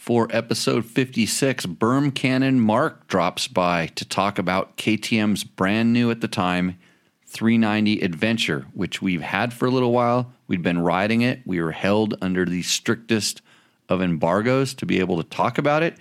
For episode 56, Berm Cannon Mark drops by to talk about KTM's brand new at the time 390 Adventure, which we've had for a little while. We'd been riding it. We were held under the strictest of embargoes to be able to talk about it.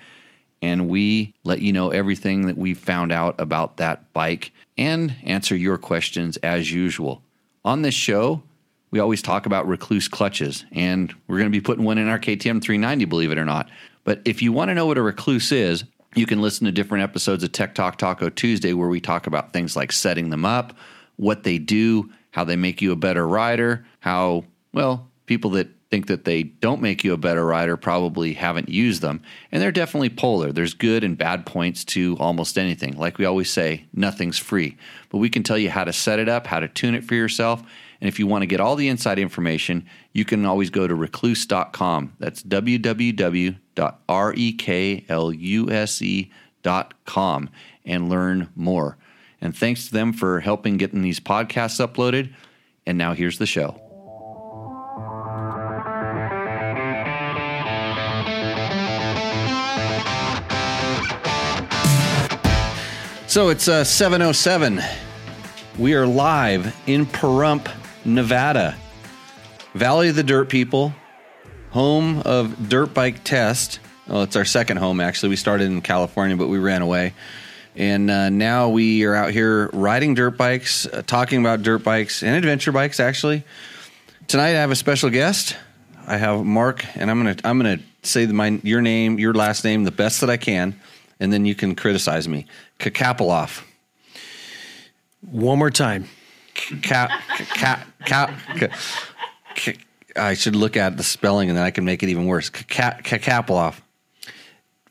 And we let you know everything that we found out about that bike and answer your questions as usual. On this show, we always talk about Rekluse clutches, and we're going to be putting one in our KTM 390, believe it or not. But if you want to know what a Rekluse is, you can listen to different episodes of Tech Talk Taco Tuesday where we talk about things like setting them up, what they do, how they make you a better rider, how, well, people that think that they don't make you a better rider probably haven't used them. And they're definitely polar. There's good and bad points to almost anything. Like we always say, nothing's free. But we can tell you how to set it up, how to tune it for yourself. And if you want to get all the inside information, you can always go to rekluse.com. That's www.rekluse.com and learn more. And thanks to them for helping getting these podcasts uploaded. And now here's the show. So it's uh, 707. We are live in Pahrump, Nevada. Valley of the Dirt People, home of Dirt Bike Test. Well, it's our second home, actually. We started in California, but we ran away. And uh, now we are out here riding dirt bikes, uh, talking about dirt bikes and adventure bikes, actually. Tonight I have a special guest. I have Mark, and I'm gonna I'm gonna say my your name, your last name, the best that I can, and then you can criticize me. Kakapaloff. One more time. Cap, cap, cap, I should look at the spelling and then I can make it even worse. Kakapaloff.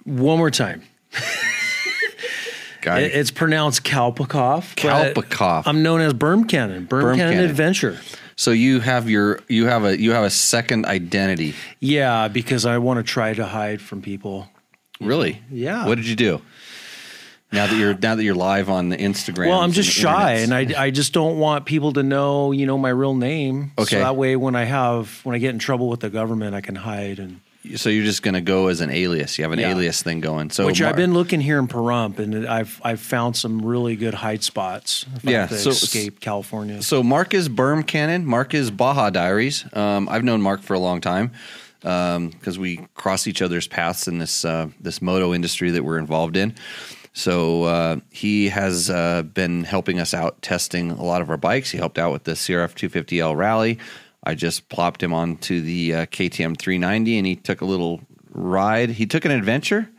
One more time. It- it. It's pronounced Kalpakoff. but Kalpakoff. I'm known as Berm Cannon. Berm, Berm Cannon, Cannon. Adventure. So you have your you have a you have a second identity. Yeah, because I want to try to hide from people. Really? Yeah. What did you do? Now that you're now that you're live on the Instagram. Well, I'm just shy, and I, I just don't want people to know, you know, my real name. Okay. So that way, when I have when I get in trouble with the government, I can hide and. so you're just gonna go as an alias. You have an Yeah. alias thing going. So Which Mar- I've been looking here in Pahrump, and I've I've found some really good hide spots. Yeah, so- escape California. So Mark is Berm Cannon. Mark is Baja Diaries. Um, I've known Mark for a long time because we cross each other's paths in this uh, this moto industry that we're involved in. So uh, he has uh, been helping us out testing a lot of our bikes. He helped out with the CRF 250L Rally. I just plopped him onto the uh, KTM 390, and he took a little ride. He took an adventure.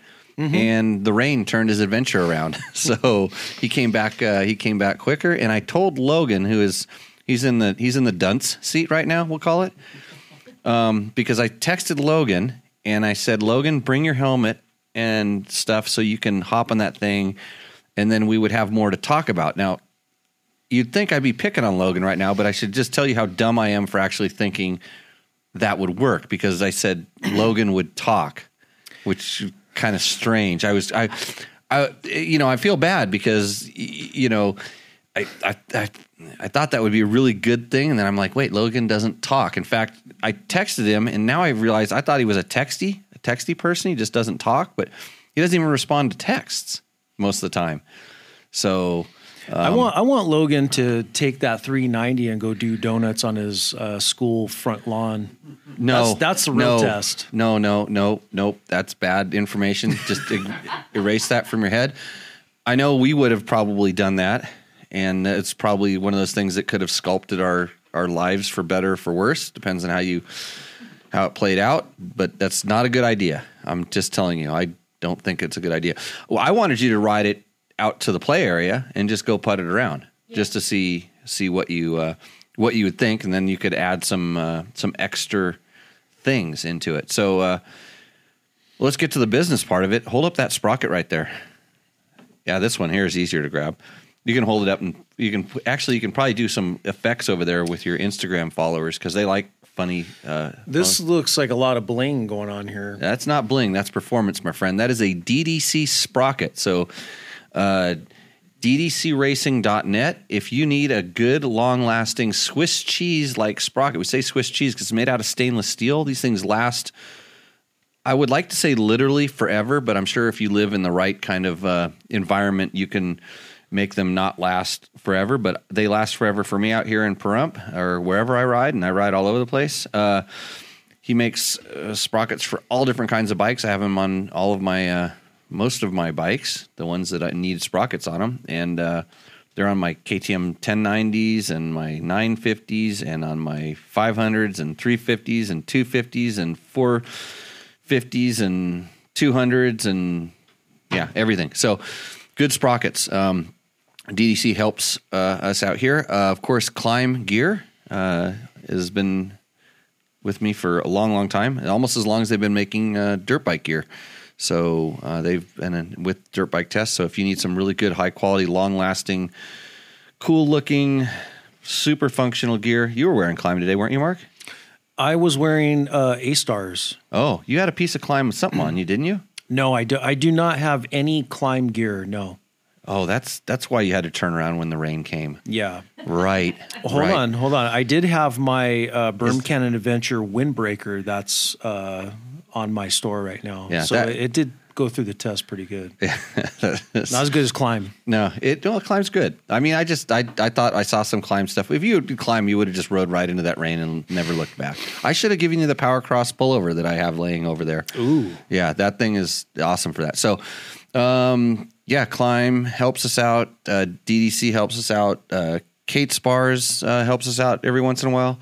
And the rain turned his adventure around, so he came back. Uh, he came back quicker. And I told Logan, who is he's in the he's in the dunce seat right now. We'll call it um, because I texted Logan and I said, Logan, bring your helmet and stuff so you can hop on that thing, and then we would have more to talk about. Now, you'd think I'd be picking on Logan right now, but I should just tell you how dumb I am for actually thinking that would work because I said Logan would talk, which kind of strange. I was I, I you know I feel bad because you know I, I I I thought that would be a really good thing, and then I'm like, wait, Logan doesn't talk. In fact, I texted him, and now I realized I thought he was a texty texty person. He just doesn't talk, but he doesn't even respond to texts most of the time. So. I want I want Logan to take that 390 and go do donuts on his uh, school front lawn. No, That's- that's the real no, test. No, no, no, nope. That's bad information. Just erase that from your head. I know we would have probably done that, and it's probably one of those things that could have sculpted our our lives for better or for worse. Depends on how you how it played out. But that's not a good idea. I'm just telling you. I don't think it's a good idea. Well, I wanted you to ride it out to the play area and just go putt it around, just to see see what you uh, what you would think, and then you could add some uh, some extra things into it. So uh, let's get to the business part of it. Hold up that sprocket right there. Yeah, this one here is easier to grab. You can hold it up and you can actually you can probably do some effects over there with your Instagram followers because they like funny. Uh, This looks like a lot of bling going on here. that's not bling. That's performance, my friend. That is a DDC sprocket. So, uh, DDCRacing.net. If you need a good, long lasting Swiss cheese like sprocket, we say Swiss cheese because it's made out of stainless steel. These things last I would like to say literally forever, but I'm sure if you live in the right kind of uh, environment, you can make them not last forever. But they last forever for me out here in Pahrump or wherever I ride, and I ride all over the place. Uh, he makes uh, sprockets for all different kinds of bikes. I have him on all of my uh, most of my bikes, the ones that I need sprockets on them, and uh, they're on my KTM 1090s and my 950s, and on my 500s and 350s and 250s and 450s and 200s and yeah, everything. So good sprockets. Um, DDC helps uh, us out here. Uh, of course, Klim Gear uh, has been with me for a long, long time, almost as long as they've been making uh, dirt bike gear. So uh, they've been in, with dirt bike tests. So if you need some really good, high quality, long lasting, cool looking, super functional gear, you were wearing Klim today, weren't you, Mark? I was wearing uh, A stars. Oh, you had a piece of Klim something on you, didn't you? No, I do. I do not have any Klim gear. No. Oh, that's that's why you had to turn around when the rain came. Yeah. Right. Hold right. on, hold on. I did have my uh, Berm Cannon Adventure windbreaker. That's uh, on my store right now. Yeah, so that- it, did go through the test pretty good. Yeah, Not as good as Klim. No, it well, Klim's good. I mean, I just I I thought I saw some Klim stuff. If you had Klim, you would have just rode right into that rain and never looked back. I should have given you the Power Cross pullover that I have laying over there. Ooh. Yeah, that thing is awesome for that. So, um, yeah, Klim helps us out. Uh, DDC helps us out. Uh, Kate Spars uh, helps us out every once in a while.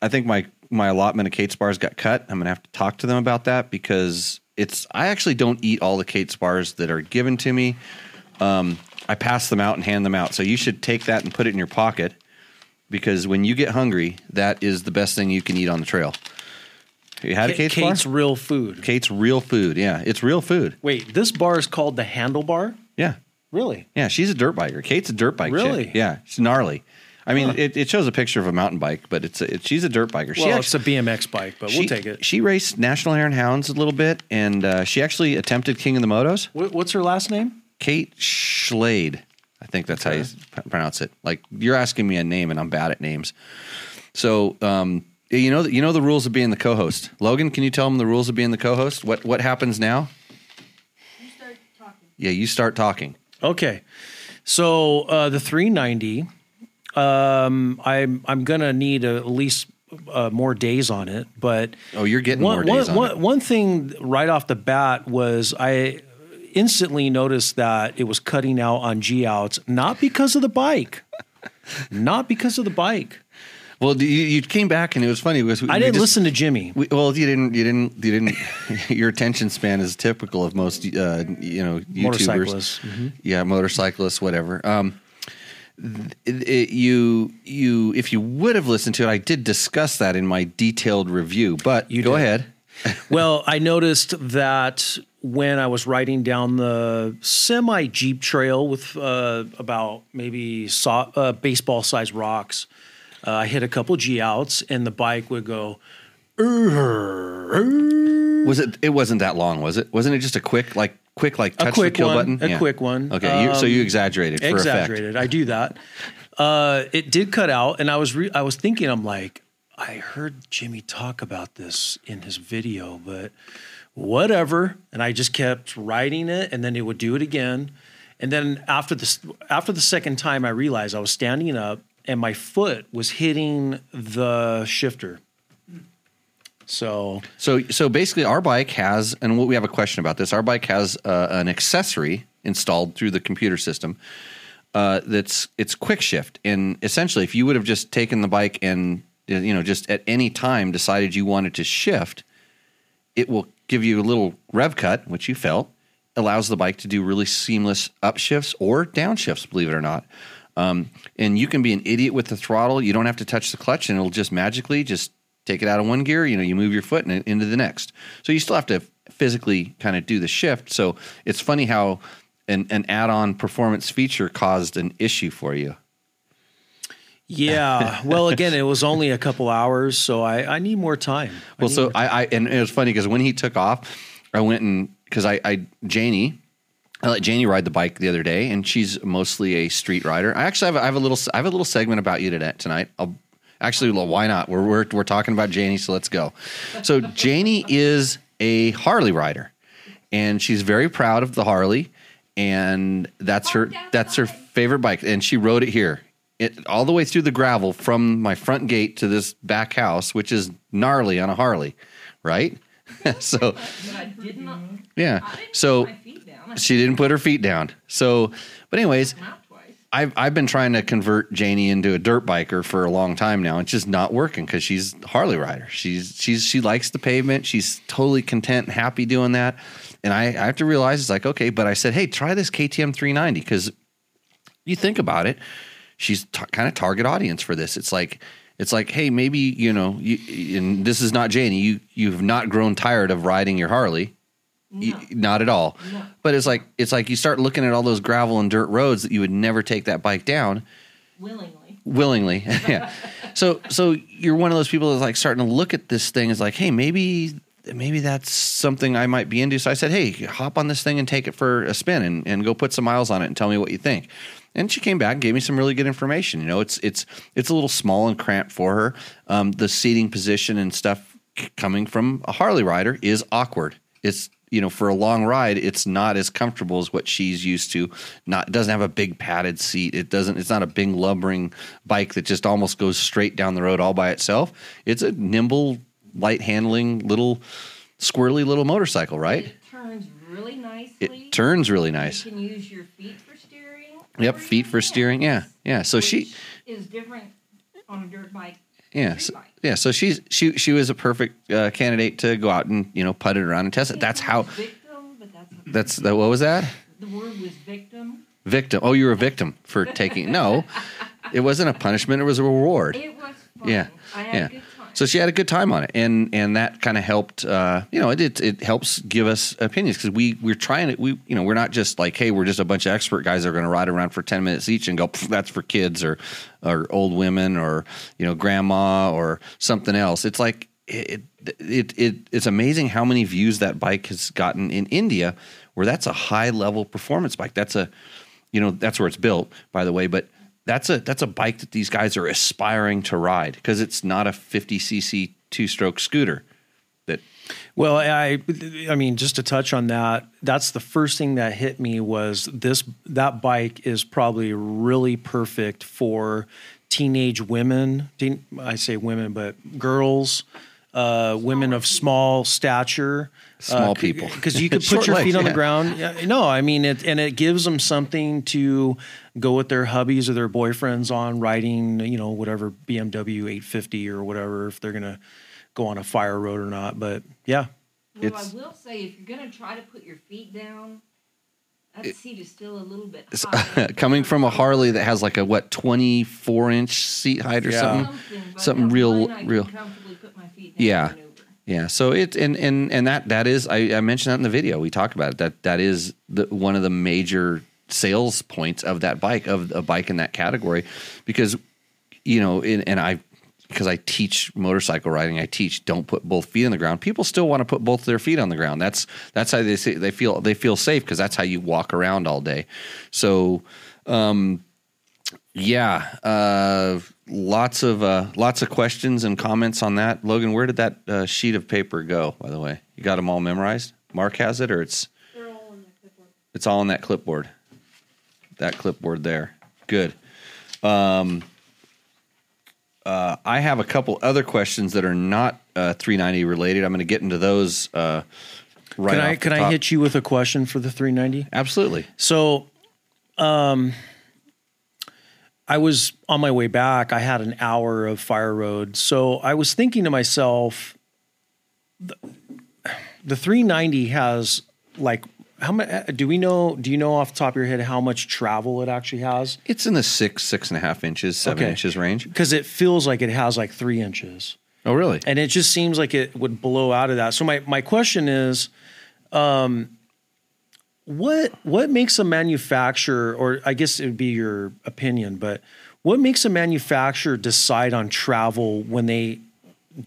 I think my my allotment of Kate Spars got cut. I'm gonna have to talk to them about that because it's I actually don't eat all the Kate Spars that are given to me. Um, I pass them out and hand them out. So you should take that and put it in your pocket because when you get hungry, that is the best thing you can eat on the trail. Have you had a Kate Spar? Kate's real food. Kate's real food. Yeah, it's real food. Wait, this bar is called the Handlebar. Yeah, Really? yeah. She's a dirt biker. Kate's a dirt bike. chick. Really? Yeah, she's gnarly. I mean, it, it shows a picture of a mountain bike, but it's a, it, she's a dirt biker. She Well, actually, it's a BMX bike, but we'll take it. She raced National and Hounds a little bit, and uh, she actually attempted King of the Motos. What, what's her last name? Kate Schlade. I think that's how you pronounce it. Like you're asking me a name, and I'm bad at names. So, um, you know, you know the rules of being the co-host. Logan, can you tell them the rules of being the co-host? What what happens now? You start talking. Yeah, you start talking. Okay. So uh, the 390, um, I'm I'm gonna need at least uh, more days on it, but Oh, you're getting one, more days one- on one- it. one thing right off the bat was I instantly noticed that it was cutting out on G outs, not because of the bike, not because of the bike. Well, you, you came back and it was funny because we, I didn't just- listen to Jimmy. We, well, you didn't. You didn't. You didn't. your attention span is typical of most, uh, you know, YouTubers. Mm-hmm. Yeah, motorcyclists, whatever. Um, it, it- you, you, if you would have listened to it, I did discuss that in my detailed review. But You go did. ahead. well, I noticed that when I was riding down the semi Jeep trail with uh, about maybe so, uh, baseball sized rocks, uh, I hit a couple G outs and the bike would go. Was it? It wasn't that long, was it? Wasn't it just a quick, like, quick, like touch quick the kill one, button? a quick one. Okay, you, so Um, you exaggerated for effect. exaggerated. I do that. Uh, it did cut out, and I was re- I was thinking, I'm like, I heard Jimmy talk about this in his video, but whatever. And I just kept writing it, and then it would do it again. And then after the after the second time, I realized I was standing up, and my foot was hitting the shifter. So So, so basically, our bike has, and we have a question about this. Our bike has uh, an accessory installed through the computer system uh, that's it's quick shift, and essentially, if you would have just taken the bike and you know just at any time decided you wanted to shift, it will give you a little rev cut, which you felt allows the bike to do really seamless upshifts or downshifts. Believe it or not. Um, and you can be an idiot with the throttle. You don't have to touch the clutch, and it'll just magically just take it out of one gear. You know, you move your foot and into the next. So you still have to physically kind of do the shift. So it's funny how an, an add-on performance feature caused an issue for you. yeah, well, again, it was only a couple hours, so I, I need more time. I Well, so more I, I and it was funny because when he took off, I went and because I, I Janie, I let Janie ride the bike the other day, and she's mostly a street rider. I actually have a, I have a little I have a little segment about you today tonight. I'll actually well, why not? We're, we're we're talking about Janie, so let's go. So Janie is a Harley rider, and she's very proud of the Harley, and that's her that's her favorite bike, and she rode it here. It, all the way through the gravel from my front gate to this back house, which is gnarly on a Harley, right? so But I did not. yeah, so put my feet down. I she didn't put her feet down. So, but anyways, took them out twice. I've I've been trying to convert Janie into a dirt biker for a long time now. It's just not working because she's a Harley rider. She's she's she likes the pavement. She's totally content and happy doing that. And I, I have to realize it's like okay, but I said, hey, try this KTM 390 because you think about it, she's t- kind of target audience for this. It's like it's like hey, maybe you know, you, and this is not Janie. You you've not grown tired of riding your Harley. No. Not at all. No. But it's like it's like you start looking at all those gravel and dirt roads that you would never take that bike down willingly. willingly. yeah. So so you're one of those people that's like starting to look at this thing as like, hey, maybe maybe that's something I might be into. So I said, hey, hop on this thing and take it for a spin and, and go put some miles on it and tell me what you think. And she came back and gave me some really good information. You know, it's it's it's a little small and cramped for her. Um, the seating position and stuff c- coming from a Harley rider is awkward. It's you know for a long ride, it's not as comfortable as what she's used to. Not it doesn't have a big padded seat. It doesn't. It's not a big lumbering bike that just almost goes straight down the road all by itself. It's a nimble, light handling little squirrely little motorcycle, right? It turns really nicely. It turns really nice. You can use your feet for steering. Yep, feet for steering. Yeah, yeah. So she, is different on a dirt bike. Yeah, so, yeah. So she's she she was a perfect uh, candidate to go out and you know put it around and test it. That's how. Victim, but that's not- That's that. What was that? the word was victim. Victim. Oh, you were a victim for taking. No, it wasn't a punishment. It was a reward. It was fun. Yeah, I had yeah. good. So she had a good time on it, and and that kind of helped. Uh, you know, it, it it helps give us opinions because we we're trying to we you know we're not just like hey we're just a bunch of expert guys that are going to ride around for ten minutes each and go that's for kids or or old women or you know grandma or something else. It's like it it it it's amazing how many views that bike has gotten in India, where that's a high level performance bike. That's a you know that's where it's built by the way but that's a that's a bike that these guys are aspiring to ride because it's not a 50 cc two stroke scooter that Well, I I mean just to touch on that, that's the first thing that hit me was this that bike is probably really perfect for teenage women. Teen, I say women, but girls, uh, women of small stature, Small people. because you could put your legs, feet on yeah. the ground. Yeah, No, I mean it, and it gives them something to go with their hubbies or their boyfriends on riding. You know, whatever BMW 850 or whatever, if they're gonna go on a fire road or not. But yeah, Well, It's- I will say, if you're going to try to put your feet down, that It- seat is still a little bit high. coming from a harley that has like a what 24 inch seat height or Yeah. something Something, something real- one I can real- comfortably put my feet Yeah. maneuver. yeah so it and and and that that is i, I mentioned that in the video we talked about it that that is the one of the major sales points of that bike of a bike in that category because you know in, and i because i teach motorcycle riding i teach don't put both feet on the ground people still want to put both their feet on the ground that's that's how they say they feel they feel safe because that's how you walk around all day so um yeah uh lots of uh lots of questions and comments on that logan where did that uh, sheet of paper go by the way you got them all memorized mark has it or it's They're all in the clipboard. it's all on that clipboard. That clipboard there. Good. Um, uh, I have a couple other questions that are not uh, 390 related. I'm going to get into those uh, right can I can I hit you with a question for the 390? Absolutely. So, um, I was on my way back. I had an hour of fire road, so I was thinking to myself, the, the 390 has like how much? Do we know? Do you know off the top of your head how much travel it actually has? It's in the six, six and a half inches, seven Okay. inches range. Because it feels like it has like three inches. Oh, really? and it just seems like it would blow out of that. So my my question is, um, what what makes a manufacturer, or I guess it would be your opinion, but what makes a manufacturer decide on travel when they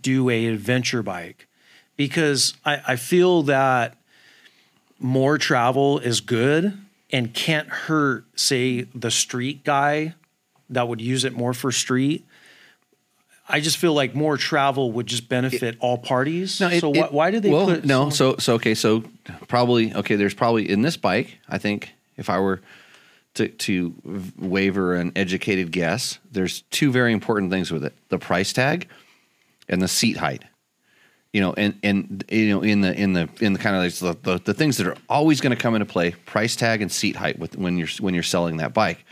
do a adventure bike? Because I, I feel that more travel is good and can't hurt, say, the street guy that would use it more for street. I just feel like more travel would just benefit all parties. No, it- so it- why, did they well, put no? So so okay, so probably okay. There's probably in this bike. I think if I were to to waver an educated guess, there's two very important things with it: the price tag and the seat height. You know, and and you know in the in the in the kind of the, the, the things that are always going to come into play: price tag and seat height with when you're when you're selling that bike.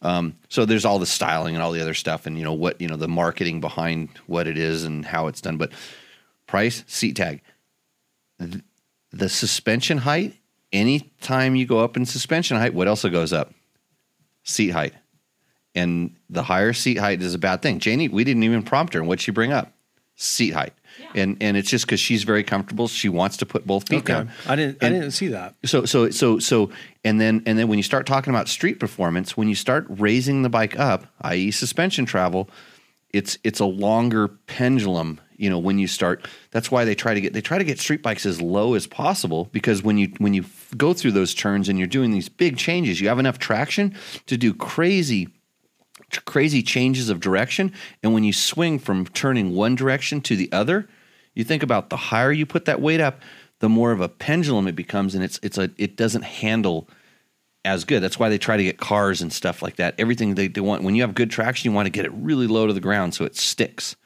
Um, so there's all the styling and all the other stuff, and you know what you know the marketing behind what it is and how it's done. But price, seat tag, Th- the suspension height. Anytime you go up in suspension height, what else goes up? Seat height, and the higher seat height is a bad thing. Janie, we didn't even prompt her, and what'd she bring up? Seat height, and and it's just because she's very comfortable. She wants to put both feet okay, down. I didn't I didn't see that. so so so so and then and then when you start talking about street performance when you start raising the bike up i.e. suspension travel it's it's a longer pendulum you know when you start that's why they try to get they try to get street bikes as low as possible because when you when you f- go through those turns and you're doing these big changes you have enough traction to do crazy crazy changes of direction and when you swing from turning one direction to the other you think about the higher you put that weight up the more of a pendulum it becomes and it's it's a it doesn't handle as good. That's why they try to get cars and stuff like that. Everything they, they want when you have good traction you want to get it really low to the ground so it sticks.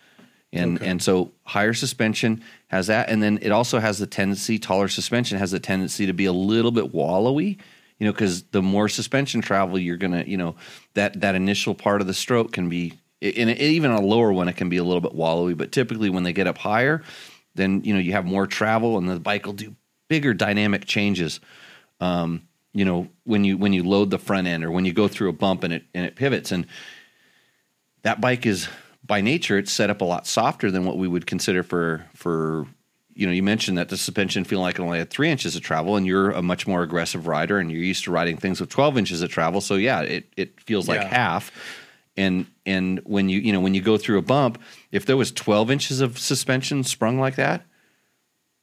And Okay. and so higher suspension has that and then it also has the tendency taller suspension has the tendency to be a little bit wallowy you know because the more suspension travel you're gonna you know that that initial part of the stroke can be and it, even a lower one it can be a little bit wallowy but typically when they get up higher then you know you have more travel and the bike will do bigger dynamic changes um, you know when you when you load the front end or when you go through a bump and it and it pivots. And that bike is by nature it's set up a lot softer than what we would consider for for you know you mentioned that the suspension feeling like it only had three inches of travel and you're a much more aggressive rider and you're used to riding things with 12 inches of travel. So yeah it it feels like half. And and when you you know when you go through a bump if there was 12 inches of suspension sprung like that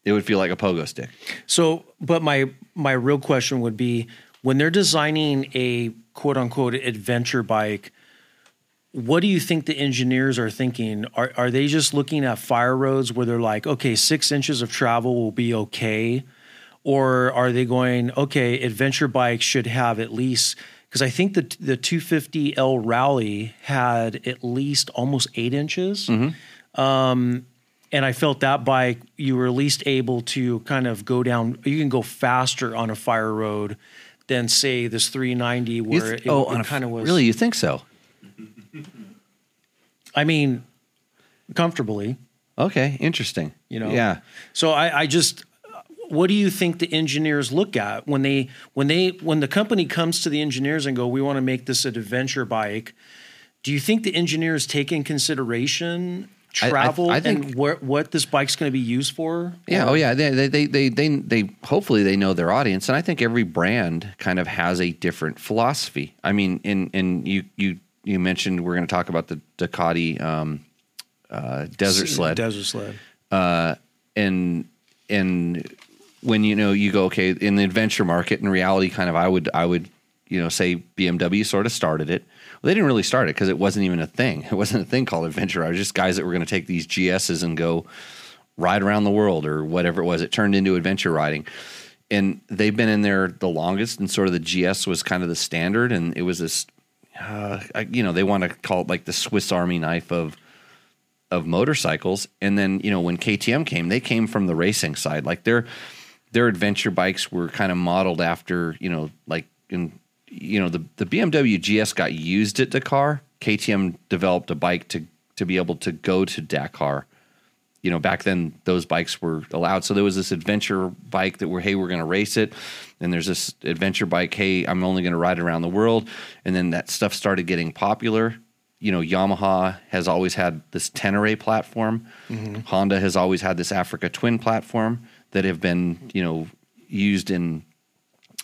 it would feel like a pogo stick So, but my my real question would be when they're designing a quote unquote adventure bike, what do you think the engineers are thinking? Are are they just looking at fire roads where they're like, okay, six inches of travel will be okay, or are they going, okay, adventure bikes should have at least because I think the the 250L Rally had at least almost eight inches. Um, and I felt that bike, you were at least able to kind of go down. You can go faster on a fire road than say this 390, where th- it, oh, on a- kind of was. really you think so I mean, comfortably. okay interesting You know? yeah So I, I just, what do you think the engineers look at when they when they when the company comes to the engineers and go, we want to make this an adventure bike? Do you think the engineers take in consideration I- I- travel I think- and what this bike's going to be used for? Yeah. Or- Oh, yeah. They, they, they, they, they, hopefully they know their audience. And I think every brand kind of has a different philosophy. I mean, in, in you, you, you mentioned we're going to talk about the Ducati, um, uh, desert sled. Desert sled. uh, and, and when, you know, you go, okay, in the adventure market, in reality, kind of, I would, I would, you know, say BMW sort of started it. Well, they didn't really start it because it wasn't even a thing. It wasn't a thing called adventure. I was just guys that were going to take these GSs and go ride around the world or whatever it was. It turned into adventure riding. And they've been in there the longest, and sort of the GS was kind of the standard. And it was this, uh, you know, they want to call it like the Swiss Army knife of of motorcycles. And then you know when KTM came, they came from the racing side. Like their their adventure bikes were kind of modeled after you know like in you know the the BMW GS got used at Dakar. KTM developed a bike to to be able to go to Dakar. You know, back then those bikes were allowed. So there was this adventure bike that were, hey, we're going to race it. And there's this adventure bike, hey, I'm only going to ride around the world. And then that stuff started getting popular. You know, Yamaha has always had this Tenere platform. Mm-hmm. Honda has always had this Africa Twin platform that have been, you know, used in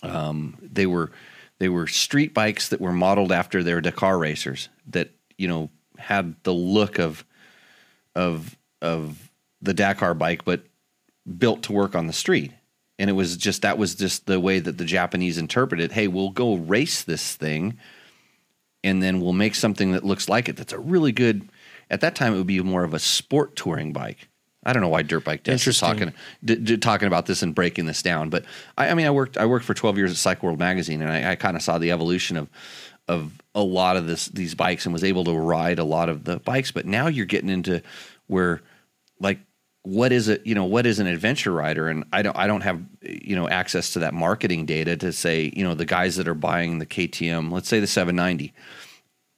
um, they were they were street bikes that were modeled after their Dakar racers that you know had the look of of of the Dakar bike, but built to work on the street. And it was just that was just the way that the Japanese interpreted. Hey, we'll go race this thing, and then we'll make something that looks like it. That's a really good. At that time, it would be more of a sport touring bike. I don't know why Dirt Bike Test is talking d- d- talking about this and breaking this down, but I, I mean, I worked I worked for 12 years at Cycle World magazine, and I, I kind of saw the evolution of of a lot of this these bikes and was able to ride a lot of the bikes. But now you're getting into where like what is it you know what is an adventure rider? And i don't i don't have you know access to that marketing data to say you know the guys that are buying the ktm let's say the 790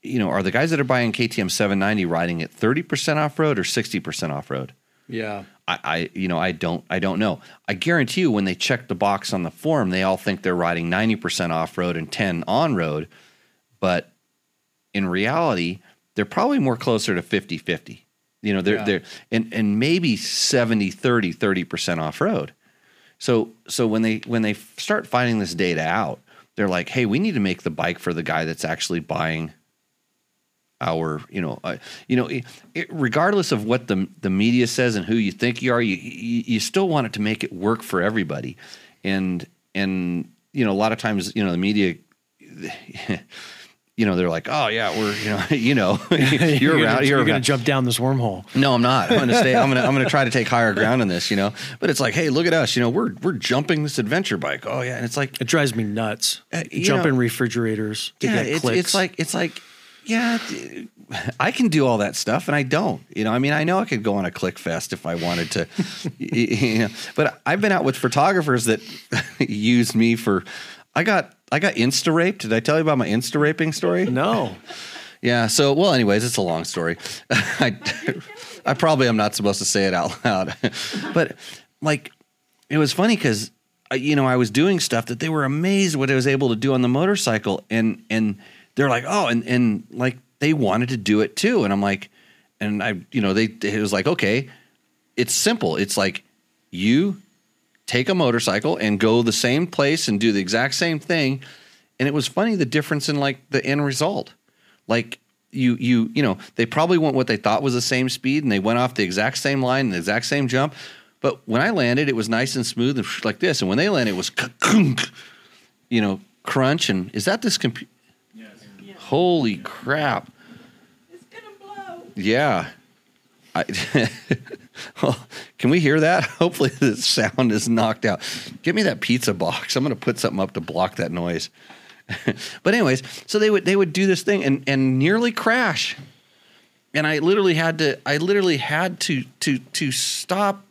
you know are the guys that are buying ktm 790 riding at 30% off-road or 60% off-road Yeah. I, I you know I don't I don't know. I guarantee you when they check the box on the form, they all think they're riding ninety percent off road and ten on road, but in reality, they're probably more closer to 50-50. You know, they're Yeah. they're and and maybe 70 30 30% off road. So so when they when they start finding this data out, they're like, "Hey, we need to make the bike for the guy that's actually buying our you know uh, you know it, it- regardless of what the the media says and who you think you are you, you you still want it to make it work for everybody and and you know a lot of times you know the media you know they're like oh yeah we're you know you know you're, gonna, around you're, gonna jump down this wormhole. No, I'm not. I'm going to stay. I'm going to. I'm going to try to take higher ground in this. You know, but it's like, hey, look at us. You know, we're we're jumping this adventure bike. Oh yeah, and it's like, It drives me nuts. Uh, Jumping refrigerators to yeah, get it's, it's like it's like, yeah, I can do all that stuff, and I don't. You know, I mean, I know I could go on a click fest if I wanted to. you know, but I've been out with photographers that used me for. I got I got insta raped. Did I tell you about my insta raping story? no. Yeah. So, well, anyways, it's a long story. I, I probably am not supposed to say it out loud, but like, it was funny because uh, you know I was doing stuff that they were amazed what I was able to do on the motorcycle, and and they're like, oh, and and like they wanted to do it too, and I'm like, and I, you know, they it was like, okay, it's simple. It's like you take a motorcycle and go the same place and do the exact same thing. And it was funny the difference in like the end result. Like you you you know, they probably went what they thought was the same speed and they went off the exact same line, and the exact same jump. But when I landed, it was nice and smooth and like this. And when they landed, it was you know, crunch. And is that this computer? Holy crap. It's gonna blow. Yeah. I, well, can we hear that? Hopefully the sound is knocked out. Give me that pizza box. I'm going to put something up to block that noise. but anyways, so they would they would do this thing and and nearly crash. And I literally had to I literally had to to to stop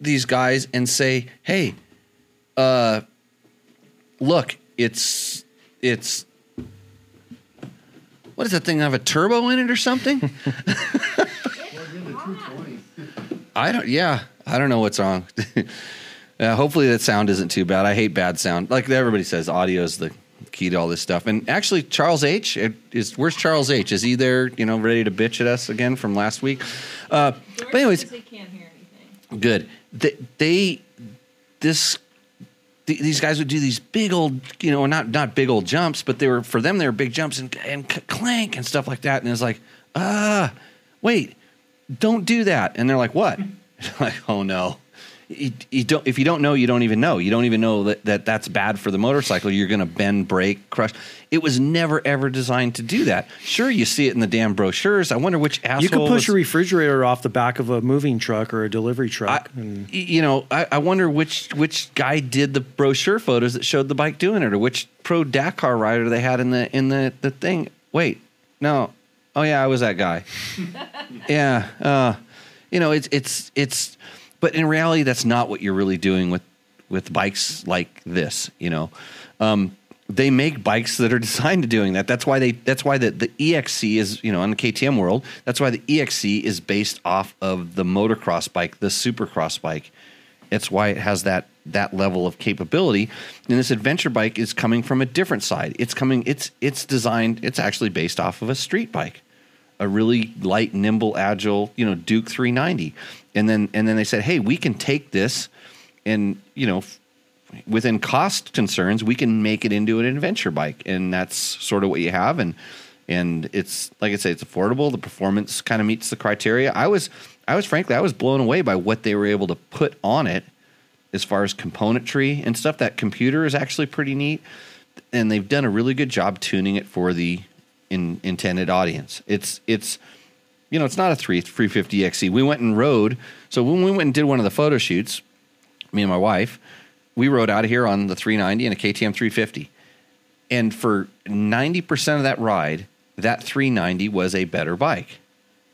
these guys and say, "Hey, uh look, it's it's what does that thing have a turbo in it or something? I don't. Yeah, I don't know what's wrong. uh, hopefully that sound isn't too bad. I hate bad sound. Like everybody says, audio is the key to all this stuff. And actually, Charles H is Where's Charles H? Is he there? You know, ready to bitch at us again from last week? Uh, but anyways, they can't hear anything. good. They, they this th- these guys would do these big old, you know, not not big old jumps, but they were for them they were big jumps and and clank and stuff like that. And it's like, ah, wait, don't do that. And they're like, what? like, oh no. You, you don't. If you don't know, you don't even know. You don't even know that, that that's bad for the motorcycle. You're going to bend, break, crush. It was never ever designed to do that. Sure, you see it in the damn brochures. I wonder which asshole. You could push was- a refrigerator off the back of a moving truck or a delivery I, truck. and you know, I, I wonder which which guy did the brochure photos that showed the bike doing it, or which pro Dakar rider they had in the in the the thing. Wait, no, oh yeah, I was that guy. yeah, uh, you know, it's it's it's, but in reality, that's not what you're really doing with with bikes like this. You know, um, they make bikes that are designed to doing that. That's why they. That's why the the EXC is you know in the KTM world. That's why the EXC is based off of the motocross bike, the Supercross bike. It's why it has that that level of capability. And this adventure bike is coming from a different side. It's coming. It's it's designed. It's actually based off of a street bike a really light, nimble, agile, you know, Duke 390. And then and then they said, "Hey, we can take this and, you know, within cost concerns, we can make it into an adventure bike." And that's sort of what you have and and it's like I say it's affordable, the performance kind of meets the criteria. I was I was frankly I was blown away by what they were able to put on it as far as componentry and stuff. That computer is actually pretty neat, and they've done a really good job tuning it for the in, intended audience. It's it's You know, it's not a 3 350 XC. We went and rode. So when we went and did one of the photo shoots, me and my wife, we rode out of here on the 390 and a KTM 350. And for 90% of that ride, that 390 was a better bike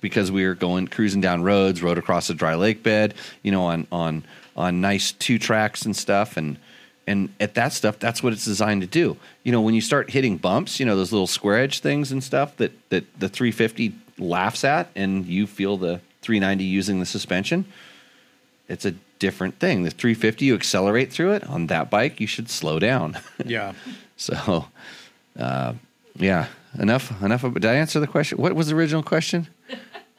because we were going cruising down roads, rode across a dry lake bed, you know, on on on nice two tracks and stuff and and at that stuff, that's what it's designed to do. You know, when you start hitting bumps, you know, those little square edge things and stuff that that the 350 laughs at and you feel the 390 using the suspension, it's a different thing. The 350 you accelerate through it on that bike, you should slow down. Yeah. So, uh, yeah, enough. Enough. Of, did I answer the question? What was the original question?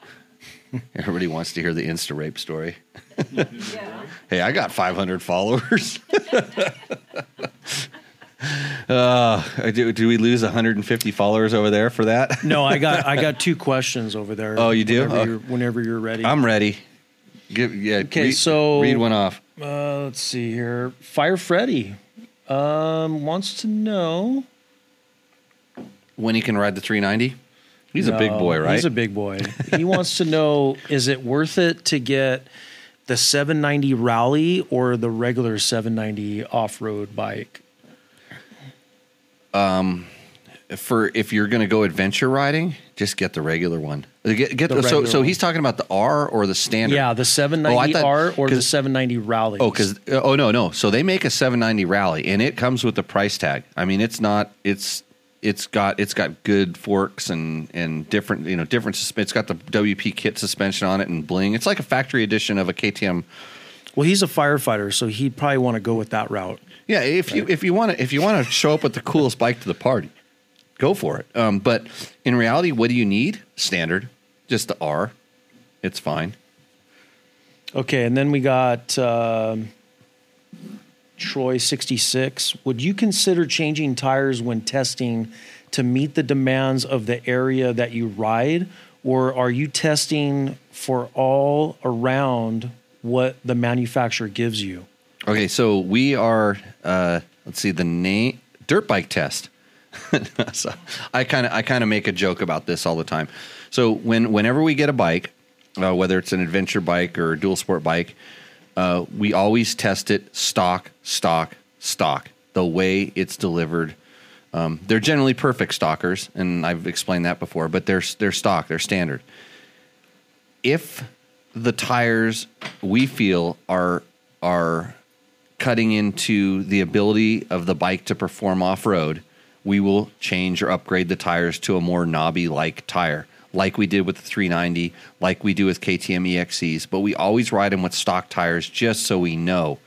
Everybody wants to hear the Insta rape story. Yeah. Hey, I got 500 followers. uh, do, do we lose 150 followers over there for that? No, I got I got two questions over there. Oh, you do? Whenever, Oh. you're, whenever you're ready. I'm ready. Give, yeah. Okay, read- so- read one off. Uh, let's see here. Fire Freddy um, wants to know. When he can ride the 390? He's a big boy, right? He's a big boy. he wants to know: Is it worth it to get the 790 Rally or the regular 790 off-road bike? Um, for if you're going to go adventure riding, just get the regular one. Get, get The the, so so he's talking about the R or the standard. Yeah, the 790 thought- R or the 'cause- 790 Rally. Oh, because oh no no. So they make a 790 Rally, and it comes with the price tag. I mean, it's not. It's it's got it's got good forks and and different you know different. susp- It's got the WP kit suspension on it and bling. It's like a factory edition of a KTM. well, he's a firefighter, so he'd probably want to go with that route. Yeah, if you if you want to if you want to show up with the coolest bike to the party, go for it. Um, but in reality, what do you need? Standard, just the R. It's fine. Okay, and then we got um, Troy 66. Would you consider changing tires when testing to meet the demands of the area that you ride, or are you testing for all around what the manufacturer gives you? Okay, so we are. Uh, let's see the name dirt bike test. so I kind of I kind of make a joke about this all the time. So when whenever we get a bike, uh, whether it's an adventure bike or a dual sport bike, uh, we always test it stock, stock, stock. The way it's delivered. Um, they're generally perfect stockers, and I've explained that before. But they're they're stock, they're standard. If the tires we feel are are cutting into the ability of the bike to perform off road, we will change or upgrade the tires to a more knobby like tire, like we did with the 390, like we do with KTM EXCs. But we always ride them with stock tires just so we know.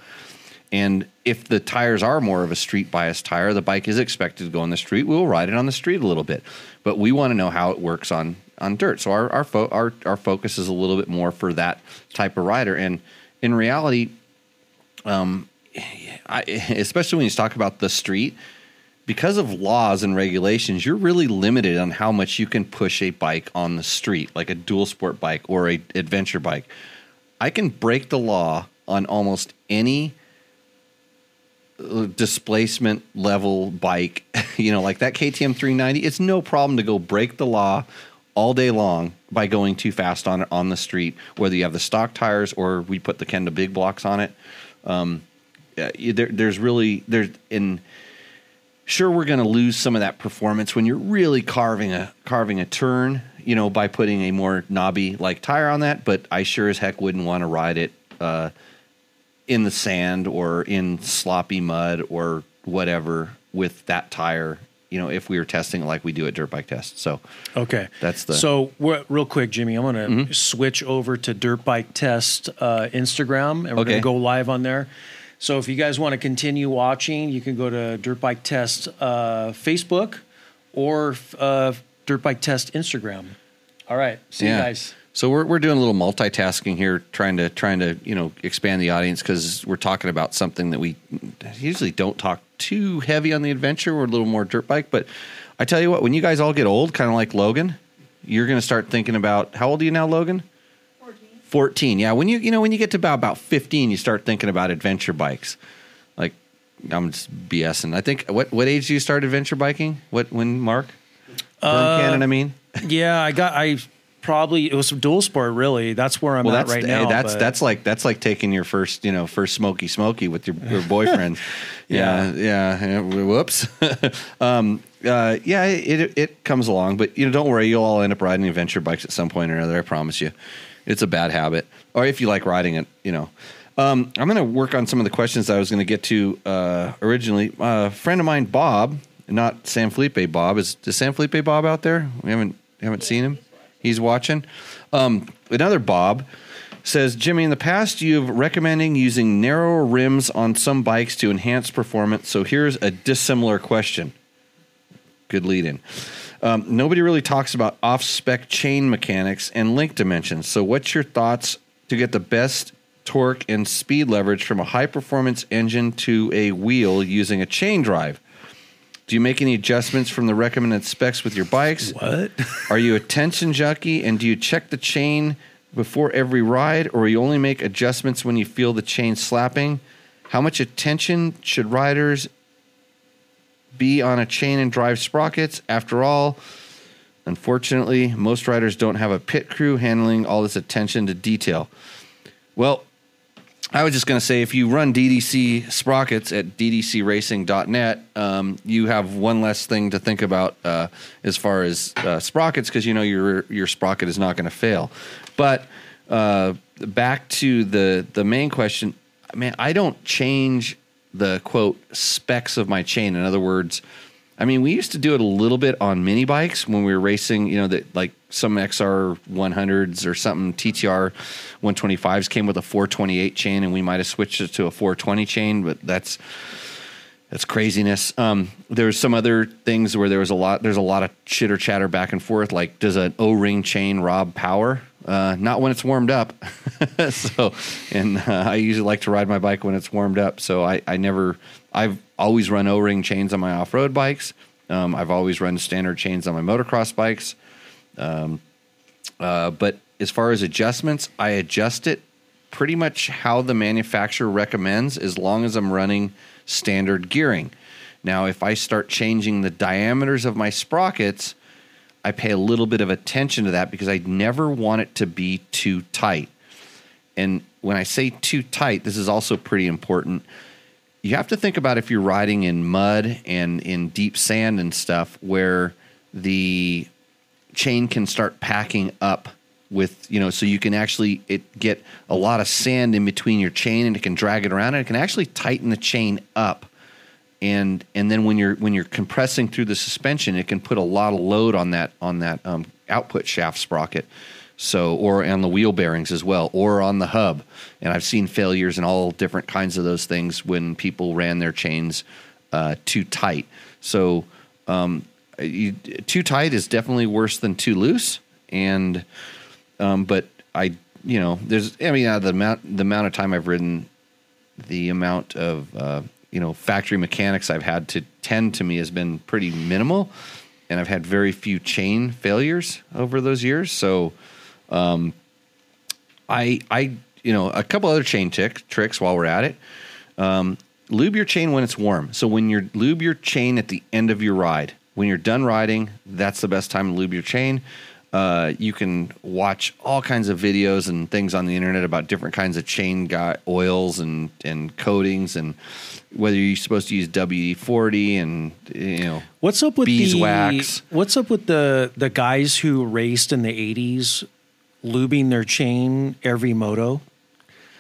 And if the tires are more of a street bias tire, the bike is expected to go on the street. We'll ride it on the street a little bit, but we want to know how it works on on dirt. So our our, fo- our our focus is a little bit more for that type of rider. And in reality, um, I, especially when you talk about the street, because of laws and regulations, you're really limited on how much you can push a bike on the street, like a dual sport bike or a adventure bike. I can break the law on almost any uh, displacement level bike, you know, like that KTM 390. It's no problem to go break the law all day long by going too fast on it on the street, whether you have the stock tires or we put the Kenda big blocks on it. Um, there, there's really there's in sure we're going to lose some of that performance when you're really carving a carving a turn, you know, by putting a more knobby like tire on that. But I sure as heck wouldn't want to ride it uh, in the sand or in sloppy mud or whatever with that tire. You know, if we were testing it like we do at dirt bike tests. So Okay, That's the- Mm-hmm. So real quick, Jimmy, I'm going to switch over to Dirt Bike Test uh, Instagram, and we're going to go live on there. So if you guys want to continue watching, you can go to Dirt Bike Test uh, Facebook or uh, Dirt Bike Test Instagram. All right, see you guys. So we're we're doing a little multitasking here, trying to trying to you know expand the audience because we're talking about something that we usually don't talk too heavy on the adventure. We're a little more dirt bike, but I tell you what, when you guys all get old, kind of like Logan, you're going to start thinking about how old are you now, Logan? 14. 14 yeah when you you know when you get to about about 15 you start thinking about adventure bikes like i'm just bsing i think what what age do you start adventure biking what when mark Berm Uh, cannon i mean Yeah, I got I probably it was dual sport. Really, that's where I'm well, at right now. that's but- that's like that's like taking your first you know first smoky smoky with your, your boyfriend. yeah, yeah. yeah. Whoops. um, uh, yeah, it it comes along, but you know, don't worry. You'll all end up riding adventure bikes at some point or another. I promise you. It's a bad habit, or if you like riding it, you know. Um, I'm going to work on some of the questions I was going to get to uh, originally. Uh, a friend of mine, Bob, not San Felipe Bob, is is San Felipe Bob out there? We haven't haven't seen him. He's watching. Um, another Bob says, Jimmy, in the past you've recommending using narrower rims on some bikes to enhance performance. So here's a dissimilar question. Good lead in. Um, nobody really talks about off spec chain mechanics and link dimensions. So, what's your thoughts to get the best torque and speed leverage from a high performance engine to a wheel using a chain drive? Do you make any adjustments from the recommended specs with your bikes? what? Are you a tension junkie and do you check the chain before every ride or you only make adjustments when you feel the chain slapping? How much attention should riders be on a chain and drive sprockets? After all, unfortunately, most riders don't have a pit crew handling all this attention to detail. Well, I was just going to say if you run DDC sprockets at ddcracing.net, um, you have one less thing to think about uh, as far as uh, sprockets because you know your your sprocket is not going to fail. But uh, back to the the main question, man, I don't change the quote specs of my chain. In other words, I mean, we used to do it a little bit on mini bikes when we were racing, you know, that like some XR 100s or something, TTR 125s came with a 428 chain, and we might have switched it to a 420 chain, but that's that's craziness. Um, there's some other things where there was a lot. There's a lot of chitter chatter back and forth. Like, does an O-ring chain rob power? Uh, not when it's warmed up. so, and uh, I usually like to ride my bike when it's warmed up. So I, I never. I've always run O-ring chains on my off-road bikes. Um, I've always run standard chains on my motocross bikes. Um, uh, but as far as adjustments, I adjust it pretty much how the manufacturer recommends as long as I'm running standard gearing. Now, if I start changing the diameters of my sprockets, I pay a little bit of attention to that because I never want it to be too tight. And when I say too tight, this is also pretty important. You have to think about if you're riding in mud and in deep sand and stuff where the chain can start packing up with you know so you can actually it get a lot of sand in between your chain and it can drag it around and it can actually tighten the chain up and and then when you're when you're compressing through the suspension it can put a lot of load on that on that um, output shaft sprocket. So or on the wheel bearings as well or on the hub. And i've seen failures in all different kinds of those things when people ran their chains uh, too tight. So um, you, too tight is definitely worse than too loose. And um, but I, you know, there's, I mean, uh, the amount, the amount of time I've ridden, the amount of, uh, you know, factory mechanics I've had to tend to me has been pretty minimal, and I've had very few chain failures over those years. So, um, I, I, you know, a couple other chain tick, tricks while we're at it. Um, lube your chain when it's warm. So when you lube your chain at the end of your ride, when you're done riding, that's the best time to lube your chain. Uh, you can watch all kinds of videos and things on the internet about different kinds of chain guy, oils and, and coatings and whether you're supposed to use WD forty and you know What's up with beeswax. the What's up with the the guys who raced in the '80s, lubing their chain every moto?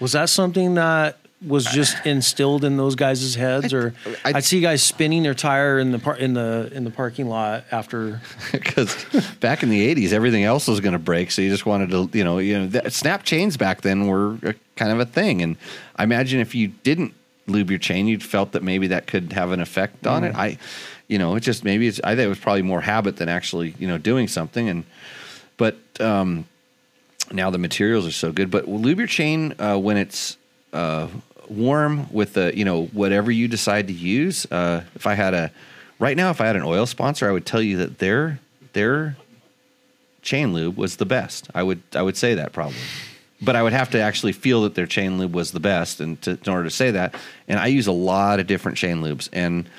Was that something that was just instilled in those guys' heads, or I- would see guys spinning their tire in the par- in the in the parking lot after? because back in the '80s, everything else was going to break, so you just wanted to, you know, you know, that, snap chains back then were a, kind of a thing, and I imagine if you didn't lube your chain, you'd felt that maybe that could have an effect on it. I, you know, it just maybe it's. I think it was probably more habit than actually, you know, doing something, and but um, now the materials are so good. But lube your chain uh, when it's uh, warm with the you know whatever you decide to use. Uh, if I had a right now, if I had an oil sponsor, I would tell you that their their chain lube was the best. I would I would say that probably. But I would have to actually feel that their chain lube was the best, and to, in order to say that, and I use a lot of different chain lubes, and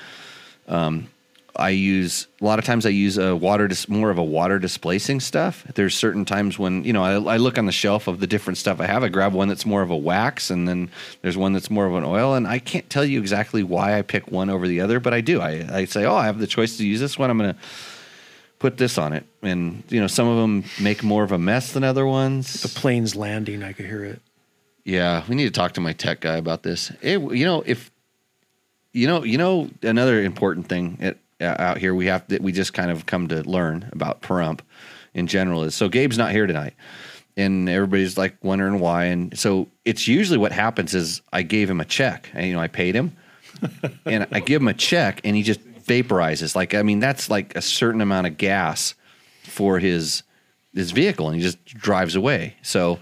um, I use a lot of times I use a water dis- more of a water displacing stuff. There's certain times when you know I, I look on the shelf of the different stuff I have. I grab one that's more of a wax, and then there's one that's more of an oil. And I can't tell you exactly why I pick one over the other, but I do. I, I say, oh, I have the choice to use this one. I'm going to put this on it, and you know some of them make more of a mess than other ones. The plane's landing. I could hear it. Yeah, we need to talk to my tech guy about this. It, you know, if you know, you know, another important thing at, Uh, out here we have that we just kind of come to learn about Pahrump in general is so Gabe's not here tonight, and everybody's like wondering why. And so it's usually what happens is I gave him a check, and you know, I paid him, and I give him a check, and he just vaporizes. Like I mean, that's like a certain amount of gas for his his vehicle, and he just drives away. So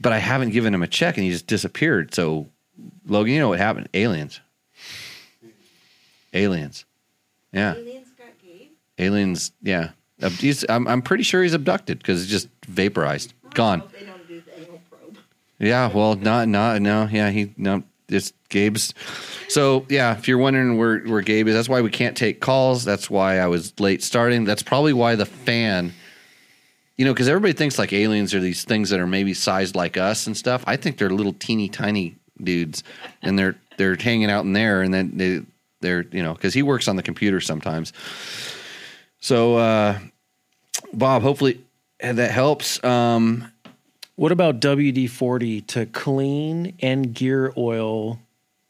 but I haven't given him a check and he just disappeared. So, Logan, you know what happened? Aliens. Aliens. Yeah. Aliens got Gabe. Aliens. Yeah. He's, I'm, I'm pretty sure he's abducted because he's just vaporized, gone. they don't do the anal probe. Yeah. Well, not, not, no. Yeah. He, no, it's Gabe's. So, yeah, if you're wondering where, where Gabe is, that's why we can't take calls. That's why I was late starting. That's probably why the fan you know, because everybody thinks like aliens are these things that are maybe sized like us and stuff. I think they're little teeny tiny dudes, and they're they're hanging out in there, and then they they're you know because he works on the computer sometimes. So, uh, Bob, hopefully that helps. Um, What about WD forty to clean and gear oil,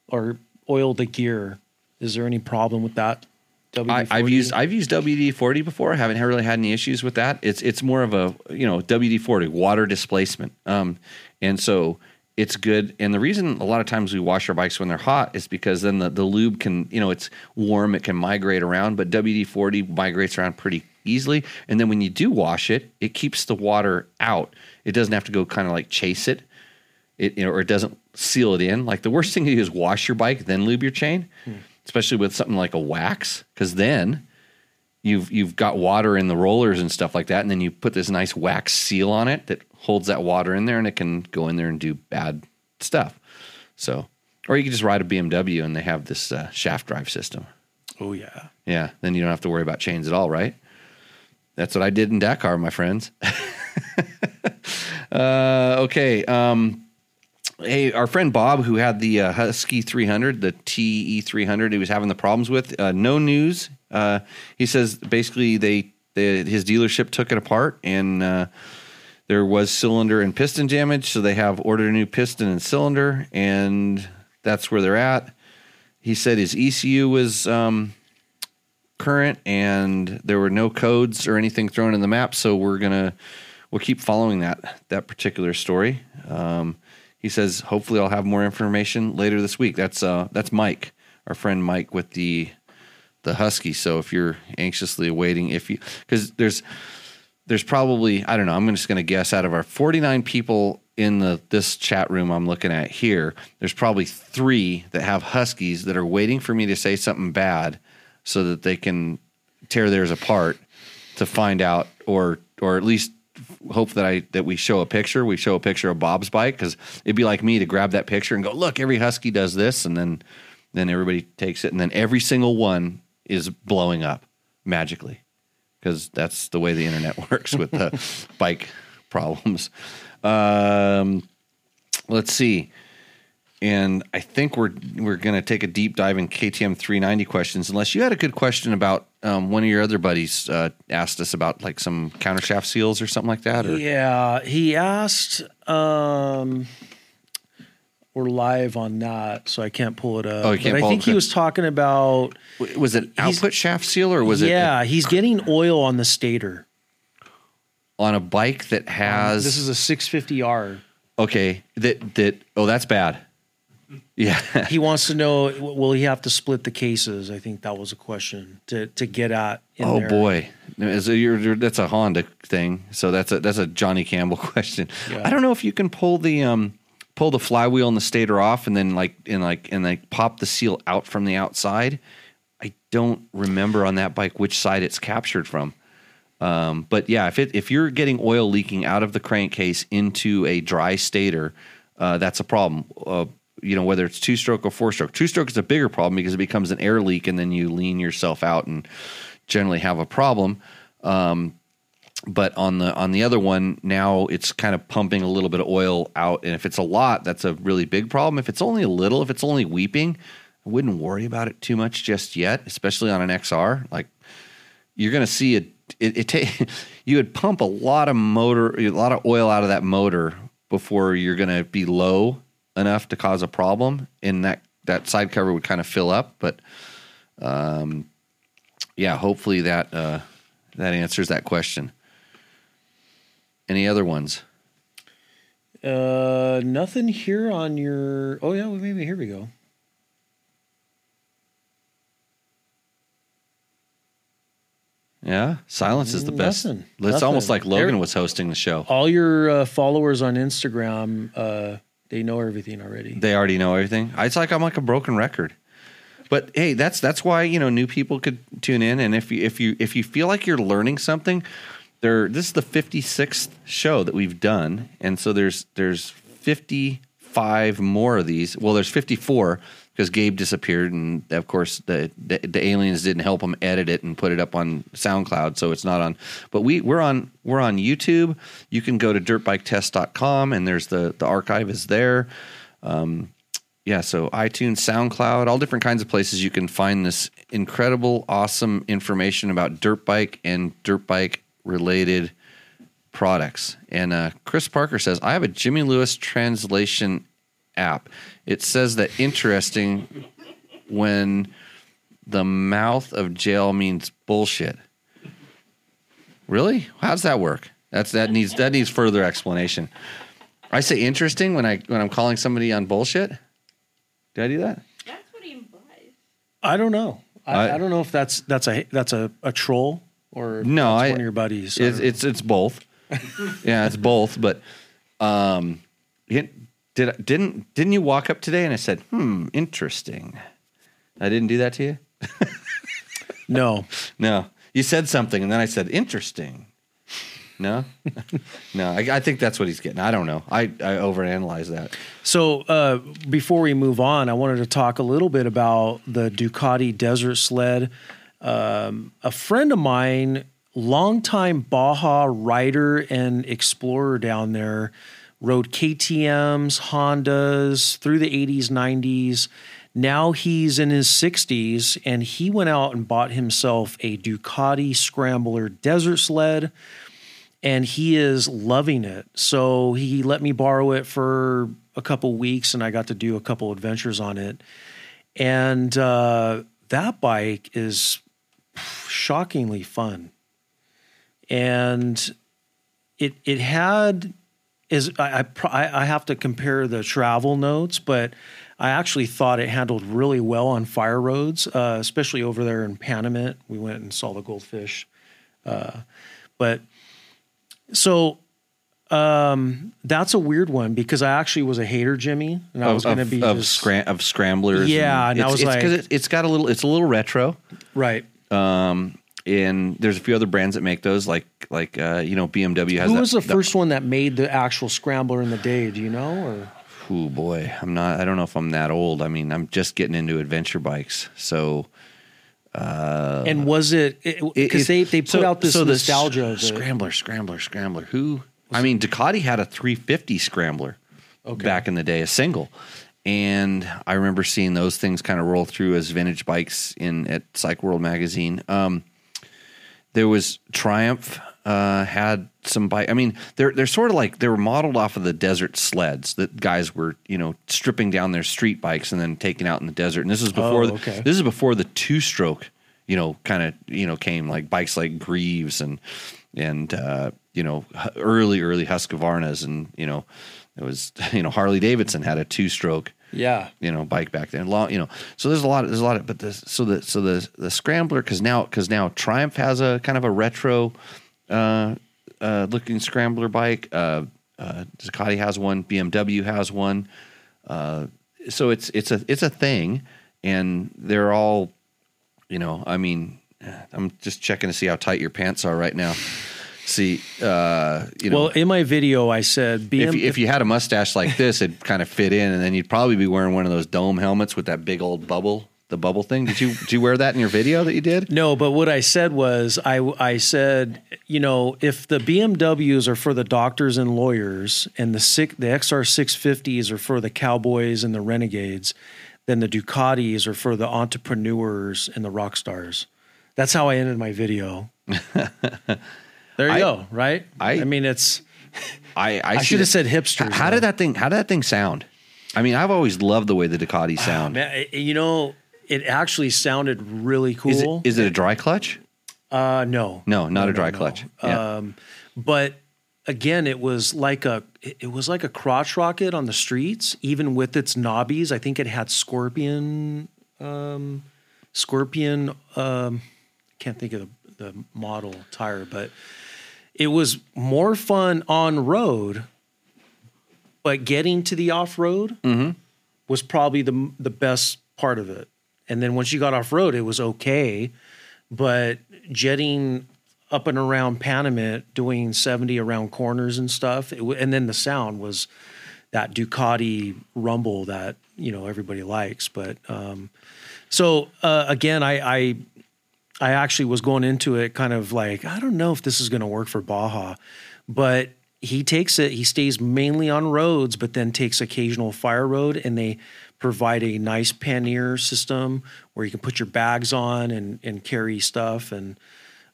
or oil the gear? Is there any problem with that? I, I've used I've used WD forty before. I haven't really had any issues with that. It's it's more of a you know WD forty water displacement, um, and so it's good. And the reason a lot of times we wash our bikes when they're hot is because then the, the lube can you know it's warm, it can migrate around, but WD forty migrates around pretty easily. And then when you do wash it, it keeps the water out. It doesn't have to go kind of like chase it. It you know, or it doesn't seal it in. Like the worst thing to do is wash your bike, then lube your chain hmm. especially with something like a wax, because then you've you've got water in the rollers and stuff like that, and then you put this nice wax seal on it that holds that water in there, and it can go in there and do bad stuff. So, or you can just ride a BMW and they have this uh, shaft drive system. Oh yeah. Yeah, then you don't have to worry about chains at all, right? That's what I did in Dakar, my friends. uh, okay. Um, hey, our friend Bob, who had the uh, Husky 300, the TE 300, he was having the problems with. Uh, no news. Uh, he says basically they, they his dealership took it apart and uh, there was cylinder and piston damage, so they have ordered a new piston and cylinder, and that's where they're at. He said his ECU was um, current and there were no codes or anything thrown in the map, so we're gonna we'll keep following that that particular story. Um, he says hopefully I'll have more information later this week. That's uh that's Mike, our friend Mike with the the Husky. So if you're anxiously awaiting, if you because there's there's probably I don't know. I'm just going to guess out of our 49 people in the this chat room I'm looking at here, there's probably three that have Huskies that are waiting for me to say something bad so that they can tear theirs apart to find out or or at least hope that I that we show a picture. We show a picture of Bob's bike because it'd be like me to grab that picture and go, look, every Husky does this, and then then everybody takes it, and then every single one is blowing up magically because that's the way the internet works with the bike problems. Um, let's see. And I think we're we're going to take a deep dive in KTM 390 questions. Unless you had a good question about um, one of your other buddies uh, asked us about like some countershaft seals or something like that. Or Yeah, he asked. Um, we're live on that, so I can't pull it up. Oh, you can't but I think he was talking about. Was it output shaft seal or was it yeah, he's getting oil on the stator. on a bike that has This is a 650R. okay that that oh that's bad. Yeah. He wants to know will he have to split the cases? I think that was a question to to get at. Oh there. boy, you're- you're- that's a Honda thing. So that's a that's a Johnny Campbell question. Yeah. I don't know if you can pull the um pull the flywheel and the stator off and then like and like and like pop the seal out from the outside. I don't remember on that bike which side it's captured from. Um, but yeah, if it if you're getting oil leaking out of the crankcase into a dry stator, uh, that's a problem. Uh, you know whether it's two stroke or four stroke. Two stroke is a bigger problem because it becomes an air leak, and then you lean yourself out and generally have a problem. Um, but on the on the other one now it's kind of pumping a little bit of oil out. And if it's a lot that's a really big problem. If it's only a little if it's only weeping i wouldn't worry about it too much just yet especially on an xr like you're going to see it it, it you would pump a lot of motor a lot of oil out of that motor before you're going to be low enough to cause a problem and that that side cover would kind of fill up. But um yeah hopefully that uh that answers that question any other ones? Uh, nothing here on your. Oh yeah, well, maybe here we go. Yeah, silence is the best. Nothing. It's Nothing. almost like Logan was hosting the show. All your uh, followers on Instagram, uh, they know everything already. They already know everything. It's like I'm like a broken record. But hey, that's that's why you know new people could tune in, and if you if you if you feel like you're learning something, there this is the 56th show that we've done, and so there's there's 55 more of these. Well, there's 54 because Gabe disappeared, and of course the, the the aliens didn't help him edit it and put it up on SoundCloud, so it's not on. But we we're on we're on YouTube. You can go to dirtbiketest.com, and there's the the archive is there. Um, yeah, so iTunes, SoundCloud, all different kinds of places you can find this incredible, awesome information about dirt bike and dirt bike related products. And uh, Chris Parker says, I have a Jimmy Lewis translation app. It says that interesting when the mouth of jail means bullshit. Really? How does that work? That's that needs that needs further explanation. I say interesting when I when I'm calling somebody on bullshit. Did I do that? That's what he implies. I don't know. I, I- I don't know if that's that's a that's a, a troll or No, I- one of your buddies. It's it's it's both. yeah, it's both. But um, it, did didn't didn't you walk up today and I said, "Hmm, interesting." I didn't do that to you. no. No, you said something and then I said, "Interesting." No, no. I, I think that's what he's getting. I don't know. I I overanalyze that. So uh, before we move on, I wanted to talk a little bit about the Ducati Desert Sled. Um, a friend of mine, longtime Baja rider and explorer down there, rode KTM's, Hondas through the 80s, 90s. Now he's in his 60s and he went out and bought himself a Ducati Scrambler desert sled and he is loving it. So he let me borrow it for a couple weeks, and I got to do a couple adventures on it. And uh, that bike is shockingly fun, and it it had is I I, I I have to compare the travel notes, but I actually thought it handled really well on fire roads, uh, especially over there in Panamint. We went and saw the goldfish, uh, but so um, that's a weird one because I actually was a hater, Jimmy, and I was going to be of, just, scram- of scramblers. Yeah, and I it's, was it's like- it, it's got a little. It's a little retro. right. Um, and there's a few other brands that make those, like like uh, you know BMW has. Who that, was the first one that made the actual scrambler in the day? Do you know? Or Oh boy, I'm not. I don't know if I'm that old. I mean, I'm just getting into adventure bikes, so and was it because they they put so- out this so the nostalgia? of the- scrambler, scrambler, scrambler. Who? I mean, Ducati had a 350 scrambler back in the day, a single, and I remember seeing those things kind of roll through as vintage bikes in at Cycle World magazine. Um, there was Triumph uh, had some bike. I mean, they're they're sort of like they were modeled off of the desert sleds that guys were you know stripping down their street bikes and then taking out in the desert. And this is before Oh, the- this is before the two stroke you know kind of you know came like bikes like Greeves and and uh, you know early early Husqvarnas and you know it was you know Harley Davidson had a two stroke yeah, you know bike back then. Long you know so there's a lot of, there's a lot of but this so the so the the scrambler because now because now triumph has a kind of a retro uh uh looking scrambler bike. Uh uh ducati has one bmw has one. Uh so it's it's a it's a thing and they're all you know i mean i'm just checking to see how tight your pants are right now See, uh, you know, Well, in my video, I said BM, if, you- if you had a mustache like this, it'd kind of fit in, and then you'd probably be wearing one of those dome helmets with that big old bubble, the bubble thing. Did you did you wear that in your video that you did? No, but what I said was I I said, you know, if the BMWs are for the doctors and lawyers and the sick the XR 650s are for the cowboys and the renegades, then the Ducatis are for the entrepreneurs and the rock stars. That's how I ended my video. there you I- go, right? I- I mean it's I I, I should have said hipster. How though. did that thing? How did that thing sound? I mean, I've always loved the way the Ducati sound. Man, you know, it actually sounded really cool. is it a dry clutch? Uh, no, No, not a dry clutch. Yeah. Um, but again, it was like a it it was like a crotch rocket on the streets, even with its knobbies. I think it had scorpion, um, scorpion. Um, can't think of the, the model tire, but it was more fun on road. But getting to the off road was probably the the best part of it. And then once you got off road, it was okay. But jetting up and around Panamint, doing 70 around corners and stuff, it, and then the sound was that Ducati rumble that you know everybody likes. But um, so uh, again, I, I I actually was going into it kind of like I don't know if this is going to work for Baja, but he takes it. He stays mainly on roads, but then takes occasional fire road, and they provide a nice pannier system where you can put your bags on and and carry stuff and.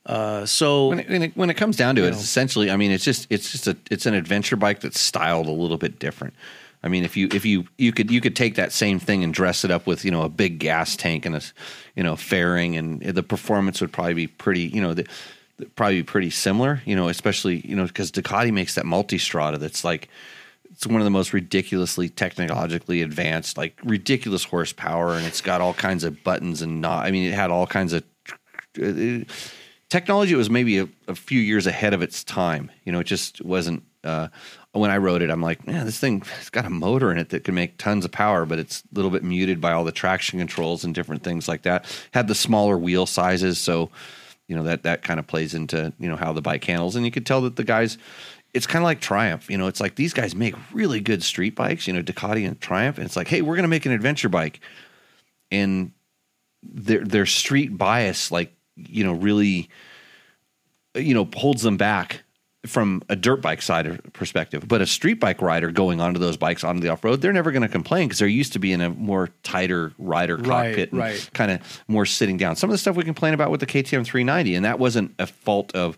Uh, so when it, when it, when it comes down to it, You it's essentially, I mean, it's just it's just a it's an adventure bike that's styled a little bit different. I mean, if you if you you could you could take that same thing and dress it up with you know a big gas tank and a you know fairing, and the performance would probably be pretty you know the, probably be pretty similar. You know, especially you know because Ducati makes that multistrada that's like it's one of the most ridiculously technologically advanced, like ridiculous horsepower, and it's got all kinds of buttons and not. I mean, it had all kinds of it- technology was maybe a, a few years ahead of its time. You know, it just wasn't. Uh, when I wrote it, I'm like, man, this thing it's got a motor in it that can make tons of power, but it's a little bit muted by all the traction controls and different things like that. Had the smaller wheel sizes, so you know that that kind of plays into you know how the bike handles, and you could tell that the guys. It's kind of like Triumph, you know. It's like these guys make really good street bikes, you know, Ducati and Triumph, and it's like, hey, we're going to make an adventure bike, and their their street bias like you know really you know holds them back from a dirt bike side of perspective but a street bike rider going onto those bikes onto the off-road they're never going to complain because they're used to be in a more tighter rider Right, cockpit and right. kind of more sitting down some of the stuff we complain about with the ktm 390 and that wasn't a fault of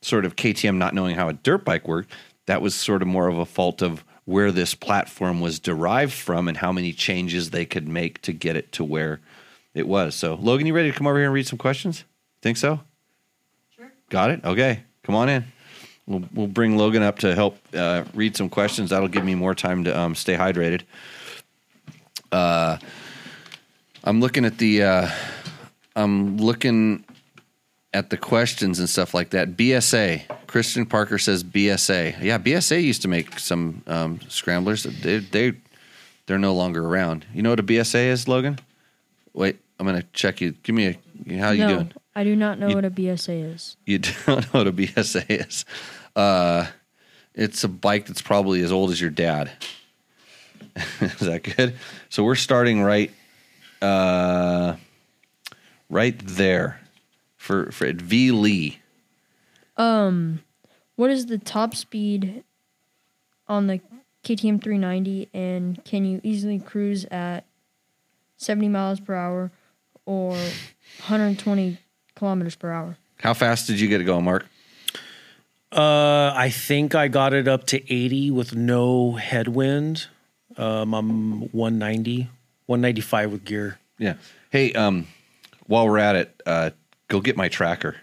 sort of ktm not knowing how a dirt bike worked that was sort of more of a fault of where this platform was derived from and how many changes they could make to get it to where it was. So, Logan, you ready to come over here and read some questions? Think so? Sure. Got it. Okay, come on in. We'll we'll bring Logan up to help uh, read some questions. That'll give me more time to um, stay hydrated. Uh, I'm looking at the uh, I'm looking at the questions and stuff like that. BSA. Christian Parker says BSA. Yeah, BSA used to make some um, scramblers. They they they're no longer around. You know what a BSA is, Logan? Wait, I'm gonna check you. Give me a. How you no, doing? I do not know You- what a BSA is. You don't know what a BSA is. Uh, it's a bike that's probably as old as your dad. is that good? So we're starting right, uh, right there for for at V Lee. Um, What is the top speed on the KTM 390, and can you easily cruise at 70 miles per hour or 120 kilometers per hour? How fast did you get it going, Mark? Uh, I think I got it up to 80 with no headwind. Um, I'm 190, 195 with gear. Yeah. Hey, um, while we're at it, uh, go get my tracker.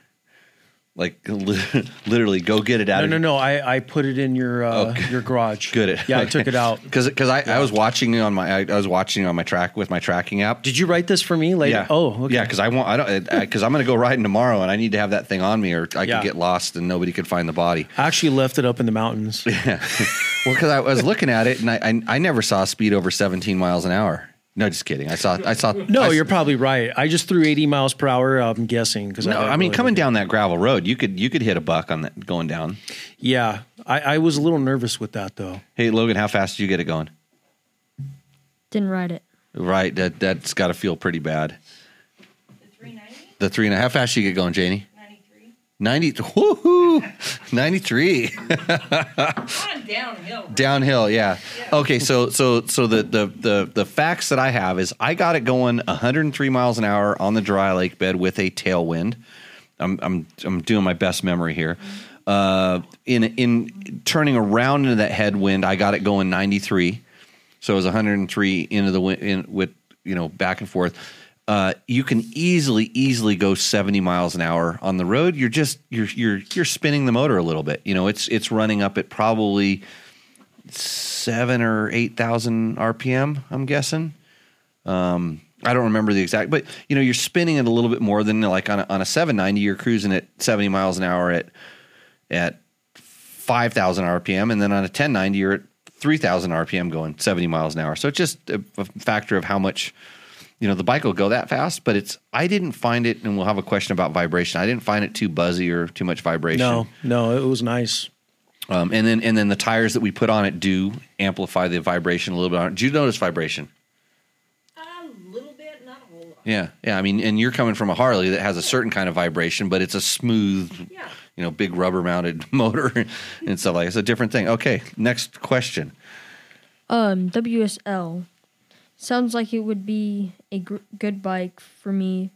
Like literally, go get it out No, of no, no. I, I put it in your uh, your garage. Good. It. Yeah, I took it out. because because I, I was watching it on my I, I was watching it on my track with my tracking app. Did you write this for me later? yeah. Oh, okay. Yeah, because I want I don't because I'm going to go riding tomorrow and I need to have that thing on me or I Yeah. could get lost and nobody could find the body. I actually left it up in the mountains. Yeah. well, because I was looking at it and I, I I never saw speed over 17 miles an hour. No, just kidding. I saw. I saw. No, I, you're probably right. I just threw 80 miles per hour. I'm guessing because No, I mean coming down that gravel road, you could you could hit a buck on that going down. Yeah, I, I was a little nervous with that though. Hey Logan, how fast did you get it going? Didn't ride it. Right, that that's got to feel pretty bad. The 390? The three and a half. How fast did you get going, Janie? 93? Ninety. Woohoo! Ninety three. On downhill. Downhill, yeah. Yeah. Okay, so so so the, the the the facts that I have is I got it going 103 miles an hour on the dry lake bed with a tailwind. I'm I'm I'm doing my best memory here. Uh, in in turning around into that headwind, I got it going 93. So it was 103 into the wind in, with you know back and forth. Uh, you can easily easily go 70 miles an hour on the road. You're just you're you're you're spinning the motor a little bit. You know, it's it's running up at probably seven or eight thousand RPM. I'm guessing. Um, I don't remember the exact, but you know, you're spinning it a little bit more than like on a, on a 790. You're cruising at 70 miles an hour at at 5,000 RPM, and then on a 1090, you're at 3,000 RPM going 70 miles an hour. So it's just a, a factor of how much. You know the bike will go that fast, but it's. I didn't find it, and we'll have a question about vibration. I didn't find it too buzzy or too much vibration. No, no, it was nice. Um, and then and then the tires that we put on it do amplify the vibration a little bit. on it. Did you notice vibration? A little bit, not a whole lot. Yeah, yeah. I mean, and you're coming from a Harley that has a certain kind of vibration, but it's a smooth, Yeah. you know, big rubber mounted motor and stuff like. It's a different thing. Okay, next question. Um, WSL sounds like it would be a gr- good bike for me,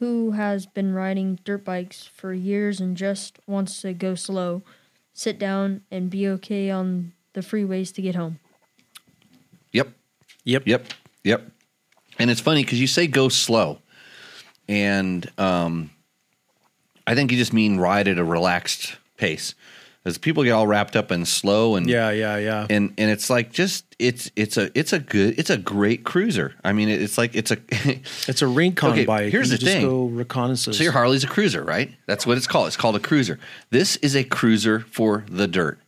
who has been riding dirt bikes for years and just wants to go slow, sit down, and be okay on the freeways to get home. Yep, Yep. yep, yep. And it's funny because you say go slow, and um, I think you just mean ride at a relaxed pace. As people get all wrapped up in slow and Yeah, yeah, yeah. and and it's like just it's it's a it's a good it's a great cruiser. I mean, it's like it's a It's a Rincon Okay, bike. here's you the just thing. Go reconnaissance. so your Harley's a cruiser, right? That's what it's called. It's called a cruiser. This is a cruiser for the dirt.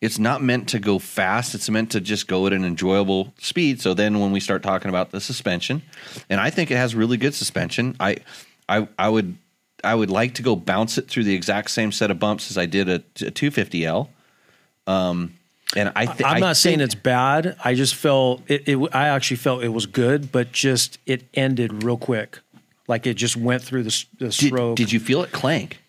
It's not meant to go fast. It's meant to just go at an enjoyable speed. So then when we start talking about the suspension, and I think it has really good suspension. I I I would I would like to go bounce it through the exact same set of bumps as I did a, a 250L. Um, and I th- I'm I not saying think- it's bad. I just felt it, it. I actually felt it was good, but just it ended real quick. Like it just went through the, the Did, stroke. did you feel it clank?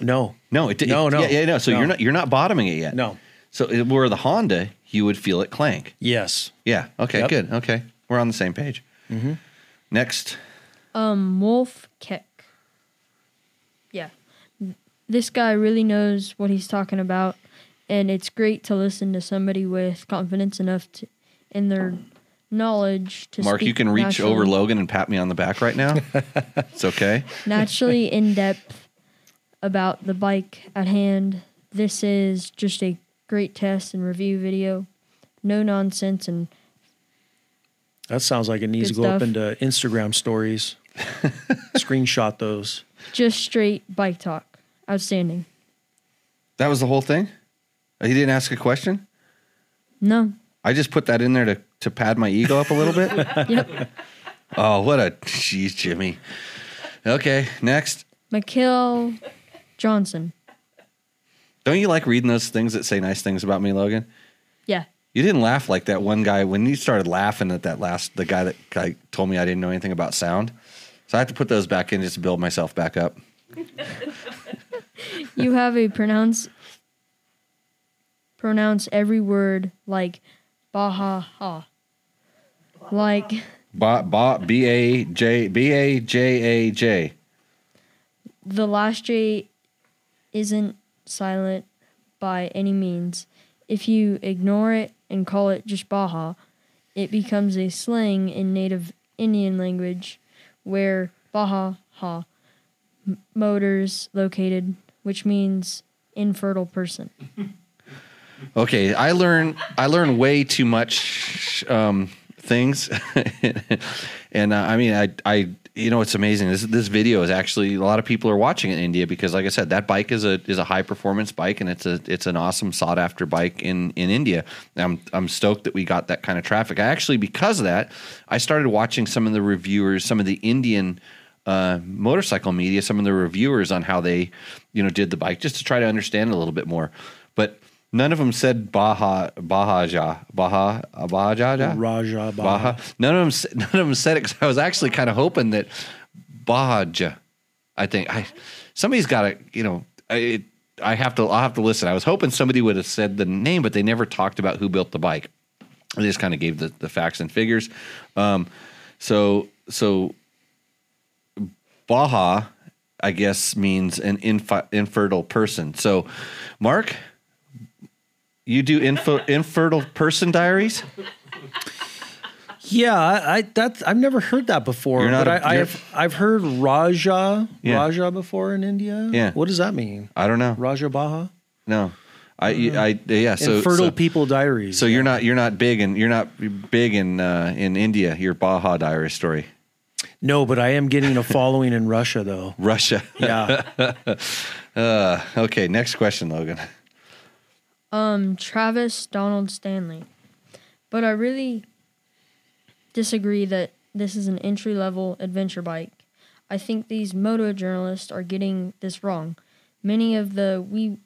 No, No, it did. No, no, Yeah, yeah, no. So no. you're not you're not bottoming it yet. No. So it, where the Honda, you would feel it clank. Yes. Yeah. Okay. Yep. Good. Okay. We're on the same page. Mm-hmm. Next. Um, Wolf Keck. Yeah. This guy really knows what he's talking about, and it's great to listen to somebody with confidence enough to, in their knowledge to Mark, you can reach naturally- over Logan and pat me on the back right now. it's okay. naturally in depth about the bike at hand. This is just a great test and review video. No nonsense and That sounds like it needs Good to go up stuff. into Instagram stories. Screenshot those. just straight bike talk. Outstanding. That was the whole thing. He didn't ask a question. No. I just put that in there to to pad my ego up a little bit. Yep. oh, what a jeez, Jimmy. Okay. Next. McKill Johnson. Don't you like reading those things that say nice things about me, Logan? Yeah. You didn't laugh like that one guy when you started laughing at that last the guy that guy told me I didn't know anything about sound. So I have to put those back in just to build myself back up. You have a pronounce pronounce every word like baha ha. Like Ba ba b a j b a j a j. the last J isn't silent by any means. If you ignore it and call it just Baja, it becomes a slang in native Indian language where Baja ha motors located, which means infertile person. Okay, I learn I learn way too much um, things, and uh, I mean I I you know, it's amazing. This this video is actually a lot of people are watching in India because, like I said, that bike is a is a high performance bike and it's a it's an awesome sought after bike in in India. I'm I'm stoked that we got that kind of traffic. I actually because of that, I started watching some of the reviewers, some of the Indian uh, motorcycle media, some of the reviewers on how they you know did the bike just to try to understand a little bit more. But none of them said Baja Bahaja Baja Bahaja Raja Baha. Baja. None of them. None of them said it. 'cause I was actually kind of hoping that Bahaja. I think I somebody's got to. You know, I I have to. I'll have to listen. I was hoping somebody would have said the name, but they never talked about who built the bike. They just kind of gave the, the facts and figures. Um, so so Baja, I guess, means an infi- infertile person. So, Mark, you do info- infertile person diaries? Yeah, I, I that I've never heard that before. You're not but a- I, you're- I've I've heard Raja Yeah. Raja before in India. Yeah. what does that mean? I don't know. Raja Baha. No, I, I, yeah. So, Infertile so, people diaries. so you're not, you're not big, and you're not big in uh, in India. Your Baja diary story, no, but I am getting a following in Russia though. Russia. Yeah, Uh, okay, next question, Logan. Um, Travis Donald Stanley. But I really disagree that this is an entry level adventure bike. I think these moto journalists are getting this wrong. Many of the we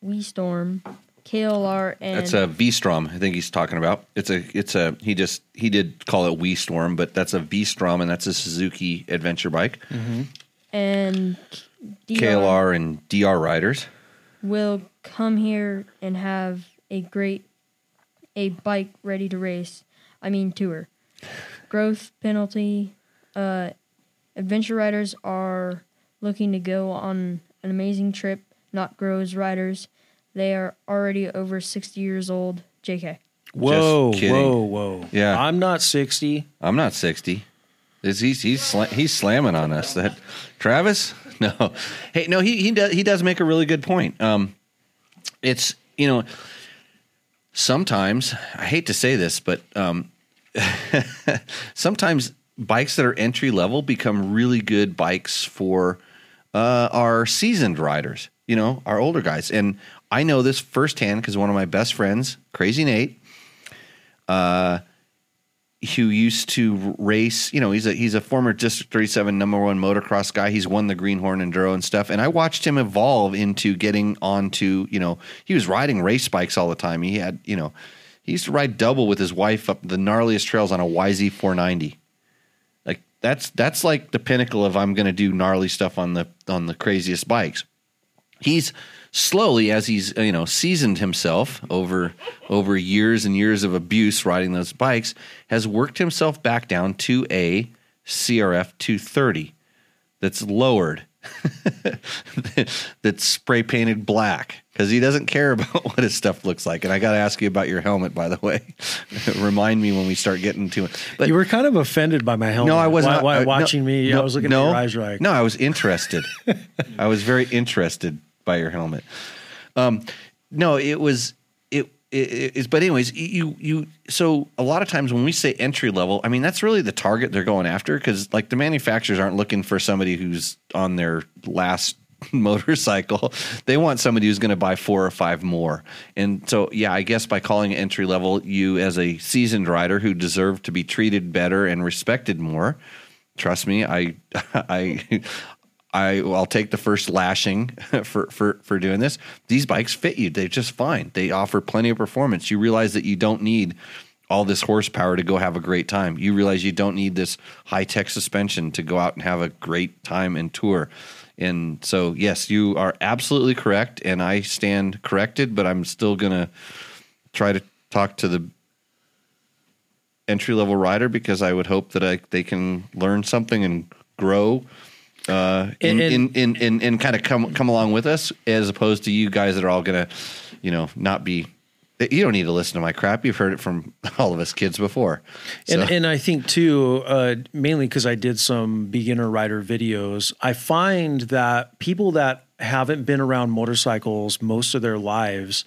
we storm, KLR and That's a V Strom. I think he's talking about. It's a, it's a. He just he did call it We Storm, but that's a V Strom, and that's a Suzuki adventure bike. and DR KLR and DR riders. will come here and have a great a bike ready to race. I mean tour. Growth penalty. Uh, adventure riders are looking to go on an amazing trip, not grow as riders. They are already over sixty years old. JK. whoa, kidding. whoa, whoa. Yeah. I'm not sixty. I'm not sixty. Is he's he's sla- he's slamming on us? That Travis? No. Hey, no. He he does he does make a really good point. Um, it's you know sometimes I hate to say this, but um, sometimes bikes that are entry level become really good bikes for uh, our seasoned riders. You know, our older guys, and I know this firsthand because one of my best friends, Crazy Nate, uh, who used to race. You know, he's a he's a former District 37 number one motocross guy. He's won the Greenhorn Enduro and stuff. And I watched him evolve into getting onto. You know, he was riding race bikes all the time. He had you know, he used to ride double with his wife up the gnarliest trails on a YZ 490. Like that's that's like the pinnacle of I'm going to do gnarly stuff on the on the craziest bikes he's slowly as he's uh, you know seasoned himself over over years and years of abuse riding those bikes has worked himself back down to a CRF 230 that's lowered that's spray painted black because he doesn't care about what his stuff looks like and I got to ask you about your helmet by the way remind me when we start getting to it but you were kind of offended by my helmet. no, I wasn't. Why, why uh, no, watching me, I was looking no, at your eyes like, No, I was interested. I was very interested by your helmet. Um, no, it was it, it is. But anyways, you you. So a lot of times when we say entry level, I mean that's really the target they're going after because like the manufacturers aren't looking for somebody who's on their last motorcycle. They want somebody who's going to buy four or five more. And so, yeah, I guess by calling it entry level, you as a seasoned rider who deserve to be treated better and respected more. Trust me, I, I, I, I'll take the first lashing for, for, for doing this. These bikes fit you. They're just fine. They offer plenty of performance. You realize that you don't need all this horsepower to go have a great time. You realize you don't need this high tech suspension to go out and have a great time and tour. And so, yes, you are absolutely correct, and I stand corrected. But I'm still gonna try to talk to the entry level rider because I would hope that I, they can learn something and grow. Uh, in, And- and- in, in, in, in kind of come come along with us, as opposed to you guys that are all gonna, you know, not be. You don't need to listen to my crap. You've heard it from all of us kids before. So, And, and I think too, uh, mainly because I did some beginner rider videos, I find that people that haven't been around motorcycles most of their lives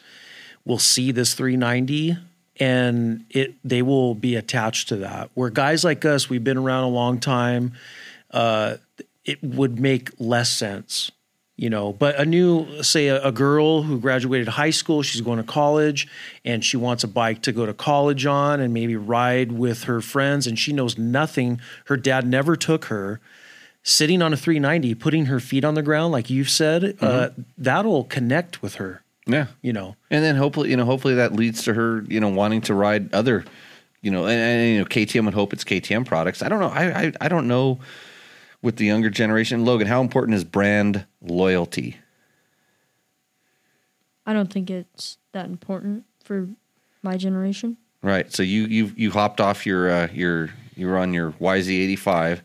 will see this 390 and it they will be attached to that. Where guys like us, we've been around a long time. uh, it would make less sense. You know, but a new, say, a, a girl who graduated high school, she's going to college, and she wants a bike to go to college on and maybe ride with her friends, and she knows nothing. Her dad never took her. Sitting on a 390, putting her feet on the ground, like you've said, uh, that'll connect with her. Yeah. You know, And then hopefully, you know, hopefully that leads to her, you know, wanting to ride other, you know, and, and you know, KTM would hope it's KTM products. I don't know. I, I I don't know with the younger generation. Logan, how important is brand loyalty? I don't think it's that important for my generation. Right. So you you you hopped off your uh, your you were on your YZ85.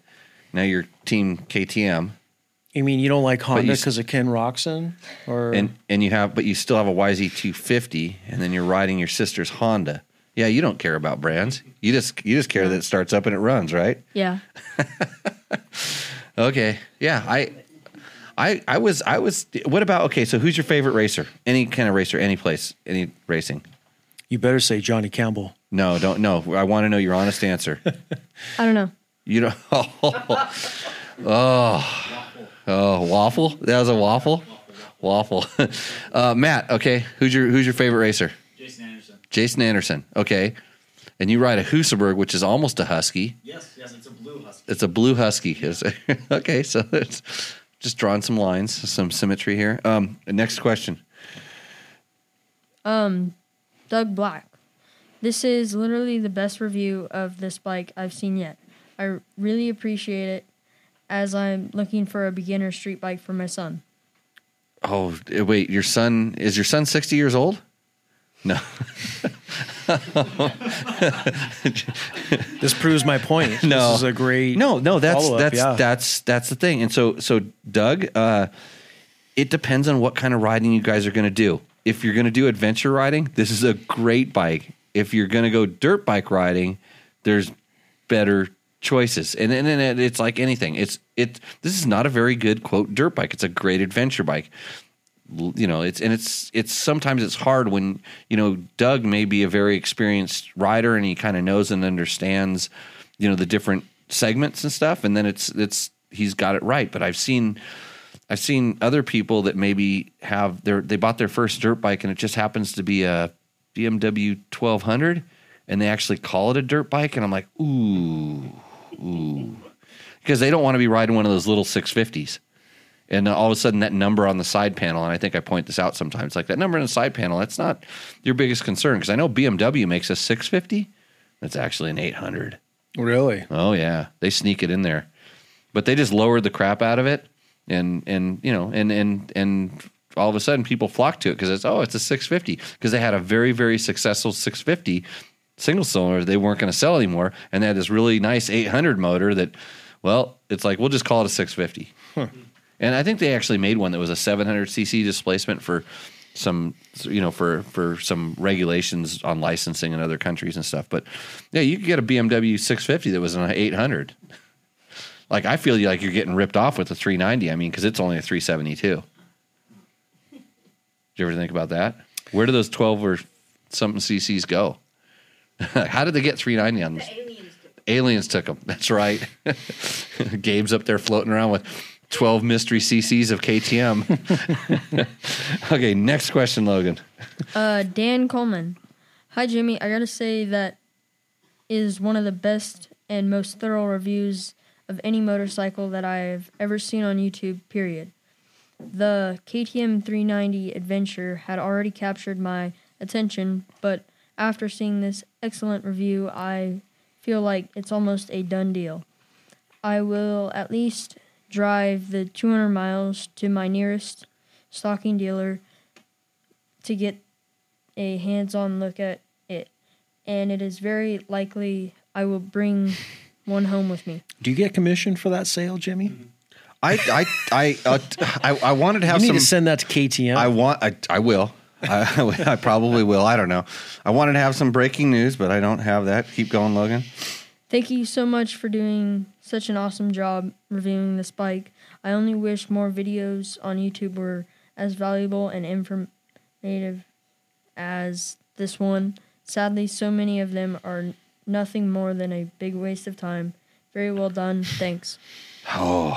Now you're team KTM, I mean, you don't like Honda because of Ken Roczen, or and and you have, but you still have a YZ250, and then you're riding your sister's Honda. Yeah, you don't care about brands. You just you just care that it starts up and it runs, right? Yeah. Okay. Yeah. I I I was I was what about okay, so who's your favorite racer? Any kind of racer, any place, any racing? you better say Johnny Campbell. No, don't no. I want to know your honest answer. I don't know. You don't Oh. Oh, waffle? That was a waffle? Waffle. Uh, Matt, okay. Who's your who's your favorite racer? Jason Anderson. Jason Anderson. Okay. And you ride a Husaberg, which is almost a husky. Yes, yes, it's a blue husky. It's a blue husky. Is- okay, so it's just drawing some lines, some symmetry here. Um, next question. Um, Doug Black. This is literally the best review of this bike I've seen yet. I really appreciate it as I'm looking for a beginner street bike for my son. Oh, eh, wait, your son is your son 60 years old? No. This proves my point. No. this is a great No, no, that's that's yeah. that's that's the thing. And so so Doug, uh it depends on what kind of riding you guys are going to do. If you're going to do adventure riding, this is a great bike. If you're going to go dirt bike riding, there's better choices. And and, and it's like anything. It's it this is not a very good quote dirt bike. It's a great adventure bike. You know, it's and it's it's sometimes it's hard when, you know, Doug may be a very experienced rider and he kind of knows and understands, you know, the different segments and stuff and then it's it's he's got it right, but I've seen I've seen other people that maybe have their they bought their first dirt bike and it just happens to be a BMW 1200 and they actually call it a dirt bike and I'm like, "Ooh, ooh." Because they don't want to be riding one of those little 650s. And all of a sudden that number on the side panel and I think I point this out sometimes like that number on the side panel that's not your biggest concern because I know BMW makes a 650 that's actually an 800. really. Oh yeah, they sneak it in there, but they just lowered the crap out of it, and and you know and and and all of a sudden people flock to it because it's oh it's a 650 because they had a very very successful 650 single cylinder they weren't going to sell anymore, and they had this really nice 800 motor that, well, it's like we'll just call it a 650. And I think they actually made one that was a 700 cc displacement for some, you know, for for some regulations on licensing in other countries and stuff. But yeah, you could get a BMW 650 that was an 800. Like I feel like you're getting ripped off with the 390. I mean, because it's only a 372. Did you ever think about that? Where do those 12 or something CCs go? How did they get 390 on this? The aliens took Aliens took them. That's right. Gabe's up there floating around with 12 mystery CCs of KTM. okay, next question, Logan. Uh, Dan Coleman. Hi, Jimmy. I gotta say that is one of the best and most thorough reviews of any motorcycle that I've ever seen on YouTube, period. The KTM 390 Adventure had already captured my attention, but after seeing this excellent review, I feel like it's almost a done deal. I will at least drive the 200 miles to my nearest stocking dealer to get a hands on look at it, and it is very likely I will bring one home with me. Do you get commission for that sale, Jimmy? I I I uh, I, I wanted to You have need some. to send that to KTM. I want. I, I will. I, I probably will. I don't know. I wanted to have some breaking news, but I don't have that. Keep going, Logan. Thank you so much for doing such an awesome job reviewing this bike. I only wish more videos on YouTube were as valuable and informative as this one. Sadly, so many of them are nothing more than a big waste of time. Very well done. Thanks. Oh,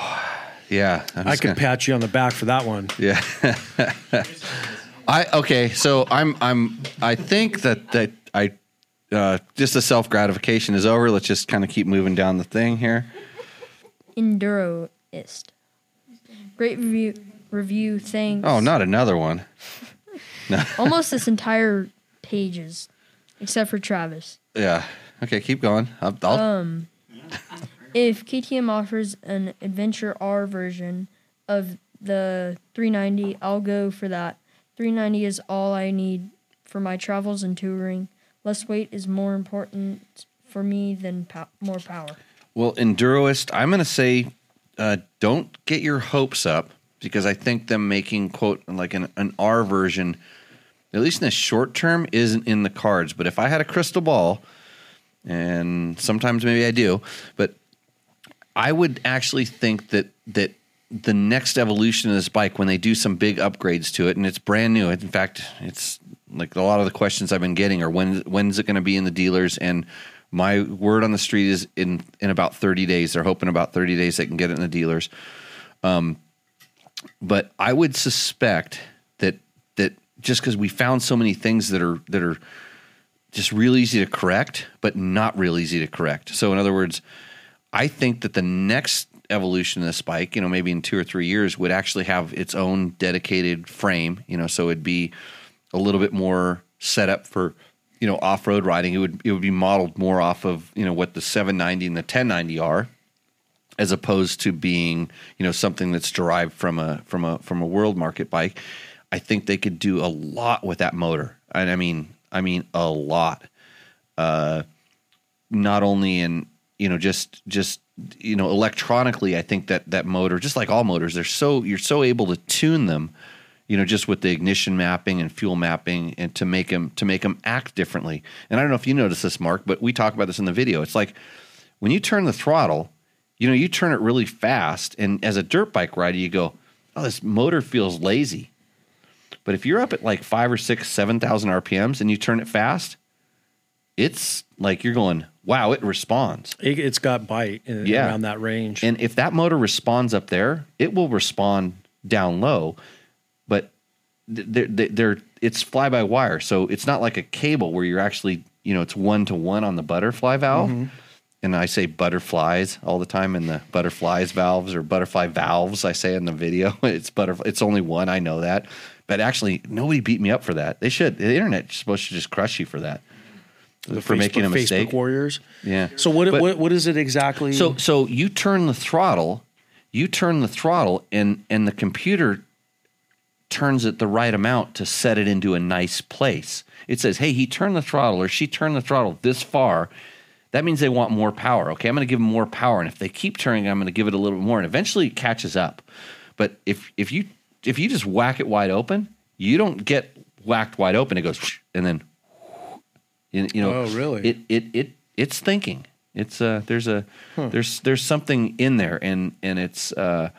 yeah, I'm I just could gonna- pat you on the back for that one. Yeah. I okay, so I'm I'm I think that that I uh, just the self gratification is over. Let's just kind of keep moving down the thing here. Enduroist. Great review. Review. Thanks. Oh, not another one. Almost this entire pages, except for Travis. Yeah. Okay, keep going. I'll, I'll Um, if KTM offers an Adventure R version of the 390, I'll go for that. 390 is all I need for my travels and touring. Less weight is more important for me than pow- more power. Well, Enduroist, I'm going to say uh, don't get your hopes up because I think them making, quote, like an, an R version, at least in the short term, isn't in the cards. But if I had a crystal ball, and sometimes maybe I do, but I would actually think that that the next evolution of this bike, when they do some big upgrades to it, and it's brand new. In fact, it's like a lot of the questions I've been getting are when when's it going to be in the dealers? And my word on the street is in in about thirty days. They're hoping about thirty days they can get it in the dealers. Um, but I would suspect that that just because we found so many things that are that are just real easy to correct, but not real easy to correct. So, in other words, I think that the next evolution of this bike, you know, maybe in two or three years, would actually have its own dedicated frame. You know, so it'd be a little bit more set up for you know off road riding. It would it would be modeled more off of you know what the 790 and the 1090 are, as opposed to being you know something that's derived from a from a from a world market bike. I think they could do a lot with that motor, and I mean I mean a lot. Uh, not only in you know just just you know electronically, I think that that motor, just like all motors, they're so you're so able to tune them, you know, just with the ignition mapping and fuel mapping, and to make them to make them act differently. And I don't know if you notice this, Mark, but we talk about this in the video. It's like when you turn the throttle, you know, you turn it really fast, and as a dirt bike rider, you go, "Oh, this motor feels lazy." But if you're up at like five or six, seven thousand RPMs and you turn it fast, it's like you're going, "Wow, it responds." It, it's got bite in, Yeah. around that range. And if that motor responds up there, it will respond down low. They're, they're, it's fly by wire, so it's not like a cable where you're actually you know it's one to one on the butterfly valve. Mm-hmm. And I say butterflies all the time in the butterflies valves or butterfly valves. I say in the video, it's butterfly. It's only one. I know that, but actually nobody beat me up for that. They should. The internet's supposed to just crush you for that the for Facebook, making a mistake. Facebook warriors. Yeah. So what, But- what what is it exactly? So so you turn the throttle, you turn the throttle, and and the computer turns it the right amount to set it into a nice place. It says, "Hey, he turned the throttle, or she turned the throttle this far." That means they want more power. Okay, I'm going to give them more power, and if they keep turning, I'm going to give it a little bit more, and eventually it catches up. But if if you if you just whack it wide open, you don't get whacked wide open. It goes and then you, know. Oh, really? It it it it's thinking. It's uh there's a there's there's something in there, and and it's uh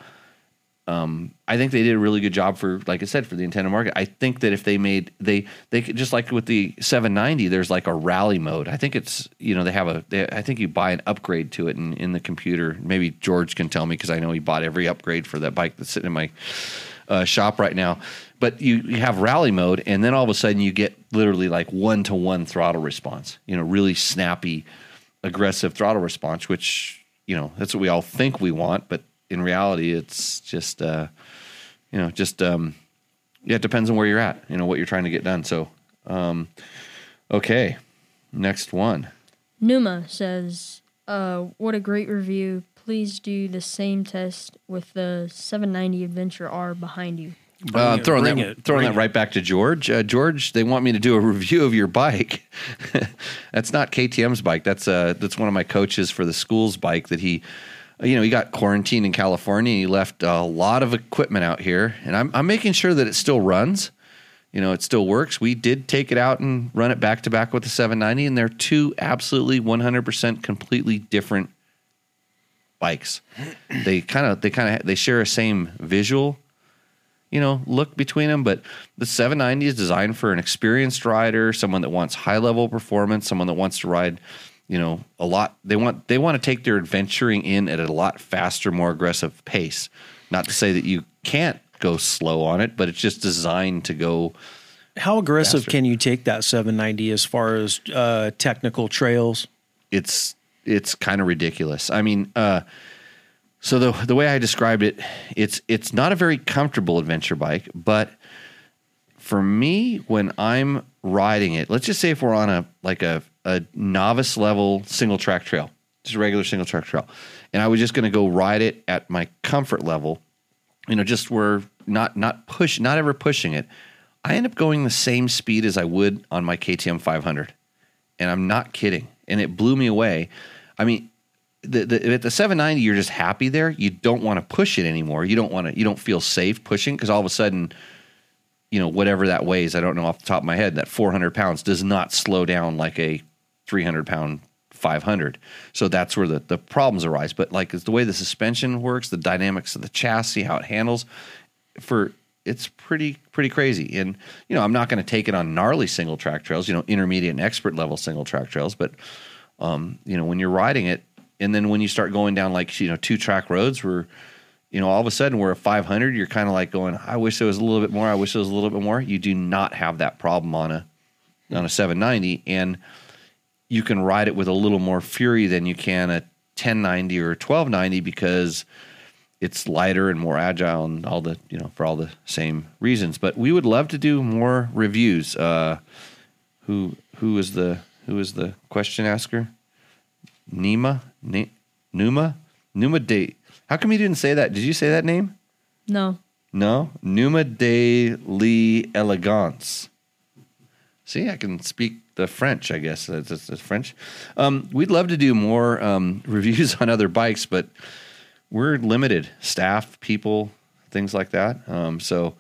um I think they did a really good job for like I said for the intended market. I think that if they made they they could just like with the 790, there's like a rally mode. I think it's you know they have a they, I think you buy an upgrade to it in in the computer. Maybe George can tell me because I know he bought every upgrade for that bike that's sitting in my uh, shop right now. But you, you have rally mode, and then all of a sudden you get literally like one to one throttle response. You know, really snappy, aggressive throttle response, which you know that's what we all think we want, but in reality, it's just uh, you know just um, yeah, it depends on where you're at. You know what you're trying to get done. So um, okay, next one. Numa says, uh, "What a great review! Please do the same test with the 790 Adventure R behind you." Uh, it, throwing bring that it, throwing bring that right back to George. Uh, George, they want me to do a review of your bike. that's not KTM's bike. That's uh that's one of my coaches for the school's bike that he you know, he got quarantined in California and he left a lot of equipment out here and I'm I'm making sure that it still runs. You know, it still works. We did take it out and run it back to back with the 790 and they're two absolutely 100% completely different bikes. They kind of they kind of they share a same visual you know, look between them. But the 790 is designed for an experienced rider, someone that wants high level performance, someone that wants to ride, you know, a lot. They want they want to take their adventuring in at a lot faster, more aggressive pace. Not to say that you can't go slow on it, but it's just designed to go. How aggressive Faster. can you take that 790 as far as uh, technical trails? It's it's kind of ridiculous. I mean, uh, so the the way I described it, it's it's not a very comfortable adventure bike, but for me, when I'm riding it, let's just say if we're on a like a, a novice level single track trail, just a regular single track trail, and I was just going to go ride it at my comfort level, you know, just where not not push, not ever pushing it, I end up going the same speed as I would on my KTM 500, and I'm not kidding, and it blew me away. I mean, the, the, at the 790, you're just happy there. You don't want to push it anymore. You don't want to. You don't feel safe pushing because all of a sudden, you know, whatever that weighs, I don't know off the top of my head, that 400 pounds does not slow down like a 300 pound 500. So that's where the, the problems arise. But like it's the way the suspension works, the dynamics of the chassis, how it handles, for it's pretty pretty crazy. And you know, I'm not going to take it on gnarly single track trails, you know, intermediate and expert level single track trails, but um, you know, when you're riding it, and then when you start going down like you know two track roads where you know all of a sudden we're a 500, you're kind of like going, I wish there was a little bit more. I wish there was a little bit more. You do not have that problem on a on a 790, and you can ride it with a little more fury than you can a 1090 or 1290 because it's lighter and more agile and all the you know for all the same reasons. But we would love to do more reviews. Uh, who who is the who is the question asker? Nima Ni- Numa Numa de. How come you didn't say that? Did you say that name? No. No, Numa de lee elegance See, I can speak the French. I guess that's, that's, French. Um, we'd love to do more um, reviews on other bikes, but we're limited staff, people, things like that. Um, so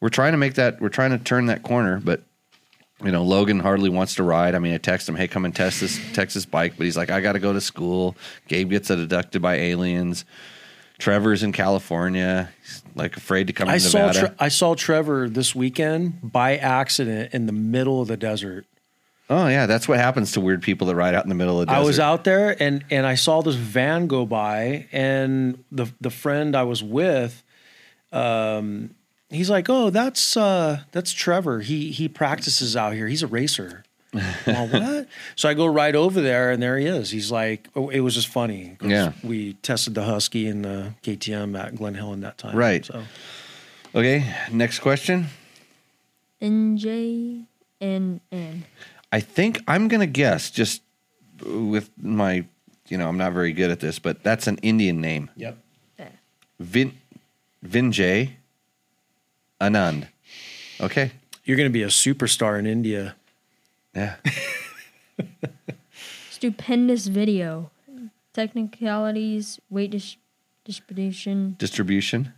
we're trying to make that. We're trying to turn that corner, but you know, Logan hardly wants to ride. I mean, I text him, "Hey, come and test this Texas bike," but he's like, "I got to go to school." Gabe gets abducted by aliens. Trevor's in California. He's like afraid to come I to saw Nevada. Tre- I saw Trevor this weekend by accident in the middle of the desert. Oh yeah, that's what happens to weird people that ride out in the middle of the desert. I was out there and and I saw this van go by and the the friend I was with um he's like, "Oh, that's uh that's Trevor. He he practices out here. He's a racer." well, what? So I go right over there and there he is. He's like, oh, it was just funny. Yeah. We tested the Husky and the KTM at Glen Helen that time. Right. So Okay, next question. NJ and N. I think I'm gonna guess just with my, you know, I'm not very good at this, but that's an Indian name. Yep. Vin Vinjay Anand. Okay. You're gonna be a superstar in India. Yeah. Stupendous video. Technicalities, weight dis- distribution, Distribution.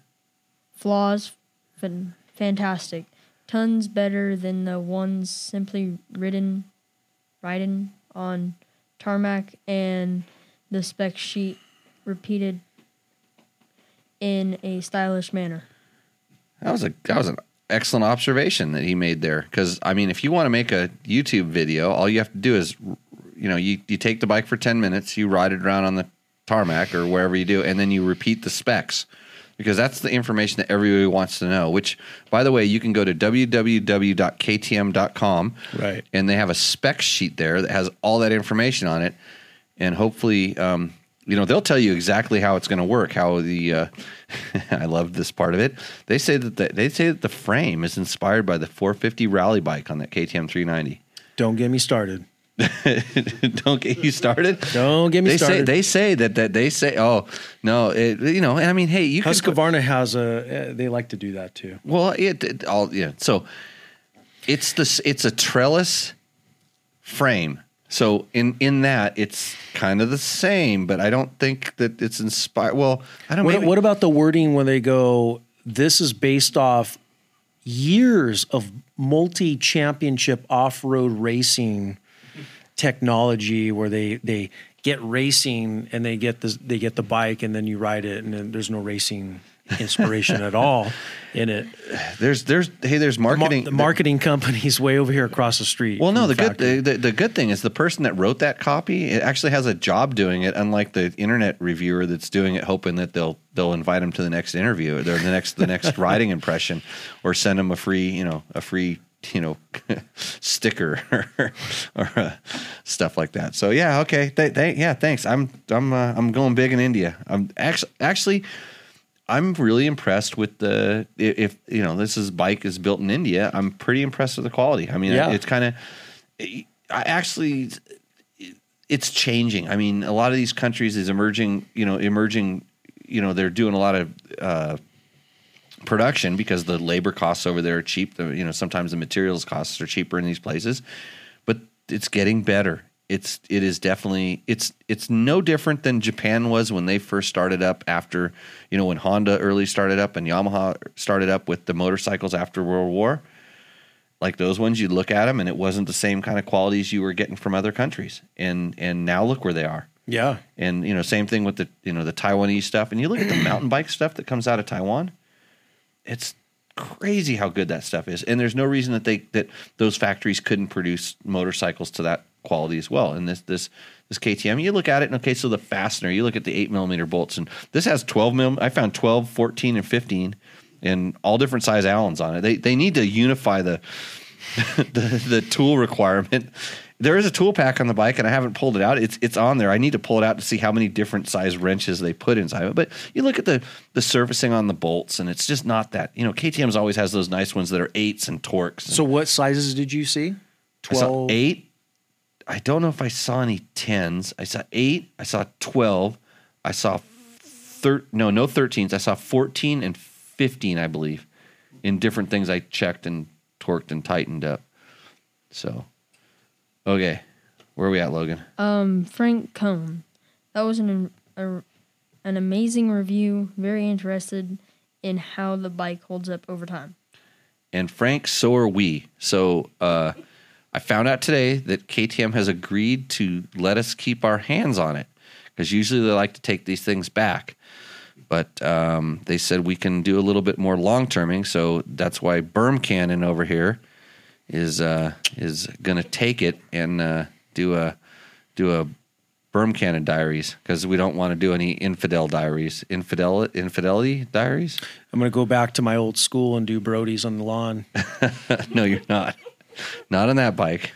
flaws, fan- fantastic. Tons better than the ones simply ridden, ridden on tarmac and the spec sheet repeated in a stylish manner. That was a that was an excellent observation that he made there. Because I mean, if you want to make a YouTube video, all you have to do is, you know, you you take the bike for ten minutes, you ride it around on the tarmac or wherever you do, and then you repeat the specs. Because that's the information that everybody wants to know. Which, by the way, you can go to www.ktm.com, Right. and they have a spec sheet there that has all that information on it, and hopefully, um, you know, they'll tell you exactly how it's going to work. How the uh, I love this part of it. They say that the, they say that the frame is inspired by the 450 rally bike on that KTM 390. Don't get me started. Don't get you started. Don't get me They say started. they say that that they say oh no it, you know and I mean hey you can put- Husqvarna has a. Uh, they like to do that too. Well, it, it all yeah. So it's this. It's a trellis frame. So in in that, it's kind of the same, but I don't think that it's inspired. Well, I don't. What, maybe, what about the wording when they go? This is based off years of multi-championship off-road racing technology, where they they get racing and they get the they get the bike and then you ride it and then there's no racing inspiration at all in it. There's there's hey there's The mar- marketing the marketing company's way over here across the street. Well, no, from the good the, the, the good thing is the person that wrote that copy it actually has a job doing it, unlike the internet reviewer that's doing it hoping that they'll they'll invite him to the next interview or the next the next writing impression, or send him a free you know a free you know sticker or, or uh, stuff like that. So yeah, okay, th- th- yeah, thanks. I'm I'm uh, I'm going big in India. I'm actually actually. I'm really impressed with the if you know this is bike is built in India. I'm pretty impressed with the quality. I mean, Yeah. it's kind of I actually it's changing. I mean, a lot of these countries is emerging. You know, emerging. You know, they're doing a lot of uh, production because the labor costs over there are cheap. The, you know, sometimes the materials costs are cheaper in these places, but it's getting better. It's it is definitely it's it's no different than Japan was when they first started up after you know when Honda early started up and Yamaha started up with the motorcycles after World War. Like those ones, you look at them and it wasn't the same kind of qualities you were getting from other countries, and and now look where they are. yeah, And you know, same thing with the you know the Taiwanese stuff. And you look at the mountain bike stuff that comes out of Taiwan. It's crazy how good that stuff is. And there's no reason that they that those factories couldn't produce motorcycles to that quality as well. And this this this KTM, you look at it, and okay, so the fastener, you look at the eight millimeter bolts, and this has 12 mil. I found 12, 14, and 15, and all different size Allens on it. They they need to unify the the, the tool requirement. There is a tool pack on the bike, and I haven't pulled it out. It's it's on there. I need to pull it out to see how many different size wrenches they put inside of it. But you look at the the surfacing on the bolts, and it's just not that. You know, KTM's always has those nice ones that are eights and Torx. So what sizes did you see? I Twelve. eight. I don't know if I saw any tens. I saw eight. I saw twelve. I saw thir- no no thirteens. I saw fourteen and fifteen, I believe, in different things I checked and torqued and tightened up. So, okay, where are we at, Logan? Um, Frank Cohn. That was an a, an amazing review. Very interested in how the bike holds up over time. and Frank, so are we. So uh, I found out today that KTM has agreed to let us keep our hands on it because usually they like to take these things back. But um, they said we can do a little bit more long terming, so that's why Berm Cannon over here is uh, is going to take it and uh, do a do a Berm Cannon diaries because we don't want to do any infidel diaries, infidel infidelity diaries. I'm going to go back to my old school and do Brody's on the lawn. no, you're not. Not on that bike.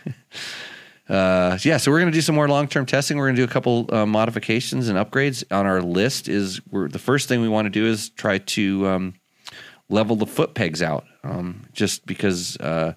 Uh, yeah, so we're going to do some more long term testing. We're going to do a couple uh, modifications and upgrades. On our list is we're, the first thing we want to do is try to um, level the foot pegs out, um, just because uh,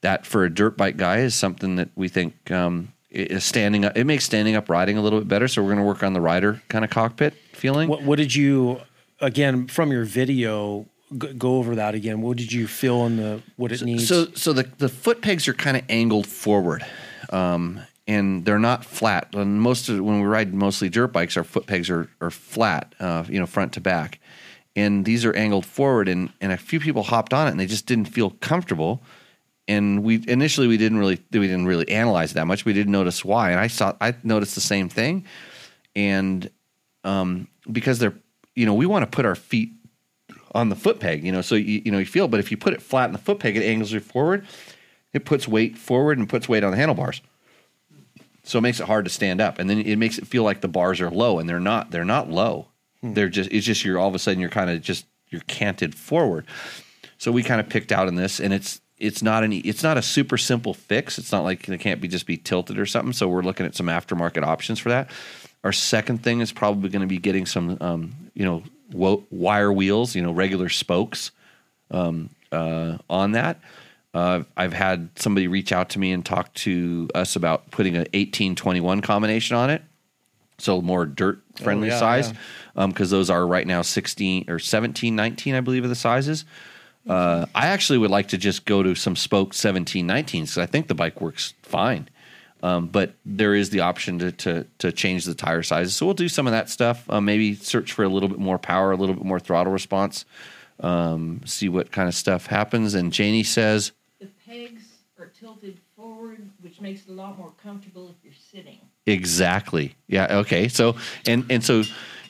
that for a dirt bike guy is something that we think um, is standing up. It makes standing up riding a little bit better. So we're going to work on the rider kind of cockpit feeling. What, what did you, again, from your video, g- go over that again? What did you feel in the what it needs? So, so the the foot pegs are kind of angled forward, um, and they're not flat. And most of when we ride mostly dirt bikes, our foot pegs are are flat, uh, you know, front to back, and these are angled forward. And and a few people hopped on it, and they just didn't feel comfortable. And we initially we didn't really we didn't really analyze that much. We didn't notice why, and I saw I noticed the same thing, and um, because they're you know we want to put our feet on the foot peg, you know, so you, you know you feel. But if you put it flat in the foot peg, it angles you forward. It puts weight forward and puts weight on the handlebars, so it makes it hard to stand up. And then it makes it feel like the bars are low, and they're not. They're not low. They're just. It's just you're all of a sudden you're kind of just you're canted forward. So we kind of picked out in this, and it's it's not any it's not a super simple fix. It's not like it can't be just be tilted or something. So we're looking at some aftermarket options for that. Our second thing is probably going to be getting some um, you know wo- wire wheels, you know regular spokes um, uh, on that. Uh, I've had somebody reach out to me and talk to us about putting an 1821 combination on it. So more dirt friendly Oh, yeah, size yeah. because those are right now 16 or 17, 19, I believe, are the sizes. Uh, I actually would like to just go to some spoke 17, 19 because I think the bike works fine. Um, but there is the option to, to to change the tire sizes, so we'll do some of that stuff. Uh, maybe search for a little bit more power, a little bit more throttle response. Um, see what kind of stuff happens. And Janie says, The pegs are tilted forward, which makes it a lot more comfortable if you're sitting. Exactly. Yeah. Okay. So and and so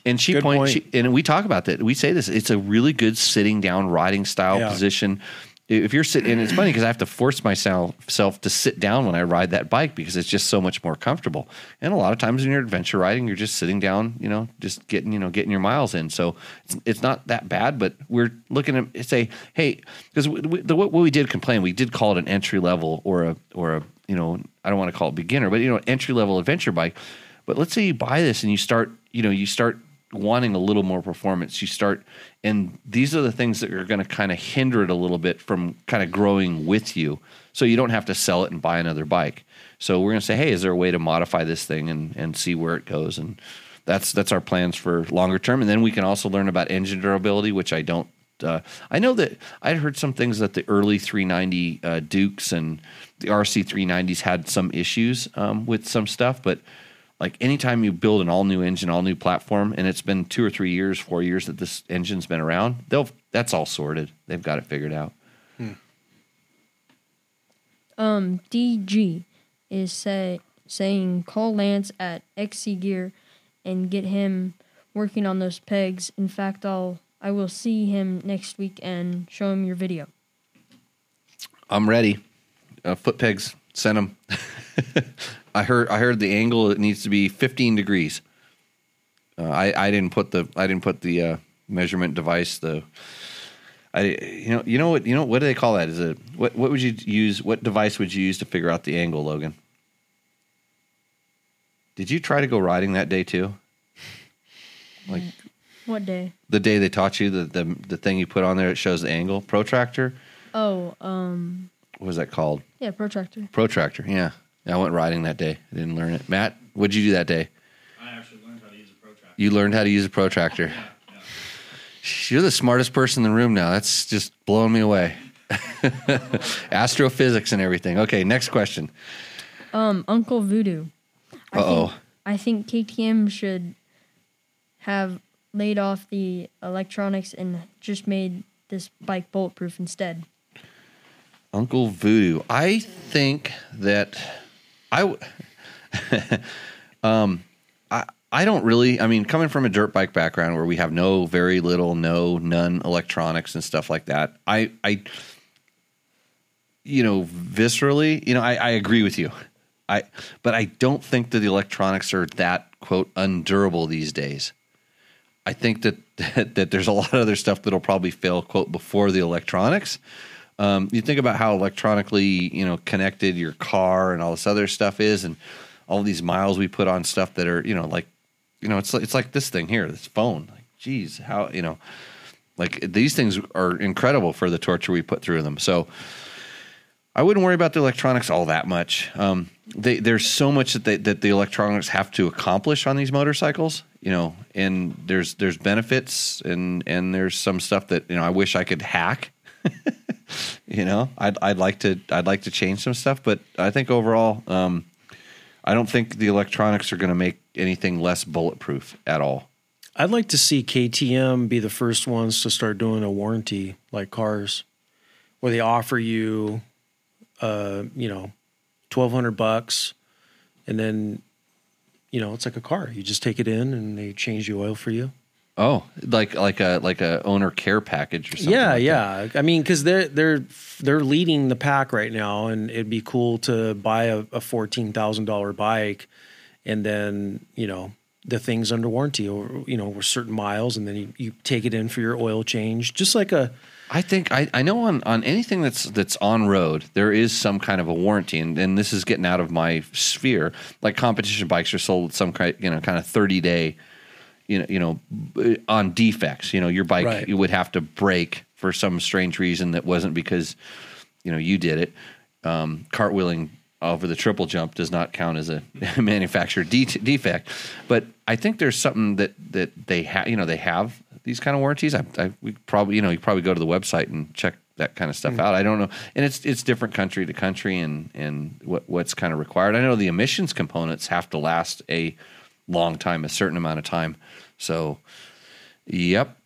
and she Good point. she, and we talk about that. We say this. It's a really good sitting down riding style Yeah. position. If you're sitting, and it's funny because I have to force myself self to sit down when I ride that bike because it's just so much more comfortable. And a lot of times when you're adventure riding, you're just sitting down, you know, just getting, you know, getting your miles in. So it's, it's not that bad, but we're looking at say, hey, because what we did complain, we did call it an entry level or a or a you know, I don't want to call it beginner, but you know, entry level adventure bike. But let's say you buy this and you start, you know, you start wanting a little more performance. You start, and these are the things that are going to kind of hinder it a little bit from kind of growing with you. So you don't have to sell it and buy another bike. So we're going to say, hey, is there a way to modify this thing and and see where it goes? And that's that's our plans for longer term. And then we can also learn about engine durability, which I don't. Uh, I know that I'd heard some things that the early 390 uh, Dukes and the RC 390s had some issues um, with some stuff, but like anytime you build an all new engine, all new platform, and it's been two or three years, four years that this engine's been around, they'll that's all sorted. They've got it figured out. Um, DG is say, saying call Lance at XC Gear and get him working on those pegs. In fact, I'll I will see him next week and show him your video. I'm ready. Uh, foot pegs, send them. I heard. I heard the angle. It needs to be 15 degrees. Uh, I I didn't put the I didn't put the uh, measurement device. The I you know you know what you know what do they call that? Is it what what would you use? What device would you use to figure out the angle, Logan? Did you try to go riding that day too? Like What day? the day they taught you the the the thing you put on there it shows the angle protractor. Oh, um, What was that called? yeah, protractor. Protractor. Yeah. I went riding that day. I didn't learn it. Matt, what'd you do that day? I actually learned how to use a protractor. You learned how to use a protractor. Yeah, yeah. You're the smartest person in the room now. That's just blowing me away. Astrophysics and everything. Okay, next question. Um, Uncle Voodoo. Uh-oh. I think KTM should have laid off the electronics and just made this bike bulletproof instead. Uncle Voodoo. I think that I, um, I I don't really. I mean, coming from a dirt bike background where we have no, very little, no, none electronics and stuff like that. I I, you know, viscerally, you know, I, I agree with you. I but I don't think that the electronics are that quote undurable these days. I think that, that that there's a lot of other stuff that'll probably fail quote before the electronics. Um, you think about how electronically you know connected your car and all this other stuff is, and all these miles we put on stuff that are you know like you know it's like, it's like this thing here, this phone. Like, geez, how you know, like these things are incredible for the torture we put through them. So. I wouldn't worry about the electronics all that much. Um, they, there's so much that they, that the electronics have to accomplish on these motorcycles, you know, and there's there's benefits and and there's some stuff that you know I wish I could hack. you know, I'd I'd like to I'd like to change some stuff, but I think overall, um, I don't think the electronics are going to make anything less bulletproof at all. I'd like to see KTM be the first ones to start doing a warranty like cars, where they offer you, uh, you know, twelve hundred bucks, and then, you know, it's like a car. You just take it in and they change the oil for you. Oh, like like a like a owner care package or something. yeah, like yeah. I mean, because they're they're they're leading the pack right now, and it'd be cool to buy a, a fourteen thousand dollar bike, and then you know the thing's under warranty or you know with certain miles, and then you, you take it in for your oil change, just like a I think I, I know on, on anything that's that's on road there is some kind of a warranty and, and this is getting out of my sphere. Like competition bikes are sold at some kind you know kind of thirty day you know you know on defects. You know your bike Right. you would have to break for some strange reason that wasn't because you know you did it. Um, cartwheeling over the triple jump does not count as a manufacturer de- defect, but I think there's something that that they have. You know they have these kind of warranties. I, I we probably you know you probably go to the website and check that kind of stuff out. I don't know, and it's it's different country to country and and what what's kind of required. I know the emissions components have to last a long time, a certain amount of time. So, yep.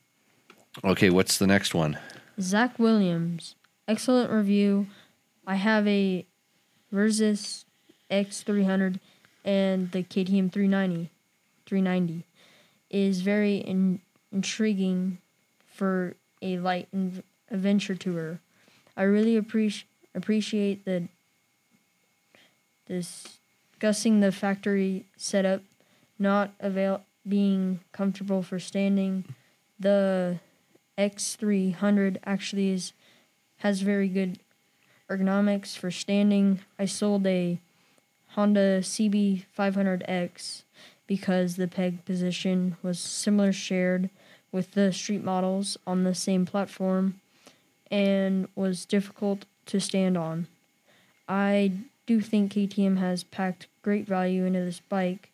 Okay, what's the next one? Zach Williams, excellent review. I have a Versys X300 and the KTM 390. 390. is very in, intriguing for a light in, adventure tour. I really appreciate appreciate the discussing the factory setup, not avail being comfortable for standing. The X300 actually is has very good ergonomics for standing. I sold a Honda CB500X because the peg position was similar shared with the street models on the same platform and was difficult to stand on. I do think KTM has packed great value into this bike.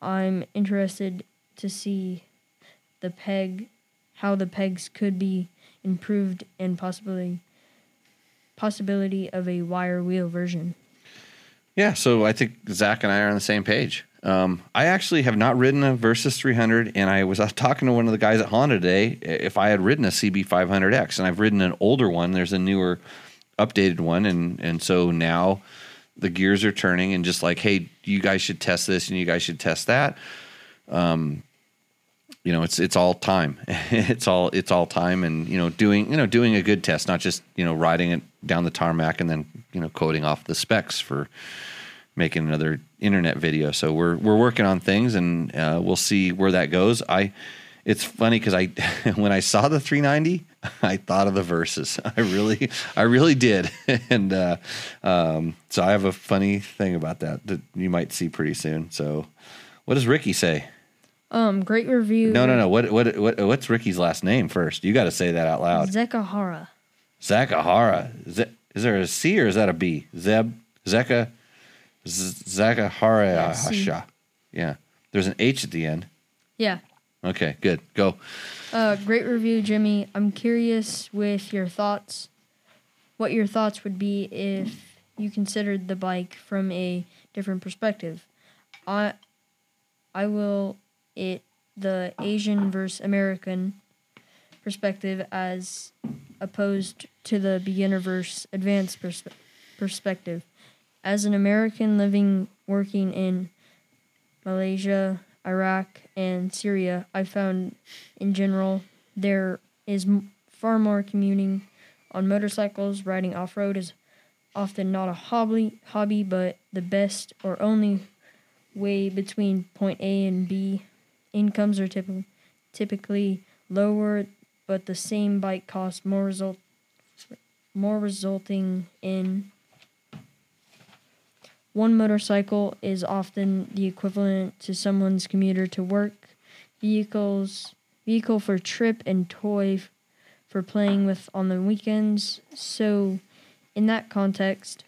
I'm interested to see the peg how the pegs could be improved and possibly possibility of a wire wheel version. Yeah, so I think Zach and I are on the same page. Um, I actually have not ridden a Versys 300, and I was talking to one of the guys at Honda today if I had ridden a CB 500X, and I've ridden an older one. There's a newer, updated one, and and so now the gears are turning, and just like, hey, you guys should test this, and you guys should test that. Um, you know, it's it's all time. it's all it's all time, and you know, doing you know doing a good test, not just you know riding it down the tarmac and then you know coding off the specs for making another internet video. So we're we're working on things, and uh, we'll see where that goes. I it's funny because I when I saw the 390, I thought of the Versys. I really I really did, and uh, um, so I have a funny thing about that that you might see pretty soon. So, what does Ricky say? Um, great review. No, no, no. What what what what's Ricky's last name first? You got to say that out loud. Zekahara. Zakahara. Is, it, is there a C or is that a B? Zeb Zeka Zakahara. C. Yeah. There's an H at the end. Yeah. Okay, good. Go. Uh, great review, Jimmy. I'm curious with your thoughts. What your thoughts would be if you considered the bike from a different perspective. I, I will it the Asian versus American perspective as opposed to the beginner versus advanced perspe- perspective. As an American living working in Malaysia, Iraq, and Syria, I found in general there is m- far more commuting on motorcycles. Riding off road is often not a hobby, hobby, but the best or only way between point A and B. Incomes are typically typically lower, but the same bike costs more result more resulting in one motorcycle is often the equivalent to someone's commuter to work, vehicles vehicle for trip and toy for playing with on the weekends. So in that context,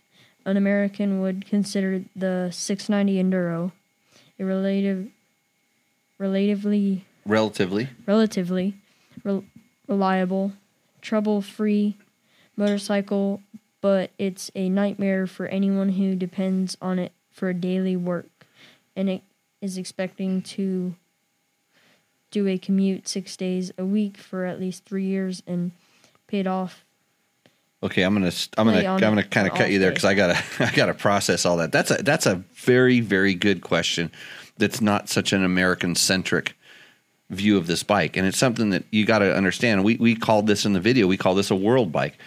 an American would consider the 690 Enduro a relative relatively Relatively. relatively rel reliable, trouble-free motorcycle, but it's a nightmare for anyone who depends on it for daily work and it is expecting to do a commute 6 days a week for at least 3 years and paid off Okay, I'm gonna I'm gonna I'm gonna kind of cut you there because I gotta I gotta process all that. That's a that's a very very good question. That's not such an American centric view of this bike, and it's something that you got to understand. We we called this in the video. We call this a world bike.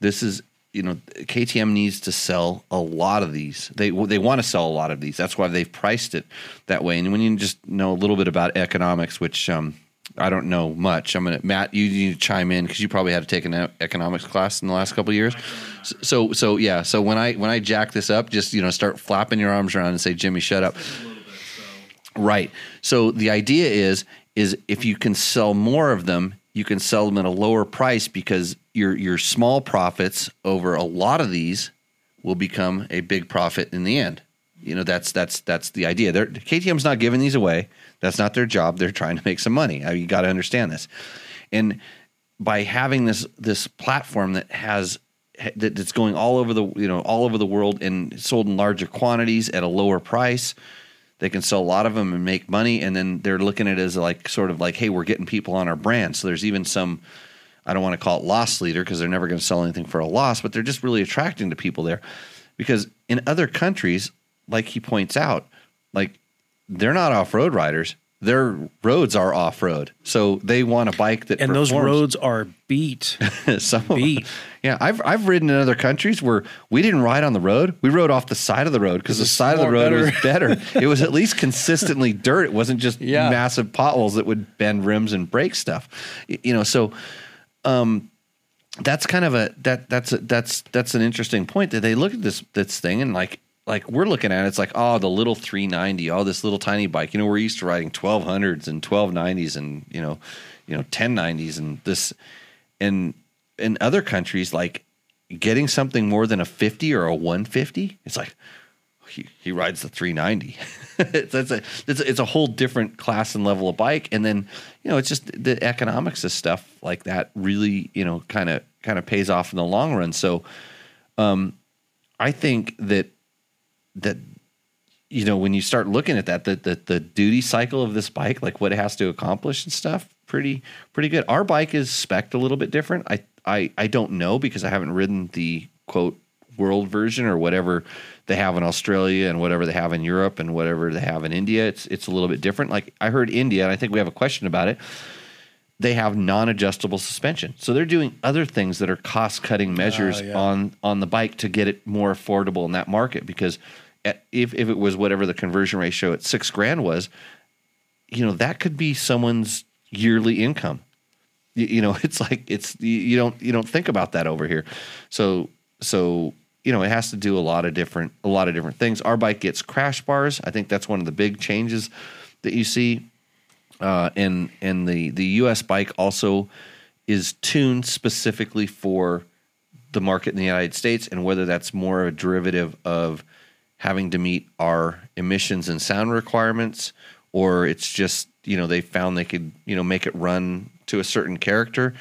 This is you know KTM needs to sell a lot of these. They they want to sell a lot of these. That's why they've priced it that way. And when you just know a little bit about economics, which um, I don't know much. I'm gonna Matt. You need to chime in because you probably had to take an economics class in the last couple years. So so yeah. So when I when I jack this up, just you know start flapping your arms around and say, Jimmy, shut up. A little bit, so Right. So the idea is is if you can sell more of them, you can sell them at a lower price because your your small profits over a lot of these will become a big profit in the end. You know that's that's that's the idea. They're, KTM's not giving these away. That's not their job. They're trying to make some money. Uh, You got to understand this. And by having this this platform that has that, that's going all over the you know all over the world and sold in larger quantities at a lower price, they can sell a lot of them and make money. And then they're looking at it as like sort of like, hey, we're getting people on our brand. So there's even some. I don't want to call it loss leader because they're never going to sell anything for a loss, but they're just really attracting to people there. Because in other countries, like he points out, like they're not off road riders. Their roads are off road, so they want a bike that and those roads are beat. Some of them- beat. Yeah, I've I've ridden in other countries where we didn't ride on the road. We rode off the side of the road because the side of the road was better. better. it was at least consistently dirt. It wasn't just Yeah. massive potholes that would bend rims and break stuff. You know, so um, that's kind of a that that's a, that's that's an interesting point that they look at this this thing and like like we're looking at it, it's like oh the little 390 oh this little tiny bike. You know we're used to riding 1200s and 1290s and you know you know 1090s and this and in other countries like getting something more than a 50 or a 150 it's like he, he rides the 390 it's, it's a it's, it's a whole different class and level of bike. And then you know it's just the economics of stuff like that really you know kind of kind of pays off in the long run. So um i think that that you know when you start looking at that the, the the duty cycle of this bike like what it has to accomplish and stuff pretty pretty good. Our bike is spec'd a little bit different. I i i don't know because i haven't ridden the quote world version or whatever they have in australia and whatever they have in europe and whatever they have in india. It's it's a little bit different. Like i heard india and i think we have a question about it they have non-adjustable suspension. So they're doing other things that are cost-cutting ah, measures yeah. on on the bike to get it more affordable in that market because at, if, if it was whatever the conversion ratio at six grand was you know that could be someone's yearly income. You, you know it's like it's you, you don't you don't think about that over here. So so you know it has to do a lot of different a lot of different things. Our bike gets crash bars. I think that's one of the big changes that you see uh, and and the the U.S. bike also is tuned specifically for the market in the United States, and whether that's more a derivative of having to meet our emissions and sound requirements, or it's just you know they found they could you know make it run to a certain character.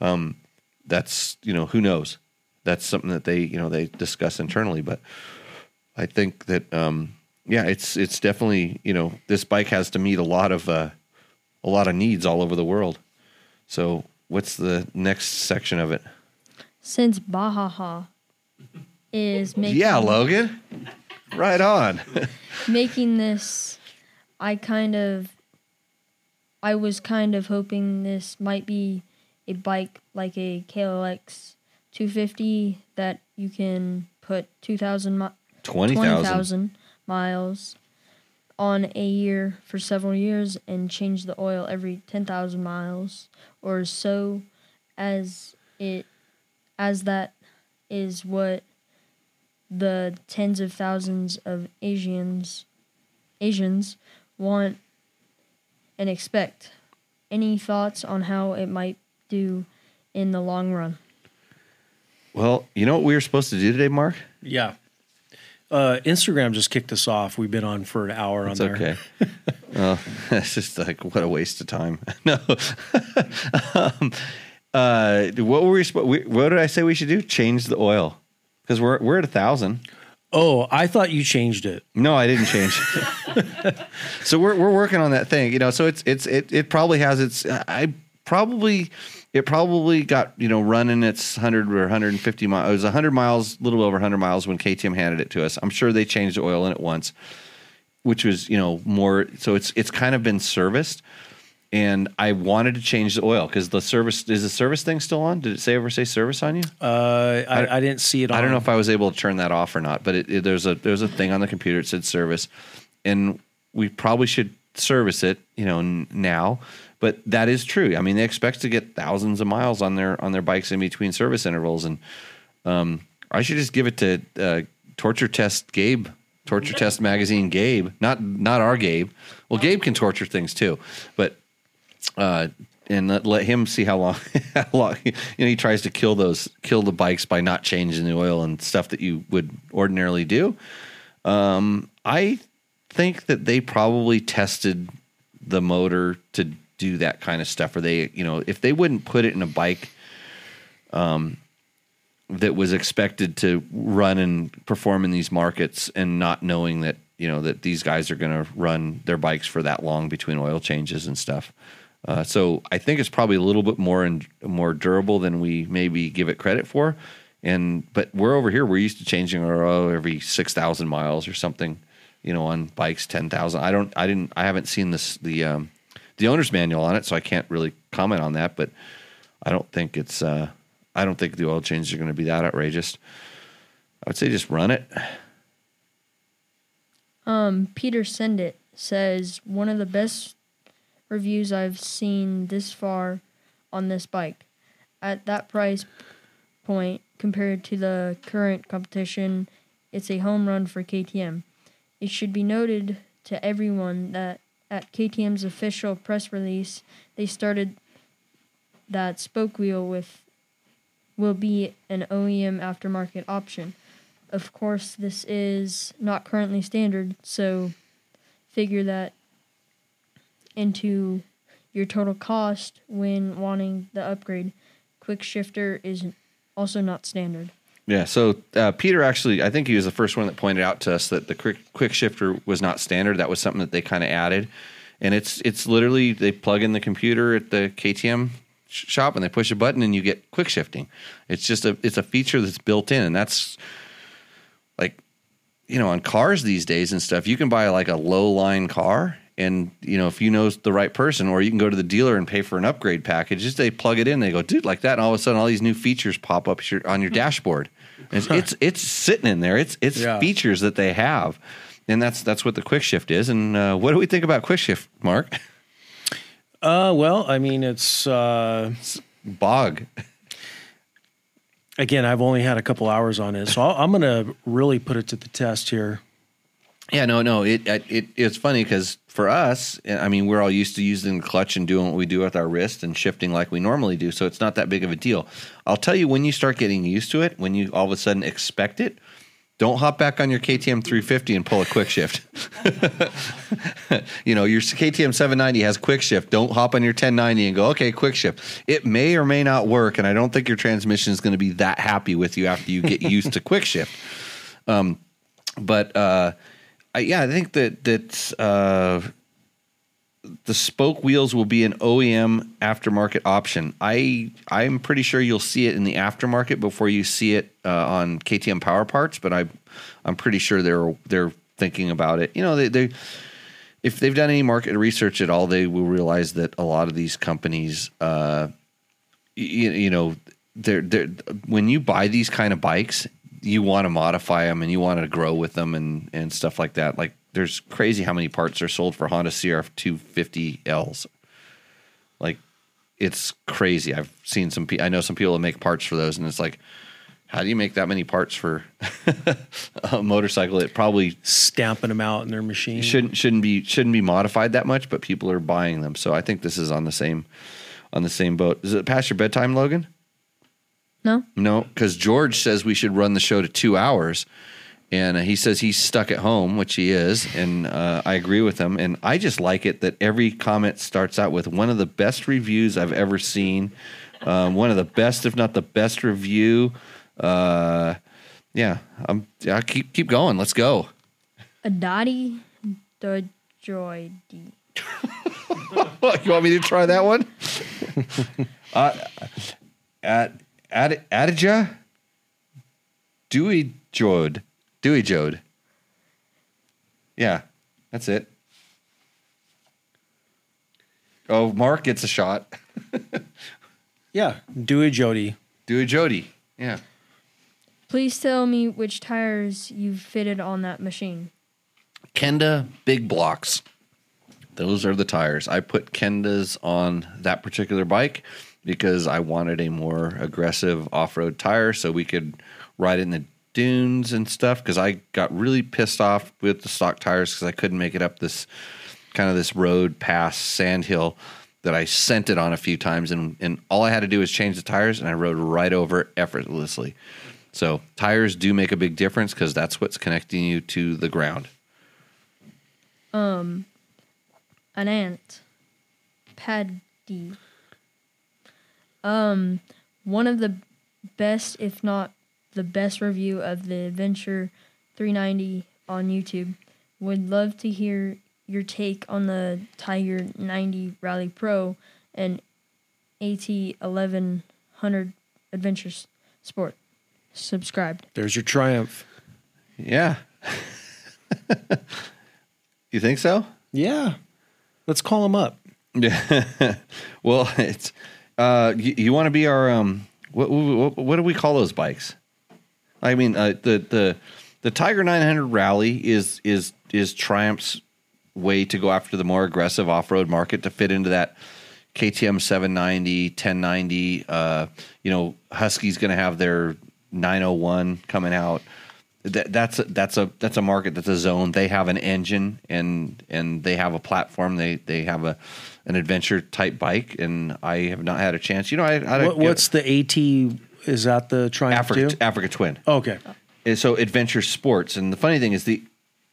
Um, that's you know who knows. That's something that they you know they discuss internally, but I think that um, yeah, it's it's definitely you know this bike has to meet a lot of uh, a lot of needs all over the world. So what's the next section of it? Since Bajaj is making Yeah, Logan. Right on. making this, I kind of, I was kind of hoping this might be a bike like a KLX 250 that you can put 2,000 mi- 20,000. 20,000 miles on a year for several years and change the oil every 10,000 miles or so as it as that is what the tens of thousands of Asians Asians want and expect. Any thoughts on how it might do in the long run? Well, you know what we were supposed to do today, Mark? Yeah. Uh, Instagram just kicked us off. We've been on for an hour on there. okay. well, it's just like what a waste of time. no. um, uh, what were we, we? What did I say we should do? Change the oil because we're we're at a thousand. Oh, I thought you changed it. No, I didn't change. so we're we're working on that thing, you know. So it's it's it it probably has its. I probably it probably got you know running its hundred or hundred and fifty miles. It was hundred miles, a little over hundred miles when KTM handed it to us. I'm sure they changed the oil in it once, which was you know more. So it's it's kind of been serviced. And I wanted to change the oil because the service is the service thing still on? Did it say ever say service on you? Uh, I, I, didn't see it. On. I don't know if I was able to turn that off or not, but it, it, there's a there's a thing on the computer that said service, and we probably should service it, you know, n- now. But that is true. I mean, they expect to get thousands of miles on their on their bikes in between service intervals, and um, I should just give it to uh, Torture Test Gabe, Torture Test Magazine Gabe, not not our Gabe. Well, Gabe can torture things too, but uh, and let, let him see how long, how long you know he tries to kill those kill the bikes by not changing the oil and stuff that you would ordinarily do. Um, I think that they probably tested the motor to do that kind of stuff, or they you know if they wouldn't put it in a bike. Um, that was expected to run and perform in these markets and not knowing that you know that these guys are going to run their bikes for that long between oil changes and stuff. Uh, so I think it's probably a little bit more and more durable than we maybe give it credit for. And but we're over here. We're used to changing our oil every six thousand miles or something, you know, on bikes ten thousand. I don't, I didn't, I haven't seen this the um, the owner's manual on it, so I can't really comment on that. But I don't think it's, uh, I don't think the oil changes are going to be that outrageous. I would say just run it. Um, Peter Sendit says one of the best reviews I've seen this far on this bike. At that price point, compared to the current competition, it's a home run for KTM. It should be noted to everyone that at KTM's official press release, they started that spoke wheel with will be an OEM aftermarket option. Of course, this is not currently standard, so figure that into your total cost when wanting the upgrade. Quick shifter is also not standard. Yeah. So uh, Peter actually, I think he was the first one that pointed out to us that the quick quick shifter was not standard. That was something that they kind of added, and it's it's literally they plug in the computer at the KTM sh- shop and they push a button and you get quick shifting. It's just a it's a feature that's built in, and that's like you know on cars these days and stuff. You can buy like a low line car. And you know if you know the right person, or you can go to the dealer and pay for an upgrade package. Just they plug it in, they go, dude, like that, and all of a sudden, all these new features pop up on your dashboard. It's, it's it's sitting in there. It's it's Yeah. features that they have, and that's that's what the quick shift is. And uh, what do we think about quick shift, Mark? Uh, well, I mean, it's uh, Bog. again, I've only had a couple hours on it, so I'll, I'm going to really put it to the test here. Yeah, no, no. It it it's funny because for us, I mean, we're all used to using the clutch and doing what we do with our wrist and shifting like we normally do, so it's not that big of a deal. I'll tell you when you start getting used to it, when you all of a sudden expect it, don't hop back on your KTM 350 and pull a quick shift. you know, your KTM 790 has quick shift. Don't hop on your 1090 and go, okay, quick shift. It may or may not work, and I don't think your transmission is going to be that happy with you after you get used to quick shift. Um, but uh, I, yeah, I think that that uh, the spoke wheels will be an OEM aftermarket option. I I'm pretty sure you'll see it in the aftermarket before you see it uh, on KTM Power Parts, but I I'm pretty sure they're they're thinking about it. You know, they they if they've done any market research at all, they will realize that a lot of these companies, uh, you, you know, they're they're when you buy these kind of bikes, you want to modify them and you want to grow with them and and stuff like that. Like there's crazy how many parts are sold for Honda CRF 250Ls. Like it's crazy. I've seen some. I know some people that make parts for those, and it's like, how do you make that many parts for a motorcycle? It probably Stamping them out in their machine. shouldn't shouldn't be shouldn't be modified that much, but people are buying them. So I think this is on the same on the same boat. Is it past your bedtime, Logan? No? No, because George says we should run the show to two hours, and uh, he says he's stuck at home, which he is, and uh, I agree with him. And I just like it that every comment starts out with one of the best reviews I've ever seen, um, one of the best, if not the best review. Uh, yeah, I'm. Yeah, keep keep going. Let's go. Adati Dojoidi. you want me to try that one? uh, at at Adija Dewey Jode. Dewey Jode. Yeah, that's it. Oh, Mark gets a shot. Yeah, Dewey Jody. Dewey Jody. Yeah. Please tell me which tires you've fitted on that machine. Kenda big blocks. Those are the tires. I put Kendas on that particular bike because I wanted a more aggressive off-road tire so we could ride in the dunes and stuff because I got really pissed off with the stock tires because I couldn't make it up this kind of this road past sand hill that I sent it on a few times and, and all I had to do was change the tires and I rode right over effortlessly. So tires do make a big difference because that's what's connecting you to the ground. Um, an ant. Paddy. Um, one of the best, if not the best review of the Adventure 390 on YouTube. Would love to hear your take on the Tiger 90 Rally Pro and AT 1100 Adventure S- Sport. Subscribed. There's your triumph. Yeah. You think so? Yeah. Let's call him up. Yeah. well, it's uh, you, you want to be our um, what, what what do we call those bikes? I mean, uh, the the the Tiger 900 Rally is is is Triumph's way to go after the more aggressive off road market to fit into that KTM 790, 1090. Uh, you know, Husky's going to have their 901 coming out. That, that's a, that's a that's a market that's a zone. They have an engine and and they have a platform. They they have a an adventure type bike, and I have not had a chance. You know, I, I What, what's the AT? Is that the Triumph Africa too? Africa Twin. Okay. And so adventure sports and the funny thing is the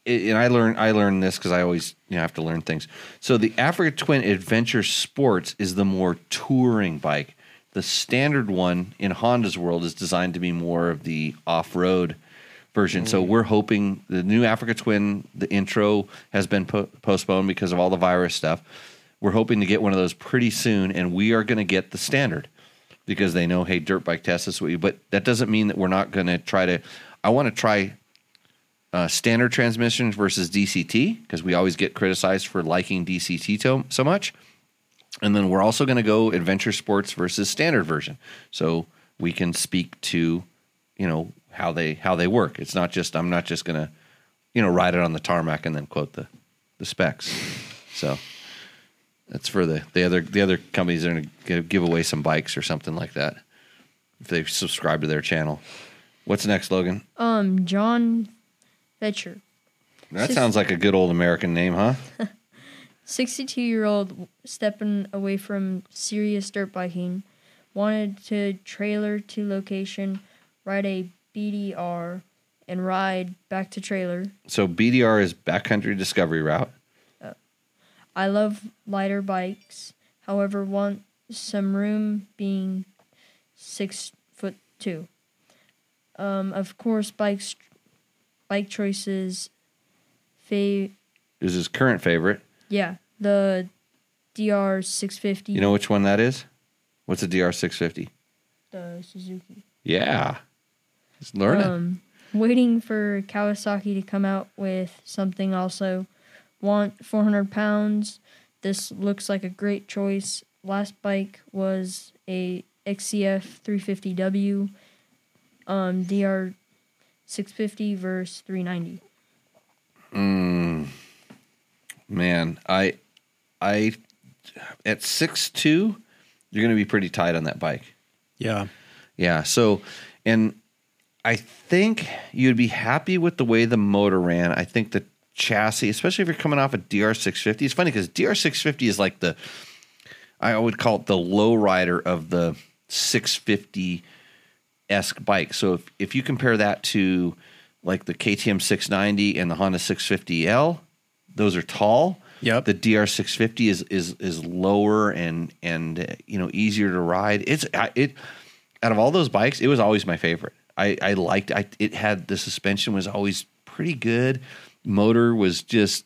and i learned i learned this because i always you know have to learn things so the africa twin adventure sports is the more touring bike the standard one in honda's world is designed to be more of the off-road version. So we're hoping the new africa twin the intro has been po- postponed because of all the virus stuff. We're hoping to get one of those pretty soon and we are going to get the standard because they know hey dirt bike test is what you but that doesn't mean that we're not going to try to i want to try uh, standard transmissions versus DCT because we always get criticized for liking DCT to, so much. And then we're also going to go adventure sports versus standard version, so we can speak to, you know, how they how they work. It's not just I'm not just going to, you know, ride it on the tarmac and then quote the the specs. So that's for the the other the other companies are going to give away some bikes or something like that if they subscribe to their channel. What's next, Logan? Um, John Fetcher, That Sis- sounds like a good old American name, huh? 62 year old stepping away from serious dirt biking, wanted to trailer to location, ride a BDR, and ride back to trailer. So BDR is backcountry discovery route. I love lighter bikes, however, want some room being six foot two. Um, of course, bikes, bike choices. Fa- Is his current favorite. yeah, the DR six fifty. You know which one that is? What's a DR six fifty? the Suzuki. Yeah. He's learning. Um, waiting for Kawasaki to come out with something also. Want 400 pounds. This looks like a great choice. Last bike was a XCF 350W. Um, DR 650 versus 390. Man, I I at six two, you're gonna be pretty tight on that bike. Yeah. Yeah. So, and I think you'd be happy with the way the motor ran. I think the chassis, especially if you're coming off a DR650, it's funny because DR650 is like the, I would call it the low rider of the 650 esque bike. So if, if you compare that to like the KTM 690 and the Honda 650L, those are tall. Yep. The DR650 is is is lower and and you know easier to ride. It's it out of all those bikes, it was always my favorite. I I liked I it had the suspension was always pretty good. Motor was just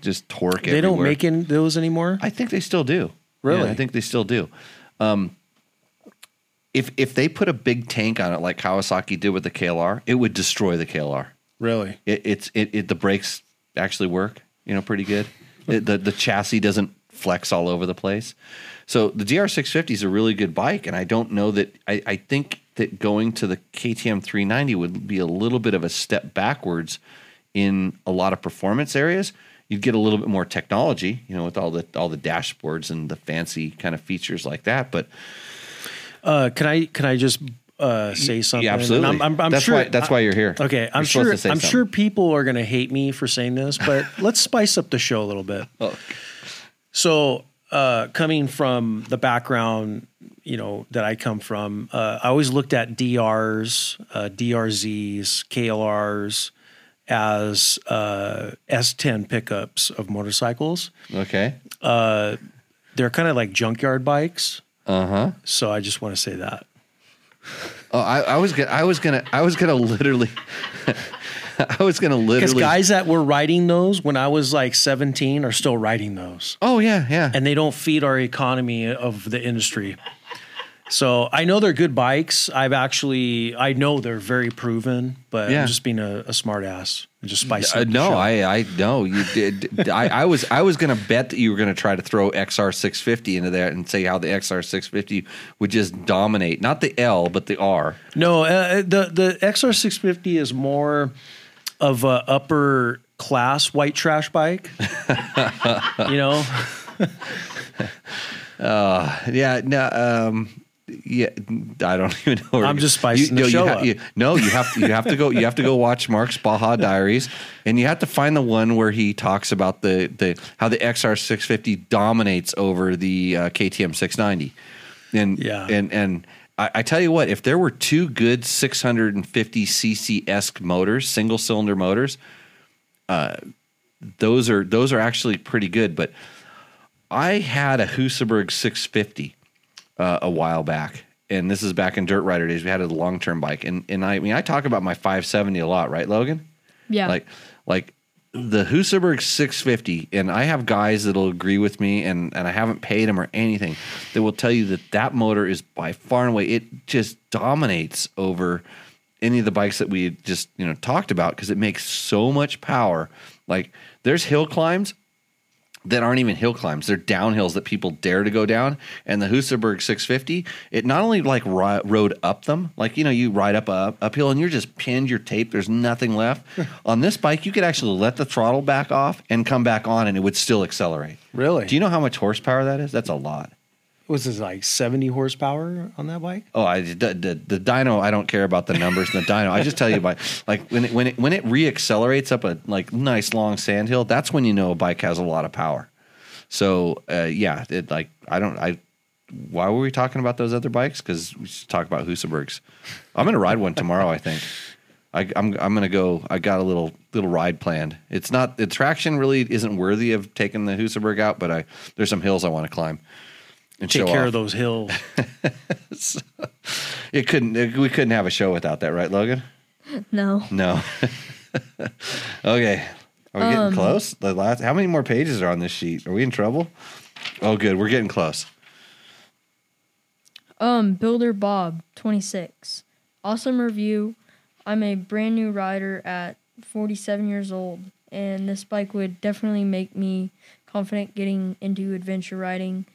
just torque. They don't everywhere. make in those anymore. I think they still do. Really? Yeah, I think they still do. Um, if if they put a big tank on it like Kawasaki did with the KLR, it would destroy the KLR. really? It, it's it, it the brakes actually work, you know, pretty good. It, the the chassis doesn't flex all over the place. So the DR650 is a really good bike, and I don't know that I, I think that going to the KTM 390 would be a little bit of a step backwards in a lot of performance areas. You'd get a little bit more technology, you know, with all the all the dashboards and the fancy kind of features like that. But Uh, can I can I just uh, say something? yeah, absolutely. I'm, I'm, I'm that's sure why that's why you're here. Okay, I'm You're sure. I'm something. sure people are going to hate me for saying this, but let's spice up the show a little bit. Oh. So, uh, coming from the background, you know that I come from, uh, I always looked at DRs, uh, DRZs, KLRs as uh, S10 pickups of motorcycles. Okay. They're kind of like junkyard bikes. Uh huh. So I just want to say that. Oh, I, I was gonna, I was gonna, I was gonna literally, I was gonna literally. Because guys that were riding those when I was like 17 are still riding those. oh yeah, yeah. and they don't feed our economy of the industry. So I know they're good bikes. I've actually I know they're very proven, but Yeah. I'm just being a, a smart ass. Just spice Uh, no. I, I no, you did. I, I was, I was going to bet that you were going to try to throw XR 650 into that and say how the XR 650 would just dominate, not the L, but the R. No, uh, the the XR six fifty is more of a upper class white trash bike. you know, Yeah, no, um, yeah, I don't even know. I'm just spicing the no, show you up. you- no, you have to, you have to go. You have to go watch Mark's Baja Diaries, and you have to find the one where he talks about the the how the XR 650 dominates over the uh, KTM 690, and Yeah. and and. I, I tell you what, if there were two good 650 cc esque motors, single cylinder motors, uh, those are those are actually pretty good. But I had a Husaberg 650 uh, a while back, and this is back in dirt rider days. We had a long term bike, and and I, I mean I talk about my 570 a lot, right, Logan? Yeah. Like like the Husaberg 650, and I have guys that'll agree with me, and and I haven't paid them or anything. That will tell you that that motor is by far and away it just dominates over any of the bikes that we just you know talked about because it makes so much power. Like there's hill climbs that aren't even hill climbs. They're downhills that people dare to go down. And the Husaberg 650, it not only like ri- rode up them, like you know, you ride up a uphill and you're just pinned your tape. There's nothing left. on this bike, you could actually let the throttle back off and come back on, and it would still accelerate. Really? Do you know how much horsepower that is? That's a lot. Was this like seventy horsepower on that bike? Oh, I the, the, the dyno. I don't care about the numbers in the dyno. I just tell you by like when it, when it when it reaccelerates up a like nice long sand hill. That's when you know a bike has a lot of power. So uh, yeah, it like I don't I. Why were we talking about those other bikes? Because we should talk about Husabergs. I'm gonna ride one tomorrow. I think. I, I'm I'm gonna go. I got a little little ride planned. It's not the traction really isn't worthy of taking the Husaberg out, but I there's some hills I want to climb and Take show care off. of those hills. It couldn't. We couldn't have a show without that, right, Logan? no. No. okay. Are we getting Um, close? The last. How many more pages are on this sheet? Are we in trouble? Oh, good. We're getting close. Um, Builder Bob, 26. Awesome review. I'm a brand new rider at 47 years old, and this bike would definitely make me confident getting into adventure riding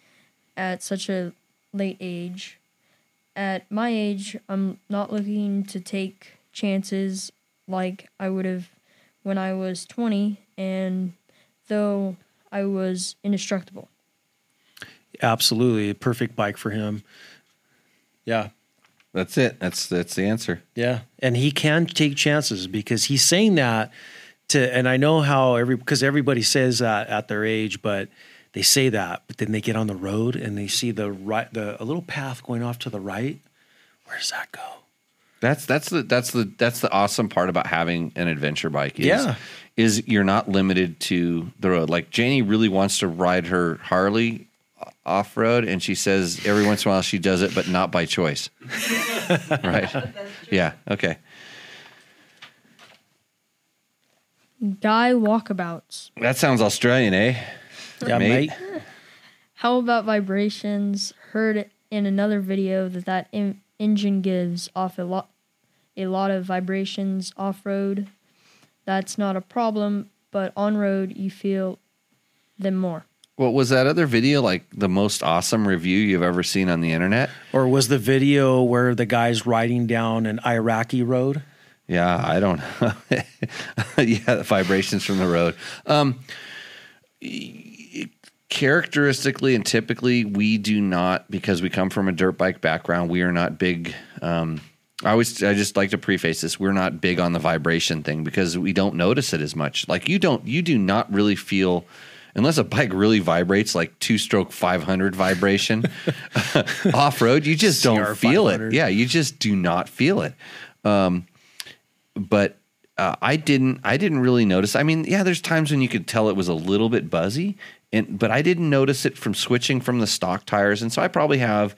at such a late age. At my age, I'm not looking to take chances like I would have when I was 20, and though I was indestructible. Absolutely, a perfect bike for him. Yeah, That's it. That's that's the answer. yeah, and he can take chances because he's saying that to. And I know how every because everybody says that at their age, but they say that, but then they get on the road and they see the right, the a little path going off to the right. Where does that go? That's that's the that's the that's the awesome part about having an adventure bike. Is, Yeah. is you're not limited to the road. Like Janie really wants to ride her Harley off road, and she says every once in a while she does it, but not by choice. right? Yeah. Okay. Guy walkabouts. That sounds Australian, eh? Yeah, Mate. mate. How about vibrations? Heard in another video that that en- engine gives off a lot, a lot of vibrations off road. That's not a problem, but on road you feel them more. What was that other video like? The most awesome review you've ever seen on the internet? Or was the video where the guy's riding down an Iraqi road? Yeah, I don't know. yeah, the vibrations from the road. Um, y- characteristically and typically, we do not because we come from a dirt bike background. We are not big. Um, I always, I just like to preface this: we're not big on the vibration thing because we don't notice it as much. Like you don't, you do not really feel. Unless a bike really vibrates like two stroke 500 vibration off road, you just don't feel it. Yeah, you just do not feel it but uh, I didn't. I didn't really notice. I mean, yeah, there's times when you could tell it was a little bit buzzy, and but I didn't notice it from switching from the stock tires, and so I probably have.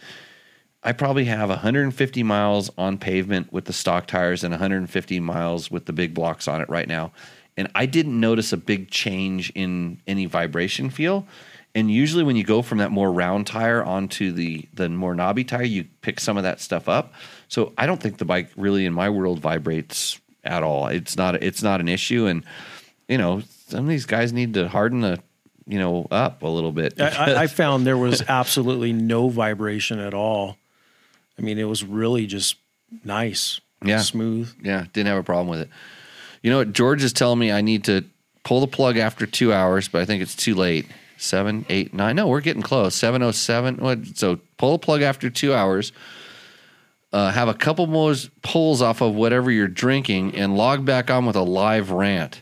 I probably have 150 miles on pavement with the stock tires and 150 miles with the big blocks on it right now. And I didn't notice a big change in any vibration feel. And usually when you go from that more round tire onto the the more knobby tire, you pick some of that stuff up. So I don't think the bike really in my world vibrates at all. It's not it's not an issue, and you know some of these guys need to harden the you know up a little bit. I, I, found there was absolutely no vibration at all. I mean, it was really just nice, Yeah. smooth. Yeah, didn't have a problem with it. You know what? George is telling me I need to pull the plug after two hours, but I think it's too late. Seven, eight, nine. No, we're getting close. Seven oh seven. What? So pull the plug after two hours. Uh, have a couple more pulls off of whatever you're drinking, and log back on with a live rant.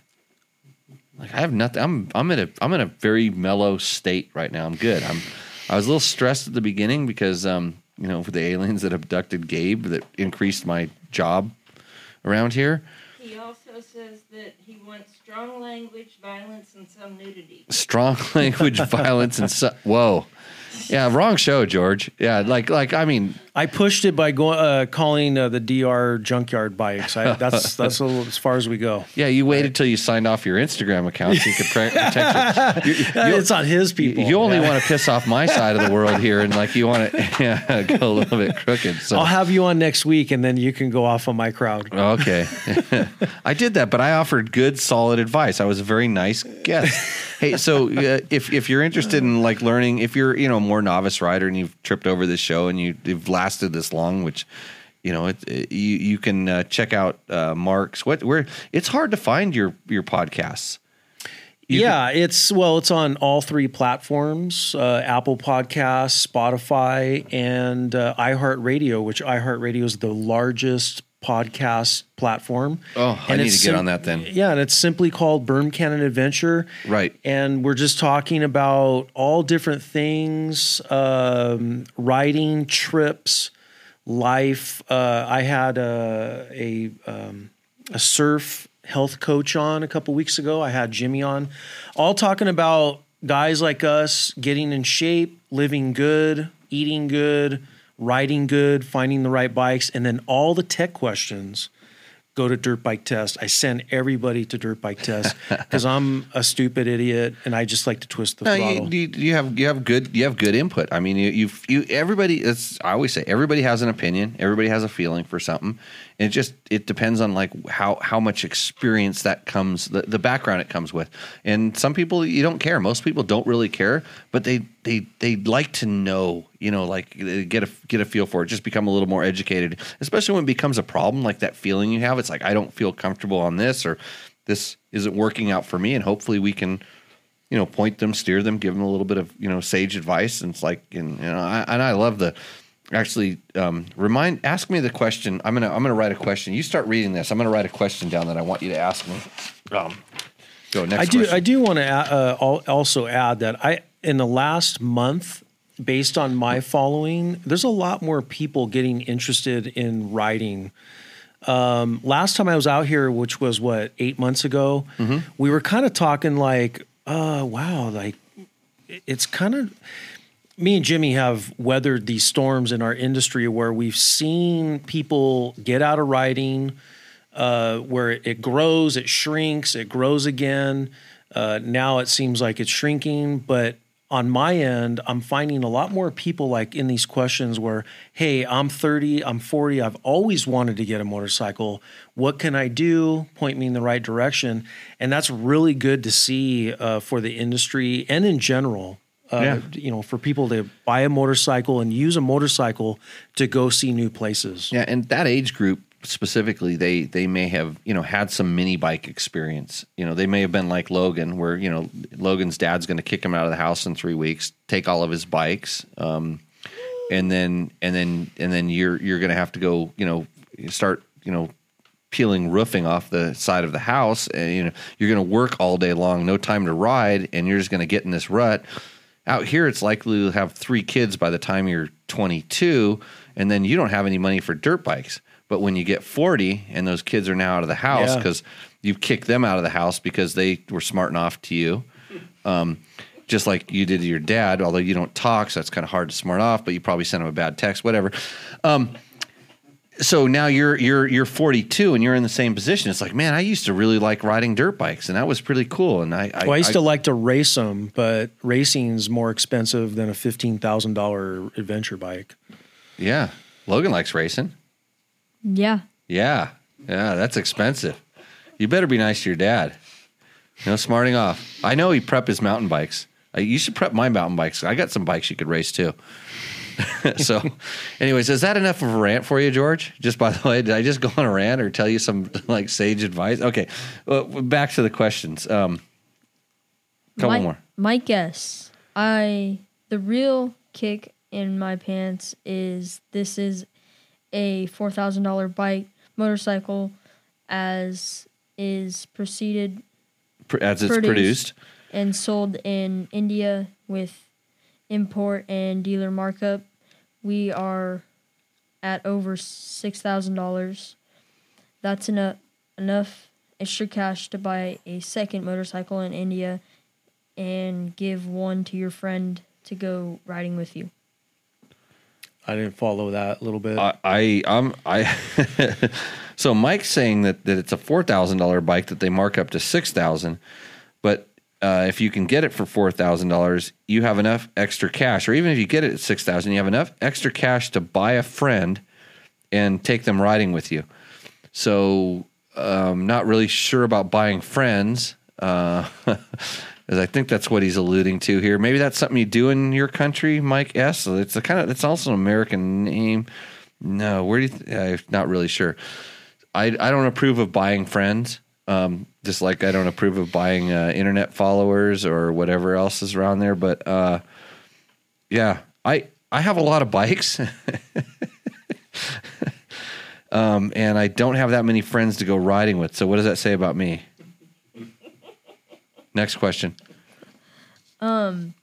Like I have nothing. I'm I'm in a I'm in a very mellow state right now. I'm good. I'm I was a little stressed at the beginning because um you know for the aliens that abducted Gabe that increased my job around here. He also says that he wants strong language, violence, and some nudity. Strong language, violence, and so, whoa, yeah, wrong show, George. Yeah, like like I mean, I pushed it by going uh, calling uh, the DR junkyard bikes. I, that's that's a little, as far as we go. yeah, you waited till you signed off your Instagram account so you could pre- protect it. You, you- it's on his people. you only Yeah. want to piss off my side of the world here, and like you want to yeah, go a little bit crooked. So I'll have you on next week, and then you can go off on my crowd. Okay. I did that, but I offered good, solid advice. I was a very nice guest. Hey, so uh, if if you're interested in like learning, if you're you know more novice rider and you've tripped over this show and you, you've lasted this long, which you know it, it- you you can uh, check out uh, Mark's. What where it's hard to find your your podcasts. yeah, it's well, it's on all three platforms: uh, Apple Podcasts, Spotify, and uh, iHeartRadio. Which iHeartRadio is the largest podcast platform. Oh, I need to get on that then. Yeah, and it's simply called Berm Cannon Adventure. Right. And we're just talking about all different things um, riding, trips, life. Uh, I had a, a, um, a surf health coach on a couple weeks ago. I had Jimmy on, all talking about guys like us getting in shape, living good, eating good, riding good, finding the right bikes, and then all the tech questions go to dirt bike test. I send everybody to dirt bike test because I'm a stupid idiot and I just like to twist the No, throttle. you, you, have you have good you have good input. I mean, you you you everybody. It's I always say everybody has an opinion. Everybody has a feeling for something. It just it depends on like how how much experience that comes the, the background it comes with. And some people you don't care. Most people don't really care, but they they they like to know. You know, like get a get a feel for it. Just become a little more educated, especially when it becomes a problem. Like that feeling you have. It's like I don't feel comfortable on this or this isn't working out for me, and hopefully we can you know, point them, steer them, give them a little bit of you know sage advice. And it's like, and you know, I, and I love the actually um, remind, ask me the question. I'm gonna I'm gonna write a question. You start reading this. I'm gonna write a question down that I want you to ask me. Um, go next. I do. question. I do want to uh, also add that I in the last month, based on my following, there's a lot more people getting interested in riding Um, last time I was out here, which was what eight months ago, we were kind of talking like, uh, wow, like it's kind of me and Jimmy have weathered these storms in our industry where we've seen people get out of riding, uh, where it, it grows, it shrinks, it grows again. Uh, now it seems like it's shrinking, but on my end, I'm finding a lot more people like in these questions where, hey, I'm 30, I'm 40, I've always wanted to get a motorcycle. What can I do? Point me in the right direction. And that's really good to see uh, for the industry and in general. Uh, Yeah. You know, for people to buy a motorcycle and use a motorcycle to go see new places. Yeah, and that age group specifically, they they may have you know had some mini bike experience. You know, they may have been like Logan, where you know Logan's dad's going to kick him out of the house in three weeks, take all of his bikes, um, and then and then and then you're you're going to have to go, you know, start you know peeling roofing off the side of the house and you know you're going to work all day long no time to ride and you're just going to get in this rut out here it's likely you'll have three kids by the time you're 22 and then you don't have any money for dirt bikes. But when you get 40 and those kids are now out of the house Yeah. because you've kicked them out of the house because they were smarting off to you. Um, just like you did to your dad although you don't talk so that's kind of hard to smart off but you probably sent him a bad text whatever. Um, so now you're you're you're 42 and you're in the same position. It's like, man, I used to really like riding dirt bikes, and that was pretty cool. And I, I, Well, I used I- to like to race them, but racing's more expensive than a fifteen thousand dollar adventure bike. yeah. Logan likes racing. Yeah. Yeah, Yeah, that's expensive. You better be nice to your dad. You know, smarting off. I know he prep his mountain bikes. You should prep my mountain bikes. I got some bikes you could race too. so, anyways, is that enough of a rant for you, George? Just by the way, did I just go on a rant or tell you some like sage advice? Okay, well, back to the questions. Um, couple my, more. My guess, I the real kick in my pants is this is a four thousand dollar bike motorcycle, as is proceeded As it's Produced. produced. and sold in India with import and dealer markup. We are at over six thousand dollars. That's enough enough extra cash to buy a second motorcycle in India and give one to your friend to go riding with you. I didn't follow that a little bit. I, I I'm I. so Mike's saying that that it's a four thousand dollar bike that they mark up to six thousand, but uh, if you can get it for four thousand dollars, you have enough extra cash, or even if you get it at six thousand, you have enough extra cash to buy a friend and take them riding with you. So, um, not really sure about buying friends, uh, as I think that's what he's alluding to here. Maybe that's something you do in your country, Mike S. It's a kind of it's also an American name. No, where do you? Th- I'm not really sure. I I don't approve of buying friends. Um, just like I don't approve of buying uh, internet followers or whatever else is around there. But uh, yeah, I I have a lot of bikes. um, and I don't have that many friends to go riding with. So what does that say about me? Next question. Um,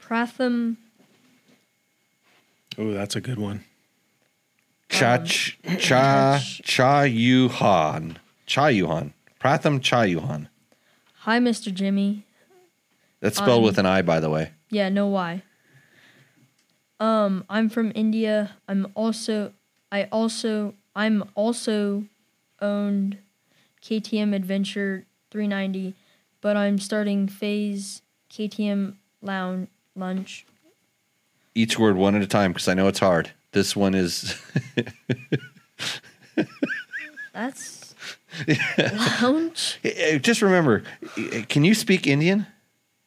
Pratham oh, that's a good one. Cha ch- cha cha yuhan cha yuhan Pratham cha yuhan. Hi Mr. Jimmy. That's spelled Um, with an I, by the way. Yeah, no why. Um, I'm from India. I'm also I also I'm also owned KTM Adventure 390, but I'm starting phase KTM lounge lunch. Each word one at a time because I know it's hard. This one is That's lounge? Just remember, can you speak Indian?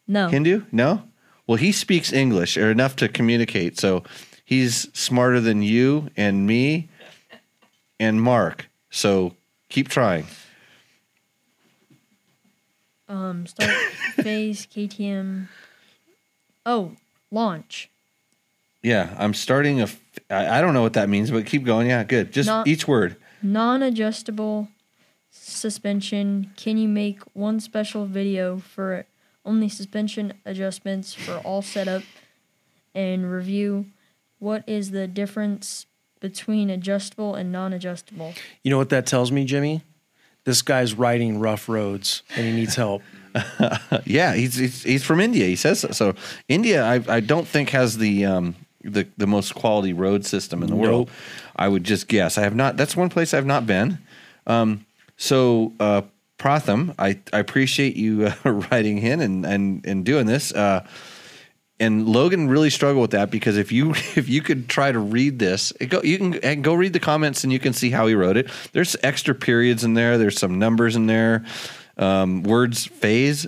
No. Hindu? No? Well, he speaks English or enough to communicate. So he's smarter than you and me and Mark. So keep trying. Um, start phase KTM. Oh, launch. Yeah, I'm starting a. f- I I don't know what that means, but keep going. Yeah, good. Just Not- each word. non-adjustable suspension can you make one special video for only suspension adjustments for all setup and review what is the difference between adjustable and non-adjustable You know what that tells me, Jimmy? This guy's riding rough roads and he needs help. Yeah, he's he's, he's from India. He says so. so India, I I don't think has the um the the most quality road system in the world. I would just guess. I have not. That's one place I've not been. Um, so uh, Pratham, I I appreciate you uh, writing in and and and doing this. Uh, and Logan really struggled with that because if you if you could try to read this, go you can go read the comments and you can see how he wrote it. There's extra periods in there. There's some numbers in there. Um, words phase,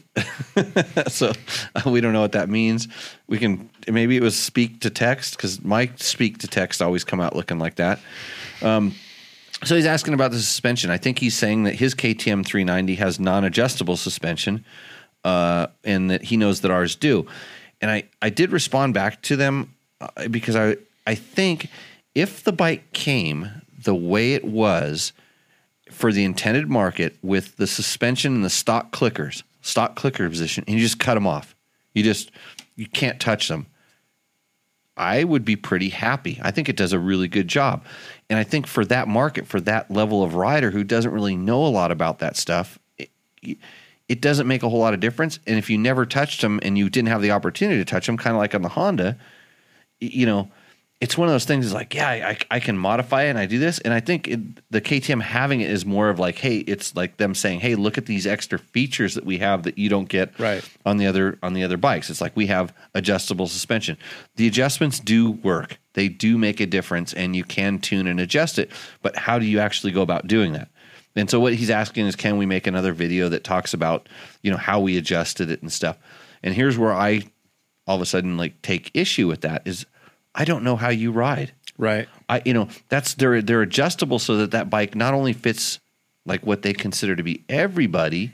so uh, we don't know what that means. We can maybe it was speak to text because my speak to text always come out looking like that. Um, so he's asking about the suspension. I think he's saying that his KTM 390 has non-adjustable suspension, uh, and that he knows that ours do. And I, I did respond back to them uh, because I I think if the bike came the way it was for the intended market with the suspension and the stock clickers, stock clicker position, and you just cut them off, you just you can't touch them. I would be pretty happy. I think it does a really good job. And I think for that market, for that level of rider who doesn't really know a lot about that stuff, it, it doesn't make a whole lot of difference. And if you never touched them and you didn't have the opportunity to touch them, kind of like on the Honda, you know, it's one of those things is like, yeah, I, I can modify it and I do this. And I think it, the KTM having it is more of like, hey, it's like them saying, hey, look at these extra features that we have that you don't get Right. on the other on the other bikes. It's like we have adjustable suspension. The adjustments do work. They do make a difference and you can tune and adjust it. But how do you actually go about doing that? And so what he's asking is, can we make another video that talks about, you know, how we adjusted it and stuff? And here's where I all of a sudden like take issue with that is I don't know how you ride. Right. I you know that's they're they're adjustable so that that bike not only fits like what they consider to be everybody,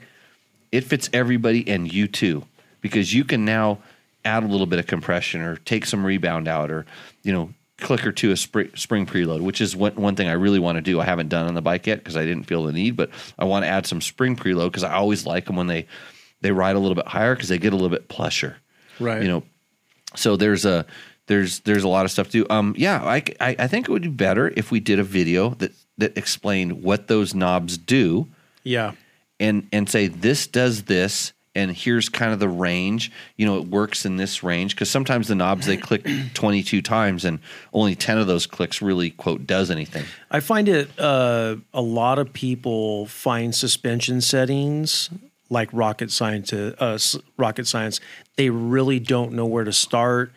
it fits everybody and you too because you can now add a little bit of compression or take some rebound out or you know click or two a spring, spring preload, which is one, one thing I really want to do. I haven't done on the bike yet because I didn't feel the need, but I want to add some spring preload because I always like them when they they ride a little bit higher because they get a little bit plusher Right. you know so there's a there's there's a lot of stuff to do um yeah I, I i think it would be better if we did a video that that explained what those knobs do Yeah. and and say this does this and here's kind of the range you know it works in this range because sometimes the knobs they click 22 times and only 10 of those clicks really quote does anything I find it uh, a lot of people find suspension settings like rocket science. Uh, rocket science. They really don't know where to start.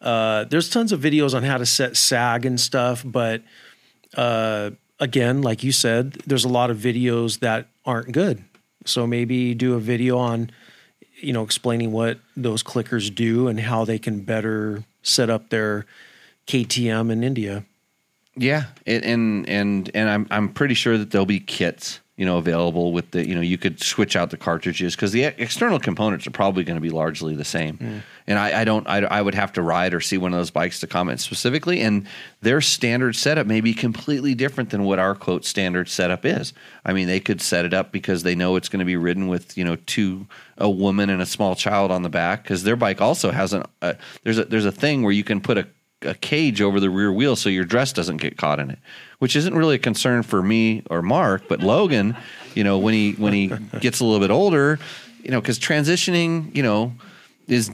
Uh, there's tons of videos on how to set sag and stuff, but uh, again, like you said, there's a lot of videos that aren't good. So maybe do a video on, you know, explaining what those clickers do and how they can better set up their KTM in India. Yeah, and and and, I'm I'm pretty sure that there'll be kits, you know, available with the you know you could switch out the cartridges because the external components are probably going to be largely the same. And I, I don't I, I would have to ride or see one of those bikes to comment specifically, and their standard setup may be completely different than what our quote standard setup is. I mean, they could set it up because they know it's going to be ridden with you know two a woman and a small child on the back because their bike also has an uh, there's a there's a thing where you can put a a cage over the rear wheel so your dress doesn't get caught in it, which isn't really a concern for me or Mark, but Logan, you know, when he when he gets a little bit older, you know, because transitioning, you know, is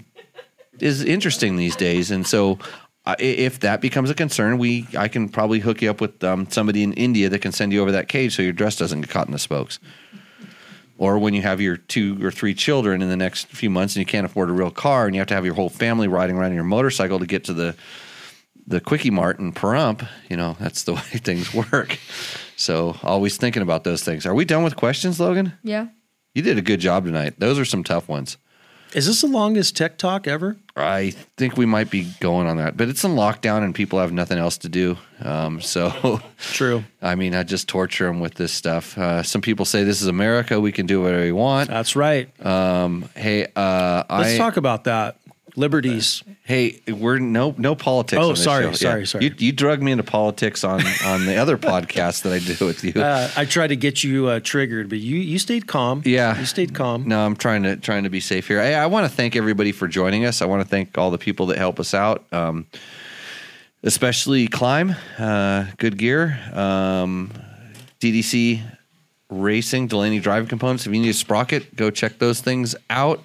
is interesting these days, and so. I- If that becomes a concern, we I can probably hook you up with um, somebody in India that can send you over that cage so your dress doesn't get caught in the spokes. Or when you have your two or three children in the next few months and you can't afford a real car and you have to have your whole family riding around in your motorcycle to get to the the quickie mart in Pahrump, you know, that's the way things work. So always thinking about those things. Are we done with questions, Logan? Yeah. You did a good job tonight. Those are some tough ones. Is this the longest tech talk ever? I think we might be going on that, but it's in lockdown and people have nothing else to do. Um, so, True. I mean, I just torture them with this stuff. Uh, some people say this is America; we can do whatever we want. That's right. Um, hey, uh, Let's I, talk about that. Liberties. Hey, we're no no politics. Oh, on this sorry, show. sorry, sorry. You, you drug me into politics on on the other podcast that I do with you. Uh, I tried to get you uh, triggered, but you you stayed calm. Yeah. you stayed calm. No, I'm trying to trying to be safe here. I, I want to thank everybody for joining us. I want to thank all the people that help us out, um, especially Klim, uh, Good Gear, um, DDC Racing, Delaney Driving Components. If you need a sprocket, go check those things out.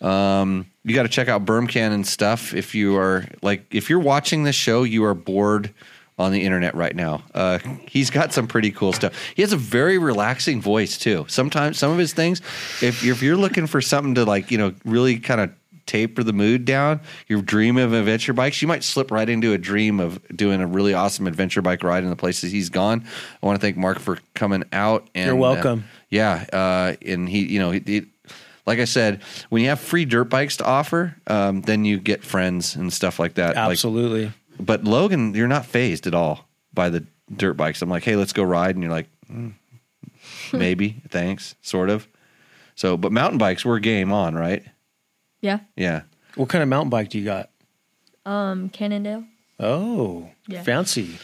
Um, you got to check out Berm Cannon stuff. If you are like, if you're watching this show, you are bored on the internet right now. Uh, he's got some pretty cool stuff. He has a very relaxing voice too. Sometimes some of his things, if you're, if you're looking for something to like, you know, really kind of taper the mood down, your dream of adventure bikes, you might slip right into a dream of doing a really awesome adventure bike ride in the places he's gone. I want to thank Mark for coming out. And You're welcome. uh, yeah, uh, and he, you know, he, he, like I said, when you have free dirt bikes to offer, um, then you get friends and stuff like that. Like, Absolutely. but Logan, you're not phased at all by the dirt bikes. I'm like, hey, let's go ride, and you're like, mm, maybe, thanks, sort of. So, but mountain bikes, we're game on, right? Yeah. Yeah. what kind of mountain bike do you got? Um, Cannondale. Oh, Yeah. fancy.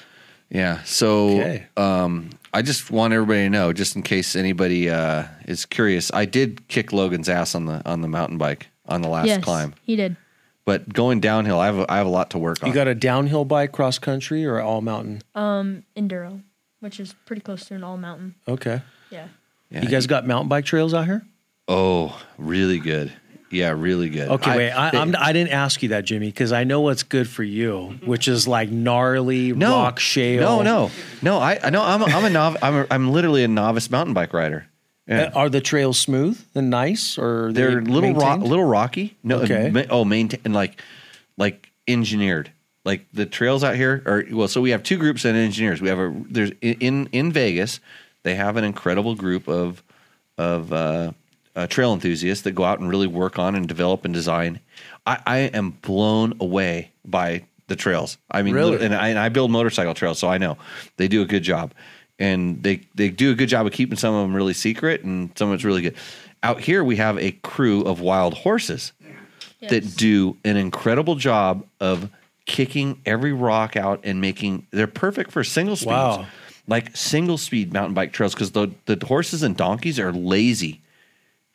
Yeah. So Okay. um, I just want everybody to know, just in case anybody uh, is curious, I did kick Logan's ass on the on the mountain bike on the last yes, climb. he did. But going downhill, I have a, I have a lot to work on. You got a downhill bike, cross country, or all mountain? Um, Enduro, which is pretty close to an all mountain. Okay. Yeah. Yeah, You guys got mountain bike trails out here? Oh, really good. Yeah, really good. Okay, wait. I, they- I'm, I didn't ask you that, Jimmy, because I know what's good for you, which is like gnarly no, rock shale. No, no, no. I, I know. I'm a, I'm a nov- I'm a, I'm literally a novice mountain bike rider. Yeah. Uh, Are the trails smooth and nice, or are they They're little rock, little rocky. No, Okay. oh, maintain and like like engineered. Like the trails out here are well. So we have two groups of engineers. We have a there's in in Vegas. they have an incredible group of of uh, uh, trail enthusiasts that go out and really work on and develop and design. I, I am blown away by the trails. I mean, Really? and I, and I build motorcycle trails, so I know they do a good job, and they they do a good job of keeping some of them really secret, and some of it's really good. Out here, we have a crew of wild horses that do an incredible job of kicking every rock out and making. They're perfect for single speeds, Wow. like single speed mountain bike trails, because the the horses and donkeys are lazy,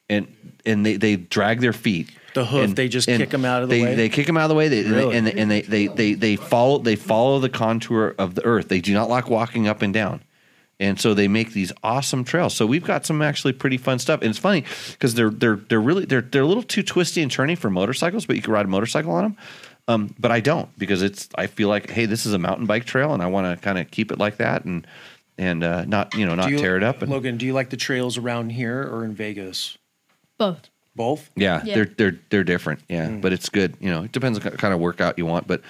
and and they they drag their feet. The hoof, And- they just and them out of the they, way? They kick them out of the way. They, Really? and they, and they, they they they follow they follow the contour of the earth. They do not like walking up and down. And so they make these awesome trails. So we've got some actually pretty fun stuff. And it's funny because they're they're they're really they're they're a little too twisty and turny for motorcycles, but you can ride a motorcycle on them. Um, but I don't because it's I feel like hey, this is a mountain bike trail, and I want to kind of keep it like that and and uh, not you know not you- tear it up. And Logan, do you like the trails around here or in Vegas? Both. Both. Yeah, Yeah. they're they're they're different. Yeah, Mm. but it's good. You know, it depends on what kind of workout you want. But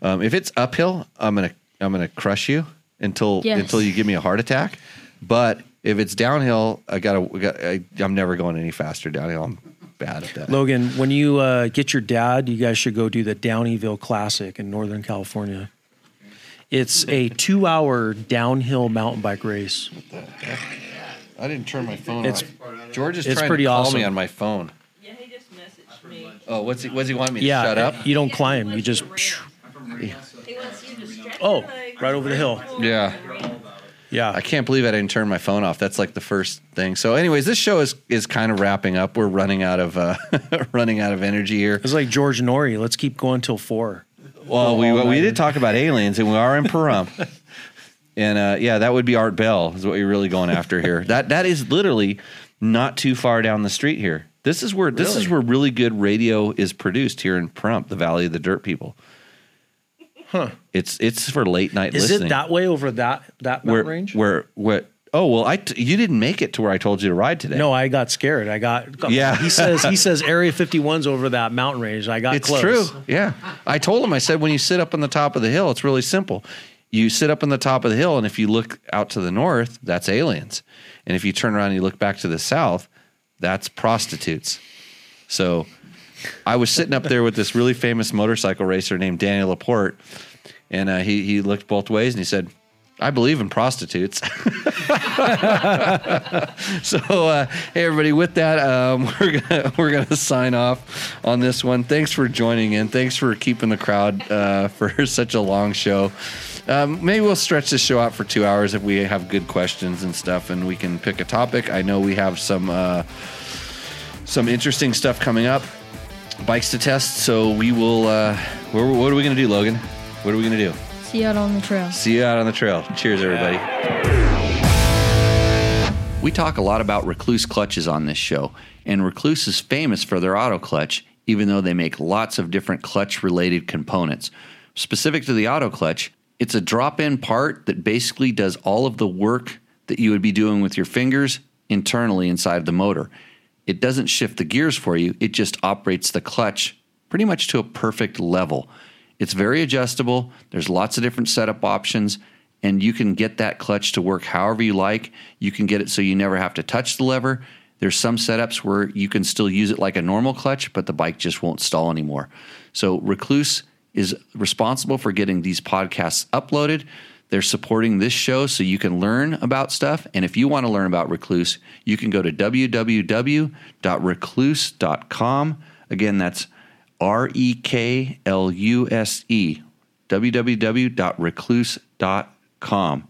um, if it's uphill, I'm gonna I'm gonna crush you until Yes. until you give me a heart attack. But if it's downhill, I gotta. we got- I, I'm never going any faster downhill. I'm bad at that. Logan, when you uh, get your dad, you guys should go do the Downieville Classic in Northern California. It's a two-hour downhill mountain bike race. I didn't turn my phone It's- off. George is it's trying pretty to call awesome. me on my phone. Yeah, he just messaged me. Oh, what's he? What's he want me to Yeah, shut up? you don't climb. You just. He wants you to stretch Oh, your legs, right over the hill. Yeah. Yeah. I can't believe I didn't turn my phone off. That's like the first thing. So, anyways, this show is is kind of wrapping up. We're running out of uh, running out of energy here. It's like George Noory. Let's keep going till four. Well, we we did talk about aliens, and we are in Pahrump. and uh, yeah, that would be Art Bell is what you're really going after here. That that is literally not too far down the street here. This is where this is Really? where really good radio is produced here in Pahrump, the Valley of the Dirt People. Huh. It's it's for late night Is listening. it that way over that that where mountain range? where where? Oh well, I t- you didn't make it to where I told you to ride today. no, I got scared. I got. Yeah. He says he says Area 51's over that mountain range. I got It's close. true. Yeah. I told him, I said, when you sit up on the top of the hill, it's really simple. You sit up on the top of the hill, and if you look out to the north, that's aliens. And if you turn around and you look back to the south, that's prostitutes. So I was sitting up there with this really famous motorcycle racer named Daniel LaPorte, and uh, he, he looked both ways and he said, I believe in prostitutes. so, uh, hey everybody, with that, um, we're gonna we're gonna sign off on this one. Thanks for joining in. Thanks for keeping the crowd uh, for such a long show. Um, maybe we'll stretch this show out for two hours if we have good questions and stuff, and we can pick a topic. I know we have some uh, some interesting stuff coming up, bikes to test. So we will. Uh, what, what are we gonna do, Logan? What are we gonna do? See you out on the trail. See you out on the trail. Cheers, everybody. We talk a lot about Rekluse clutches on this show, and Rekluse is famous for their auto clutch, even though they make lots of different clutch related components. Specific to the auto clutch, it's a drop in part that basically does all of the work that you would be doing with your fingers internally inside the motor. It doesn't shift the gears for you, it just operates the clutch pretty much to a perfect level. It's very adjustable, there's lots of different setup options, and you can get that clutch to work however you like. You can get it so you never have to touch the lever. There's some setups where you can still use it like a normal clutch, but the bike just won't stall anymore. So Rekluse is responsible for getting these podcasts uploaded. They're supporting this show so you can learn about stuff. And if you want to learn about Rekluse, you can go to www.rekluse.com. Again, that's R E K L U S E. www.rekluse.com.